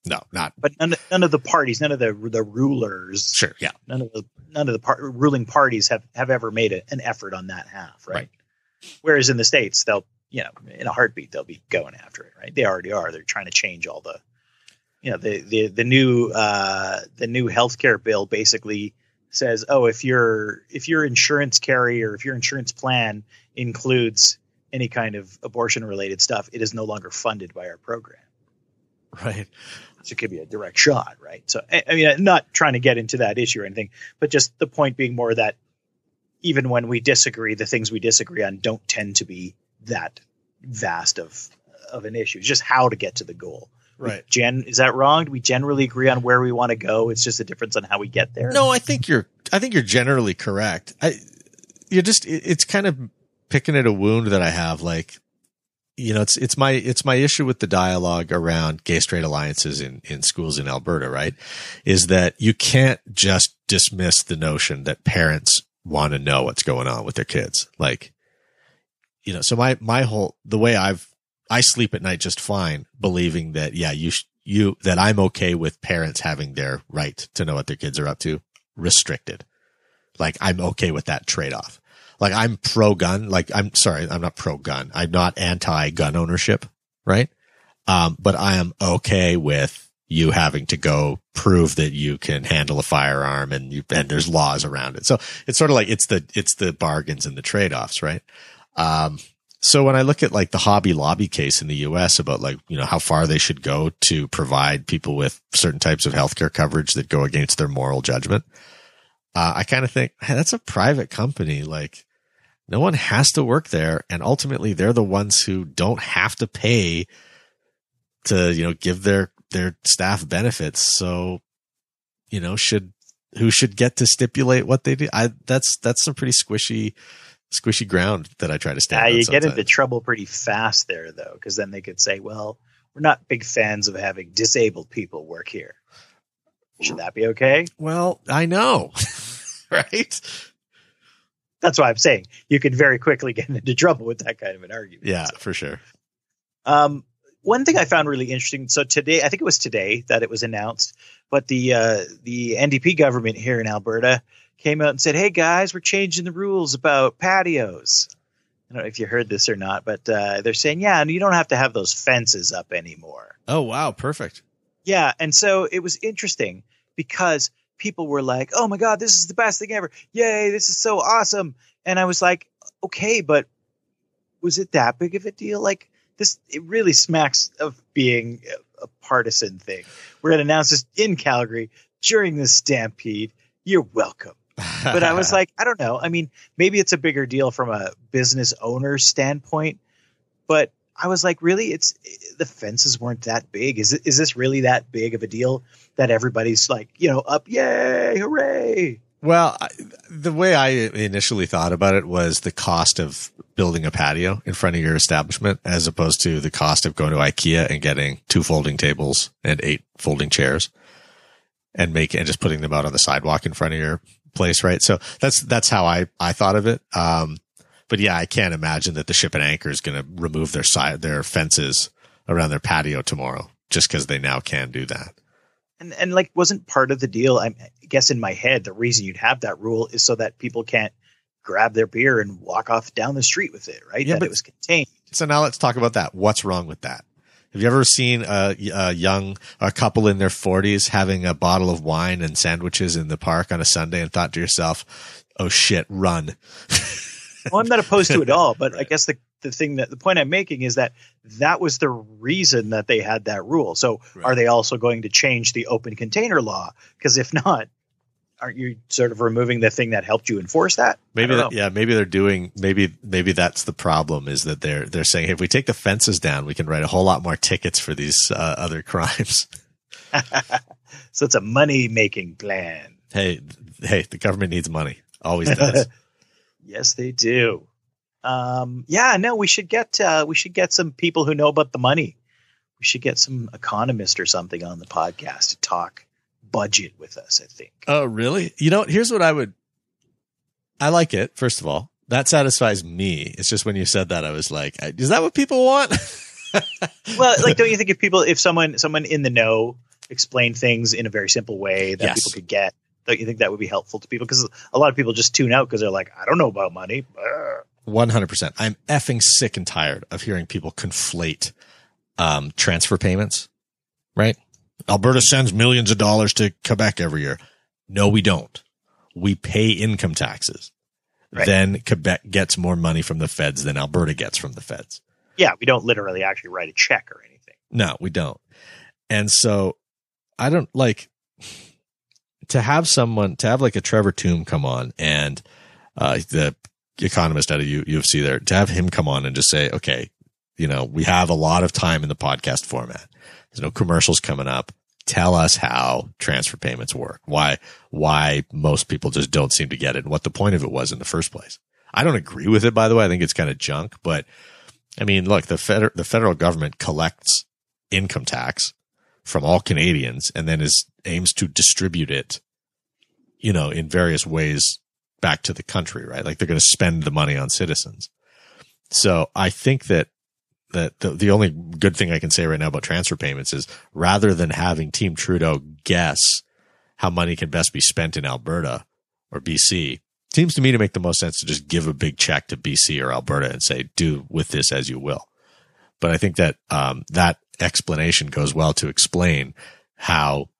[SPEAKER 2] no, not.
[SPEAKER 1] But none, none of the parties, none of the the rulers,
[SPEAKER 2] sure, yeah,
[SPEAKER 1] none of the none of the par- ruling parties have have ever made a, an effort on that half, right? right? Whereas in the states, they'll you know, in a heartbeat, they'll be going after it, right? They already are. They're trying to change all the, you know, the the the new uh, the new healthcare bill basically says, oh, if your if your insurance carrier, if your insurance plan includes any kind of abortion related stuff, it is no longer funded by our program.
[SPEAKER 2] Right.
[SPEAKER 1] So it could be a direct shot, right? So I mean, I'm not trying to get into that issue or anything, but just the point being more that even when we disagree, the things we disagree on don't tend to be that vast of of an issue. It's just how to get to the goal.
[SPEAKER 2] Right.
[SPEAKER 1] Gen is that wrong? Do we generally agree on where we want to go? It's just a difference on how we get there.
[SPEAKER 2] No, I think you're I think you're generally correct. I you're just it, it's kind of picking at a wound that I have like you know, it's it's my it's my issue with the dialogue around gay straight alliances in in schools in Alberta, right? Is that you can't just dismiss the notion that parents want to know what's going on with their kids. Like you know, so my, my whole, the way I've, I sleep at night just fine, believing that, yeah, you, sh- you, that I'm okay with parents having their right to know what their kids are up to restricted. Like I'm okay with that trade off. Like I'm pro gun. Like I'm sorry, I'm not pro gun. I'm not anti gun ownership, right? Um, but I am okay with you having to go prove that you can handle a firearm and you, and there's laws around it. So it's sort of like it's the, it's the bargains and the trade offs, right? Um, so when I look at like the Hobby Lobby case in the US about like, you know, how far they should go to provide people with certain types of healthcare coverage that go against their moral judgment, uh, I kind of think hey, that's a private company. Like no one has to work there. And ultimately they're the ones who don't have to pay to, you know, give their, their staff benefits. So, you know, should, who should get to stipulate what they do? I, that's, that's some pretty squishy, squishy ground that I try to stand.
[SPEAKER 1] Yeah, you get into trouble pretty fast there, though, because then they could say, "Well, we're not big fans of having disabled people work here." Should that be okay?
[SPEAKER 2] Well, I know, right?
[SPEAKER 1] That's why I'm saying you could very quickly get into trouble with that kind of an argument.
[SPEAKER 2] Yeah, so. for sure.
[SPEAKER 1] Um, one thing I found really interesting. So today, I think it was today that it was announced, but the uh, the NDP government here in Alberta came out and said, "Hey guys, we're changing the rules about patios." I don't know if you heard this or not, but uh, they're saying, "Yeah, and you don't have to have those fences up anymore."
[SPEAKER 2] Oh wow, perfect.
[SPEAKER 1] Yeah, and so it was interesting because people were like, "Oh my god, this is the best thing ever! Yay, this is so awesome!" And I was like, "Okay, but was it that big of a deal? Like this, it really smacks of being a, a partisan thing. We're going to announce this in Calgary during the stampede. You're welcome." But I was like, I don't know. I mean, maybe it's a bigger deal from a business owner standpoint, but I was like, really, it's the fences weren't that big. Is? Is this really that big of a deal that everybody's like, you know, up, yay, hooray?
[SPEAKER 2] Well, the way I initially thought about it was the cost of building a patio in front of your establishment as opposed to the cost of going to IKEA and getting two folding tables and eight folding chairs and make and just putting them out on the sidewalk in front of your place. Right. So that's, that's how I, I thought of it. Um, but yeah, I can't imagine that the ship and anchor is going to remove their side, their fences around their patio tomorrow just because they now can do that.
[SPEAKER 1] And and like wasn't part of the deal. I guess in my head, the reason you'd have that rule is so that people can't grab their beer and walk off down the street with it, right?
[SPEAKER 2] Yeah,
[SPEAKER 1] that
[SPEAKER 2] but-
[SPEAKER 1] it was contained.
[SPEAKER 2] So now let's talk about that. What's wrong with that? Have you ever seen a, a young, a couple in their forties having a bottle of wine and sandwiches in the park on a Sunday and thought to yourself, Oh shit, run.
[SPEAKER 1] Well, I'm not opposed to it all, but I guess the the thing that the point I'm making is that that was the reason that they had that rule. So
[SPEAKER 2] Right.
[SPEAKER 1] are they also going to change the open container law? Because if not, aren't you sort of removing the thing that helped you enforce that?
[SPEAKER 2] Maybe, that, yeah, maybe they're doing, maybe, maybe that's the problem is that they're, they're saying, hey, if we take the fences down, we can write a whole lot more tickets for these uh, other crimes.
[SPEAKER 1] So it's a money making plan.
[SPEAKER 2] hey, hey, the government needs money. Always does.
[SPEAKER 1] Yes, they do. Um, yeah, no, we should get uh, we should get some people who know about the money. We should get some economist or something on the podcast to talk budget with us. I think.
[SPEAKER 2] oh, really? You know, here's what I would, I like it. First of all, that satisfies me. It's just when you said that, I was like, is that what people want?
[SPEAKER 1] well, like, don't you think if people, if someone, someone in the know explained things in a very simple way that
[SPEAKER 2] Yes.
[SPEAKER 1] people could get, don't you think that would be helpful to people? Because a lot of people just tune out because they're like, I don't know about money.
[SPEAKER 2] 100%. I'm effing sick and tired of hearing people conflate um, transfer payments, right? Alberta sends millions of dollars to Quebec every year. No, we don't. We pay income taxes.
[SPEAKER 1] Right.
[SPEAKER 2] Then Quebec gets more money from the feds than Alberta gets from the feds.
[SPEAKER 1] Yeah, we don't literally actually write a check or anything.
[SPEAKER 2] No, we don't. And so I don't like to have someone to have like a Trevor Tombe come on and uh, the economist out of U- U of C there to have him come on and just say, okay, you know, we have a lot of time in the podcast format. There's no commercials coming up. Tell us how transfer payments work. Why, why most people just don't seem to get it and what the point of it was in the first place. I don't agree with it, by the way. I think it's kind of junk, but I mean, look, the federal, the federal government collects income tax from all Canadians and then is aims to distribute it, you know, in various ways back to the country, right? Like they're going to spend the money on citizens. So I think that that the, the only good thing I can say right now about transfer payments is rather than having Team Trudeau guess how money can best be spent in Alberta or BC, seems to me to make the most sense to just give a big check to BC or Alberta and say, do with this as you will. But I think that, um, that explanation goes well to explain how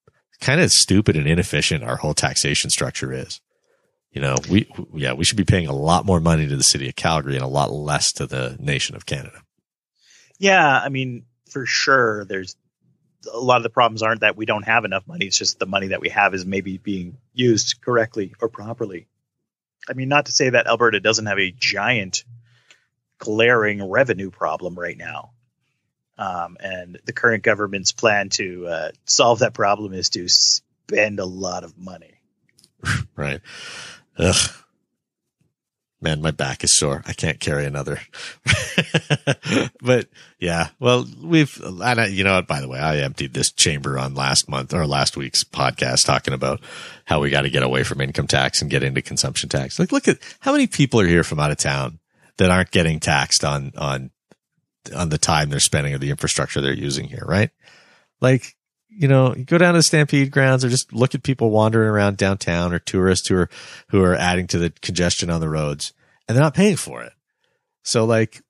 [SPEAKER 2] kind of stupid and inefficient our whole taxation structure is. You know, we, yeah, we should be paying a lot more money to the city of Calgary and a lot less to the nation of Canada.
[SPEAKER 1] Yeah, I mean, for sure, there's a lot of the problems aren't that we don't have enough money. It's just the money that we have is maybe being used correctly or properly. I mean, not to say that Alberta doesn't have a giant, glaring revenue problem right now. Um, and the current government's plan to uh, solve that problem is to spend a lot of money.
[SPEAKER 2] Right. Ugh. Man, my back is sore. I can't carry another. but yeah, well, we've, I, you know by the way, I emptied this chamber on last month or last week's podcast talking about how we got to get away from income tax and get into consumption tax. Like, look at how many people are here from out of town that aren't getting taxed on, on, on the time they're spending or the infrastructure they're using here, right? Like, you know, you go down to the Stampede grounds or just look at people wandering around downtown or tourists who are, who are adding to the congestion on the roads and they're not paying for it. So like,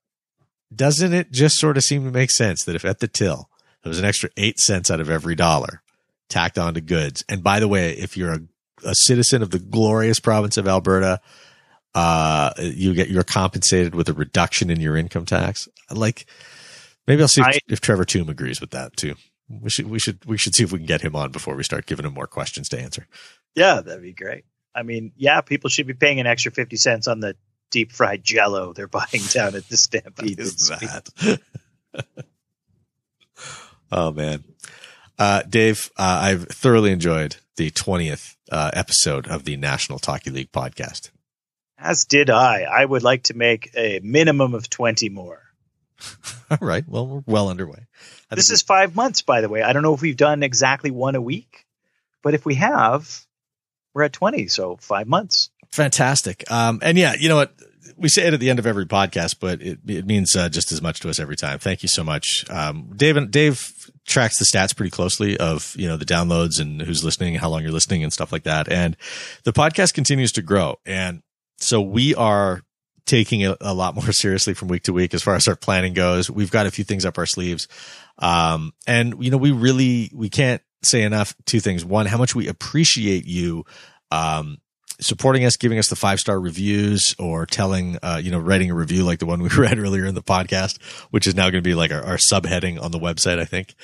[SPEAKER 2] doesn't it just sort of seem to make sense that if at the till there was an extra eight cents out of every dollar tacked onto goods, and by the way, if you're a, a citizen of the glorious province of Alberta, uh, you get you're compensated with a reduction in your income tax. Like, maybe I'll see if,
[SPEAKER 1] I-
[SPEAKER 2] if Trevor Tombe agrees with that too. We should we should we should see if we can get him on before we start giving him more questions to answer.
[SPEAKER 1] Yeah, that'd be great. I mean, yeah, people should be paying an extra 50 cents on the deep fried jello they're buying down at the Stampede.
[SPEAKER 2] is that? oh man, uh, Dave, uh, I've thoroughly enjoyed the twentieth uh, episode of the National Talky League podcast.
[SPEAKER 1] As did I. I would like to make a minimum of 20 more.
[SPEAKER 2] All right, well, we're well underway. I
[SPEAKER 1] This is five months, by the way. I don't know if we've done exactly one a week, but if we have, we're at 20. So five months.
[SPEAKER 2] fantastic. Um, and yeah, you know what? We say it at the end of every podcast, but it, it means uh, just as much to us every time. Thank you so much. Um, Dave, Dave tracks the stats pretty closely of, you know, the downloads and who's listening, how long you're listening and stuff like that. And the podcast continues to grow. And so we are taking it a lot more seriously from week to week as far as our planning goes. We've got a few things up our sleeves. Um, and you know, we really, we can't say enough two things. One, how much we appreciate you, um, supporting us, giving us the five star reviews or telling, uh, you know, writing a review like the one we read earlier in the podcast, which is now going to be like our, our subheading on the website, I think.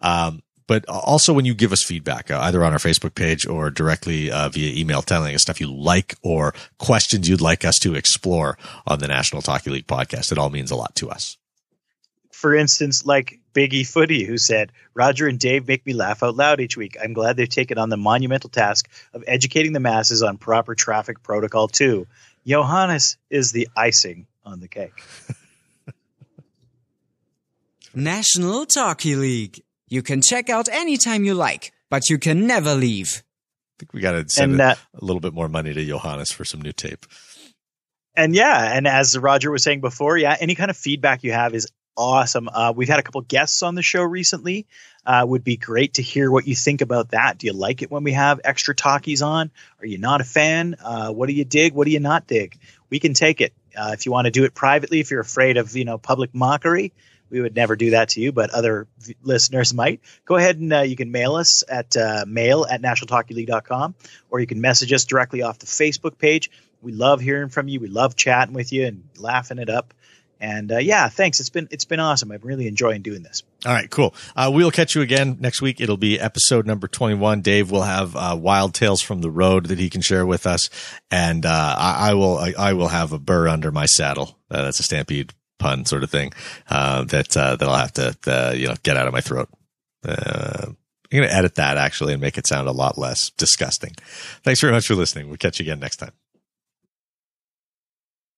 [SPEAKER 2] Um, but also when you give us feedback, uh, either on our Facebook page or directly uh, via email, telling us stuff you like or questions you'd like us to explore on the National Talky League podcast, it all means a lot to us.
[SPEAKER 1] For instance, like Biggie Footy, who said, Roger and Dave make me laugh out loud each week. I'm glad they've taken on the monumental task of educating the masses on proper traffic protocol, too. Johannes is the icing on the cake.
[SPEAKER 3] National Talky League. You can check out anytime you like, but you can never leave.
[SPEAKER 2] I think we got to send
[SPEAKER 1] And,
[SPEAKER 2] a,
[SPEAKER 1] uh,
[SPEAKER 2] a little bit more money to Johannes for some new tape.
[SPEAKER 1] And yeah, and as Roger was saying before, yeah, any kind of feedback you have is awesome. Uh, we've had a couple guests on the show recently. Uh, would be great to hear what you think about that. Do you like it when we have extra talkies on? Are you not a fan? Uh, what do you dig? What do you not dig? We can take it. Uh, if you want to do it privately, if you're afraid of you know public mockery, we would never do that to you, but other v- listeners might. Go ahead and uh, you can mail us at uh, mail at nationaltalkyleague.com or you can message us directly off the Facebook page. We love hearing from you. We love chatting with you and laughing it up. And uh, yeah, thanks. It's been it's been awesome. I'm really enjoying doing this.
[SPEAKER 2] All right, cool. Uh, we'll catch you again next week. It'll be episode number 21. Dave will have uh, wild tales from the road that he can share with us. And uh, I, I will I, I will have a burr under my saddle. Uh, that's a stampede pun sort of thing uh, that, uh, that I'll have to uh, you know get out of my throat. Uh, I'm going to edit that actually and make it sound a lot less disgusting. Thanks very much for listening. We'll catch you again next time.